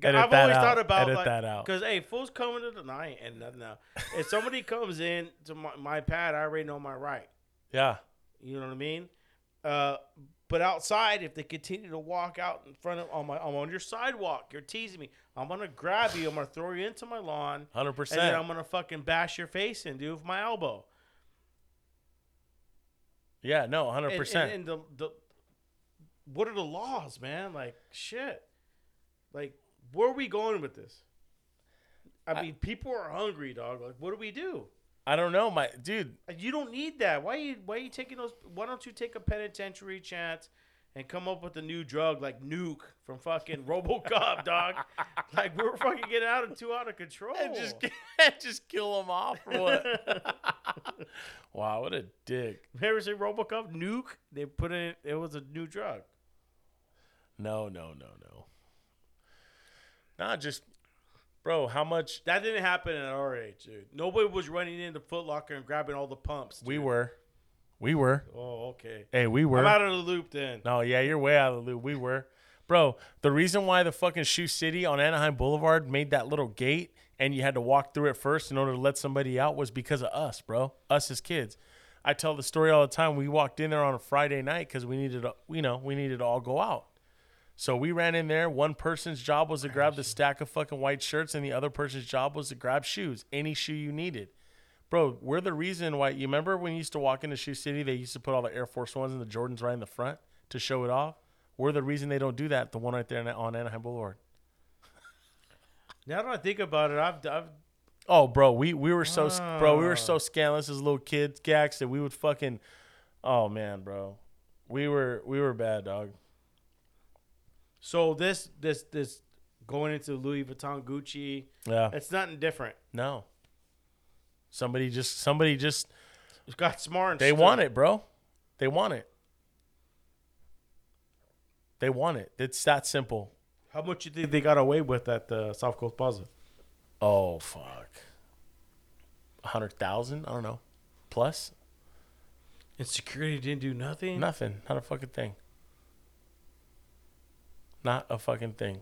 Edit I've always out. thought about Edit like, that out. Because hey, fools coming to the night and nothing now. If somebody comes in to my, my pad, I already know my right. yeah. You know what I mean? Uh, but outside, if they continue to walk out in front of on my I'm on your sidewalk, you're teasing me. I'm gonna grab you. I'm gonna throw you into my lawn, Hundred and then percent. I'm gonna fucking bash your face in, dude, with my elbow. Yeah. No. Hundred And, and, percent. and the the what are the laws, man? Like shit. Like where are we going with this? I mean, people are hungry, dog. Like, what do we do? I don't know, my dude. You don't need that. Why you why are you taking those? Why don't you take a penitentiary chance and come up with a new drug like Nuke from fucking RoboCop, dog? Like we're fucking getting out of too out of control. And just just kill them off or what? wow, what a dick. Ever see RoboCop Nuke? They put in it was a new drug. No, no, no, no. Nah, just bro, how much That didn't happen at our age, dude. Nobody was running into Foot Locker and grabbing all the pumps. we were. We were. Oh, okay. Hey, we were. I'm out of the loop then. No, yeah, you're way out of the loop. We were. Bro, the reason why the fucking Shoe City on Anaheim Boulevard made that little gate and you had to walk through it first in order to let somebody out was because of us, bro. Us as kids. I tell the story all the time. We walked in there on a Friday night because we needed, to, you know, we needed to all go out. So we ran in there. One person's job was to grab the stack of fucking white shirts, and the other person's job was to grab shoes, any shoe you needed. Bro, we're the reason why. You remember when you used to walk into Shoe City, they used to put all the Air Force Ones and the Jordans right in the front to show it off. We're the reason they don't do that. The one right there on Anaheim Boulevard. Now that I think about it, I've, I've Oh, bro, we we were so bro, we were so Ah. scandalous as little kids, gax that we would fucking. Oh man, bro, we were we were bad, dog. So this this this going into Louis Vuitton, Gucci, Yeah, it's nothing different. no. Somebody just somebody just It's got smart. And they want it, bro. They want it. They want it. It's that simple. How much you think they got away with at the South Coast Plaza? Oh fuck. A hundred thousand? I don't know. Plus And security didn't do nothing. nothing. Not a fucking thing. Not a fucking thing.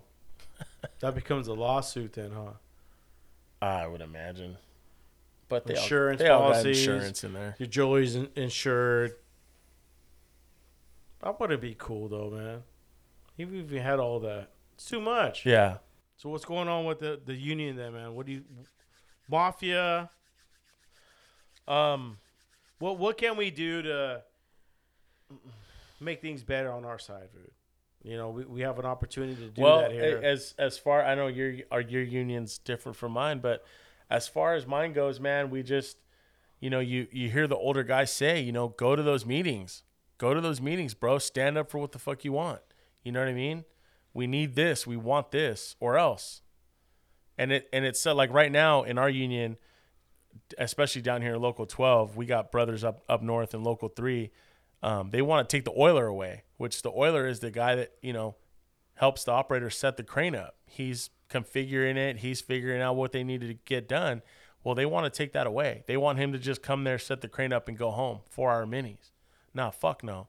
That becomes a lawsuit then, huh? I would imagine. But they Insurance all, they all got policies. insurance in there. Your jewelry's in- insured. That would be cool though, man. Even if you had all that, it's too much. Yeah. So what's going on with the the union then, man? What do you, mafia? Um. What what can we do to make things better on our side, dude? You know, we, we have an opportunity to do well, that here. as as far I know your our your union's different from mine, but as far as mine goes, man, we just you know you you hear the older guys say, you know, go to those meetings, go to those meetings, bro. Stand up for what the fuck you want. You know what I mean? We need this, we want this, or else. And it and it's uh, like right now in our union, especially down here in local 12 we got brothers up up north in local 3 um, they want to take the oiler away which the oiler is the guy that you know helps the operator set the crane up. He's configuring it he's figuring out what they need to get done. Well they want to take that away. They want him to just come there set the crane up and go home four hour minis. Nah fuck no.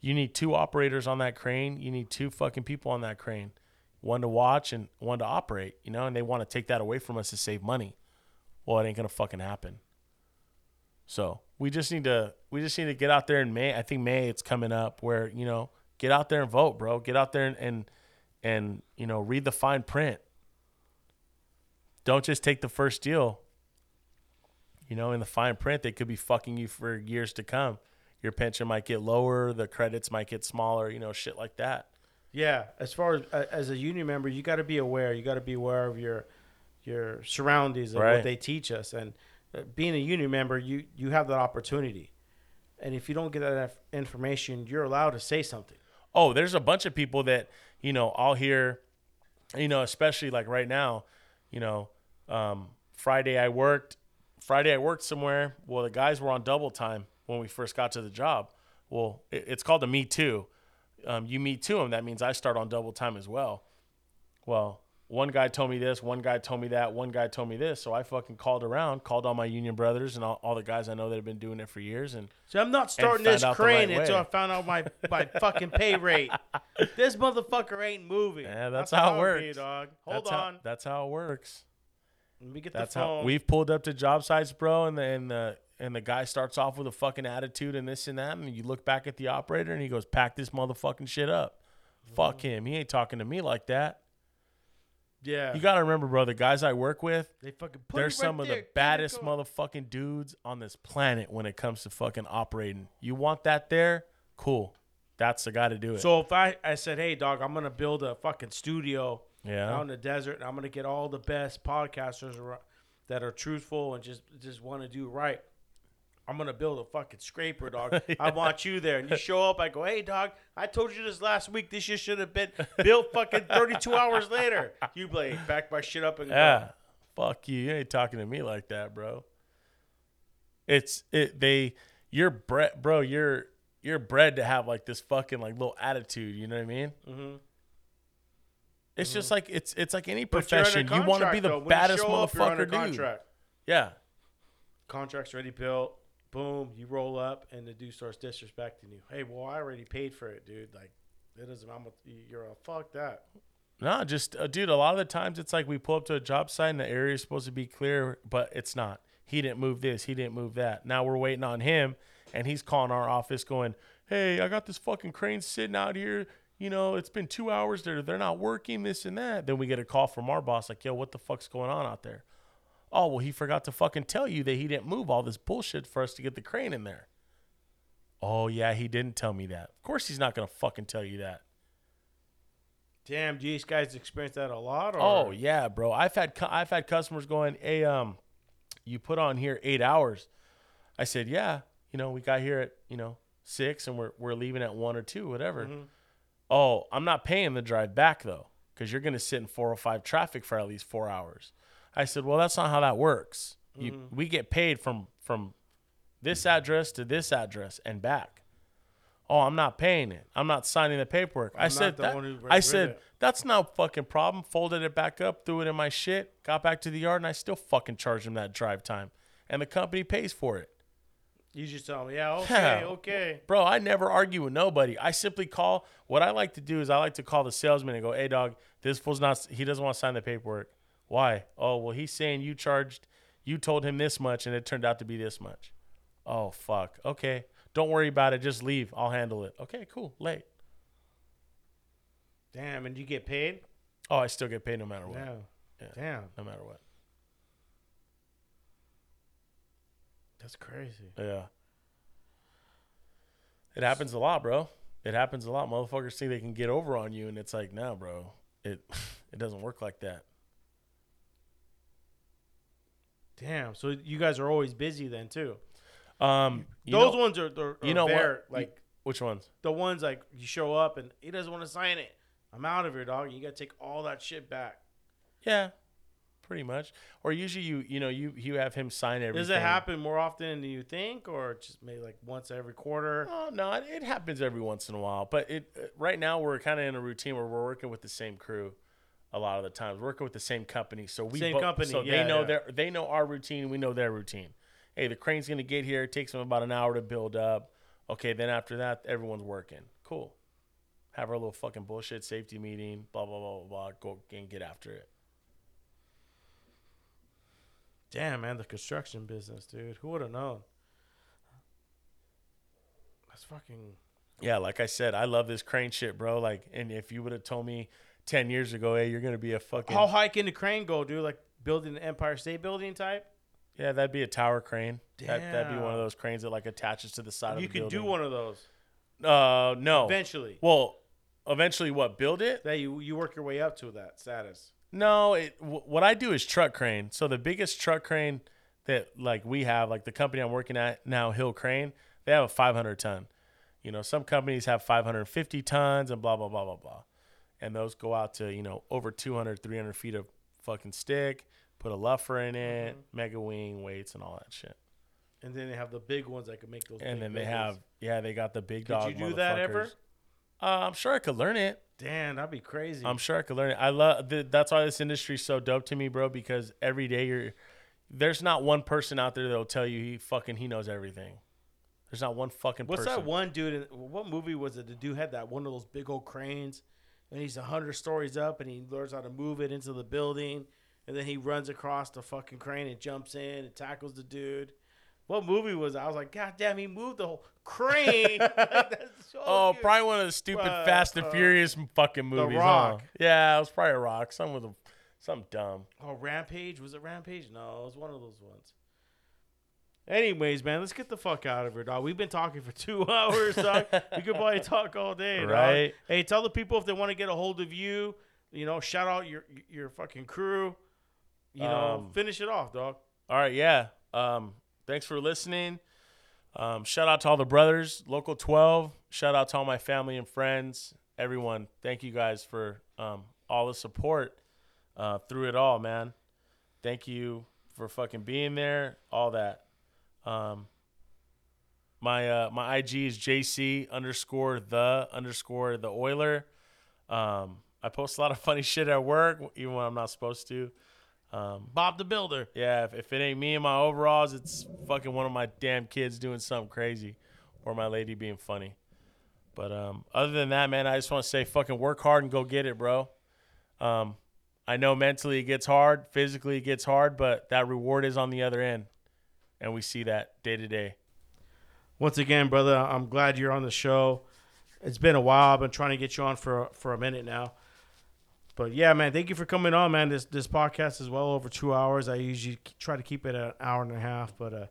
You need two operators on that crane. You need two fucking people on that crane. One to watch and one to operate you know and they want to take that away from us to save money. Well, it ain't gonna fucking happen. So we just need to we just need to get out there in May. I think May it's coming up where you know get out there and vote, bro. Get out there and and, and you know read the fine print. Don't just take the first deal. You know, in the fine print, they could be fucking you for years to come. Your pension might get lower, the credits might get smaller, you know, shit like that. yeah, as far as uh, as a union member, you got to be aware. You got to be aware of your your surroundings and Right. what they teach us. And being a union member, you you have that opportunity. And if you don't get that information, you're allowed to say something. oh, there's a bunch of people that, you know, I'll hear, you know, especially like right now, you know, um, Friday I worked, Friday I worked somewhere. Well, the guys were on double time when we first got to the job. Well, it, it's called a me too. Um, you me too them. That means I start on double time as well. Well, one guy told me this, one guy told me that, one guy told me this. So I fucking called around, called all my union brothers and all, all the guys I know that have been doing it for years. And So I'm not starting this crane right until way. I found out my, my fucking pay rate. This motherfucker ain't moving. Yeah, that's how it works. dog. Hold that's on. How, that's how it works. Let me get That's the how we've pulled up to job sites, bro, and the and the and the guy starts off with a fucking attitude and this and that, and you look back at the operator and he goes, "Pack this motherfucking shit up." Fuck mm-hmm. him. He ain't talking to me like that. Yeah. You gotta remember, bro. The guys I work with, they fucking put they're right some of the baddest motherfucking dudes on this planet when it comes to fucking operating. You want that there? Cool. That's the guy to do it. So if I, I said, hey, dog, I'm going to build a fucking studio yeah. out in the desert and I'm going to get all the best podcasters that are truthful and just, just want to do right. I'm to build a fucking scraper, dog. I want you there. And you show up, I go, hey, dog, I told you this last week. This shit should have been built fucking 32 hours later. You like, back my shit up and go. Yeah. Fuck you. You ain't talking to me like that, bro. It's it they you're bro, you're you're bred to have like this fucking like little attitude, you know what I mean? Mm-hmm. It's just like it's it's like any profession. You want to be the though. Baddest show up, you're under motherfucker, dude. Yeah. Contract's already built. Boom, you roll up, and the dude starts disrespecting you. Hey, well, I already paid for it, dude. Like, it doesn't. I'm you're a fuck that. No, just uh, dude. A lot of the times it's like we pull up to a job site and the area is supposed to be clear, but it's not. He didn't move this. He didn't move that. Now we're waiting on him, and he's calling our office, going, "Hey, I got this fucking crane sitting out here. You know, it's been two hours. They're they're not working. This and that." Then we get a call from our boss, like, "Yo, what the fuck's going on out there?" Oh, well, he forgot to fucking tell you that he didn't move all this bullshit for us to get the crane in there. Oh yeah, he didn't tell me that. Of course, he's not gonna fucking tell you that. Damn, do these guys experience that a lot? Or? Oh yeah, bro. I've had I've had customers going, "Hey, um, you put on here eight hours." I said, "Yeah, you know, we got here at you know six, and we're we're leaving at one or two, whatever." Oh, I'm not paying the drive back though, because you're gonna sit in 405 traffic for at least four hours. I said, "Well, that's not how that works. You mm-hmm. we get paid from from this mm-hmm. address to this address and back." Oh, I'm not paying it. I'm not signing the paperwork. I not said that, I said it. that's no fucking problem. Folded it back up, threw it in my shit, got back to the yard, and I still fucking charged him that drive time. And the company pays for it. You just tell me, yeah, okay, Yeah. okay. Bro, I never argue with nobody. I simply call. What I like to do is I like to call the salesman and go, "Hey, dog, this fool's not. He doesn't want to sign the paperwork. Why? Oh, well, he's saying you charged. You told him this much, and it turned out to be this much. Oh, fuck. Okay, don't worry about it. Just leave. I'll handle it. Okay, cool. Late. Damn, and you get paid? Oh, I still get paid no matter what. Damn. Yeah. Damn, No matter what. that's crazy. Yeah. It happens a lot, bro. It happens a lot. Motherfuckers think they can get over on you, and it's like, nah, bro. It it doesn't work like that. Damn. So you guys are always busy then too. Um, Those know- ones are, are, you are know what? Like which ones? the ones like you show up and he doesn't want to sign it. I'm out of here, dog. You gotta take all that shit back. Yeah, pretty much. Or usually you you know you you have him sign everything. Does it happen more often than you think, or just maybe like once every quarter? Oh no, it, it happens every once in a while. But it uh, right now we're kind of in a routine where we're working with the same crew. A lot of the times, working with the same company, so we Same bo- company, so yeah, they know yeah. their they know our routine, we know their routine. Hey, the crane's gonna get here. It takes them about an hour to build up. Okay, then after that, everyone's working. Cool. Have our little fucking bullshit safety meeting. Blah blah blah blah. blah go and get after it. Damn, man, the construction business, dude. Who would have known? That's fucking. Yeah, like I said, I love this crane shit, bro. Like, and if you would have told me ten years ago, hey, you're gonna be a fucking How high can the crane go, dude? Like building the Empire State Building type? yeah, that'd be a tower crane. That, that'd be one of those cranes that like attaches to the side You of the could do one of those Uh, no. eventually. Well, eventually, what? Build it? That you you work your way up to that status. No. It. W- what I do is truck crane. So the biggest truck crane that like we have, like the company I'm working at now, Hill Crane, they have a 500 ton. You know, some companies have 550 tons and blah blah blah blah blah, and those go out to you know over 200, 300 feet of fucking stick. Put a luffer in it, mega wing weights and all that shit. And then they have the big ones that can make those. And then they buildings. have yeah, they got the big Could dog. you do that ever? Uh, I'm sure I could learn it. Damn, that'd be crazy. I'm sure I could learn it. I love th- that's why this industry's so dope to me, bro. Because every day you're there's not one person out there that'll tell you he fucking he knows everything. There's not one fucking What's person. that one dude? In, what movie was it? The dude had that one of those big old cranes, and he's a hundred stories up, and he learns how to move it into the building, and then he runs across the fucking crane and jumps in and tackles the dude. What movie was it? I was like, God damn, he moved the whole crane. Like, so Oh, good. probably one of the stupid Uh, Fast and uh, Furious fucking movies. huh? Rock. Yeah, it was probably a rock. Some with a some dumb. Oh, Rampage? Was it Rampage? No, it was one of those ones. Anyways, man, let's get the fuck out of here, dog. We've been talking for two hours, dog. we could probably talk all day, dog. Right. Hey, tell the people if they want to get a hold of you. You know, shout out your your fucking crew. You know, Um, finish it off, dog. All right, yeah. Um, thanks for listening. Um, shout out to all the brothers, local twelve. Shout out to all my family and friends, everyone. Thank you guys for um, all the support uh, through it all, man. Thank you for fucking being there. All that. Um, my uh, my IG is JC underscore the underscore the Oiler. Um, I post a lot of funny shit at work, even when I'm not supposed to. Um, Bob the Builder. yeah, if, if it ain't me in my overalls, it's fucking one of my damn kids doing something crazy or my lady being funny. But um, other than that, man, I just want to say fucking work hard and go get it, bro. Um, I know mentally it gets hard, physically it gets hard, but that reward is on the other end. And we see that day to day. Once again, brother, I'm glad you're on the show. It's been a while. I've been trying to get you on for for a minute now. But yeah, man, thank you for coming on, man. This this podcast is well over two hours. I usually try to keep it at an hour and a half, but uh,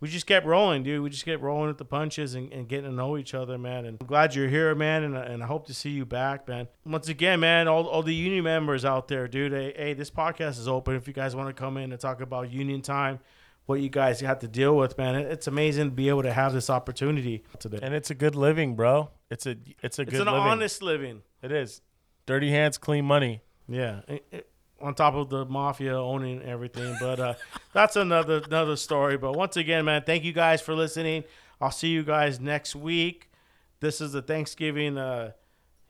we just kept rolling, dude. We just kept rolling with the punches and, and getting to know each other, man. And I'm glad you're here, man. And, and I hope to see you back, man. Once again, man, all, all the union members out there, dude. Hey, hey, this podcast is open. If you guys want to come in and talk about union time, what you guys have to deal with, man. It's amazing to be able to have this opportunity today. And it's a good living, bro. It's a it's a good. Living. It's an living. honest living. It is. Dirty hands, clean money. Yeah. It- it- on top of the mafia owning everything, but uh, that's another another story. But once again, man, thank you guys for listening. I'll see you guys next week. This is the Thanksgiving uh,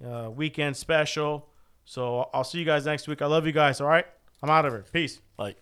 uh, weekend special. So I'll see you guys next week. I love you guys. All right, I'm out of here. Peace. Like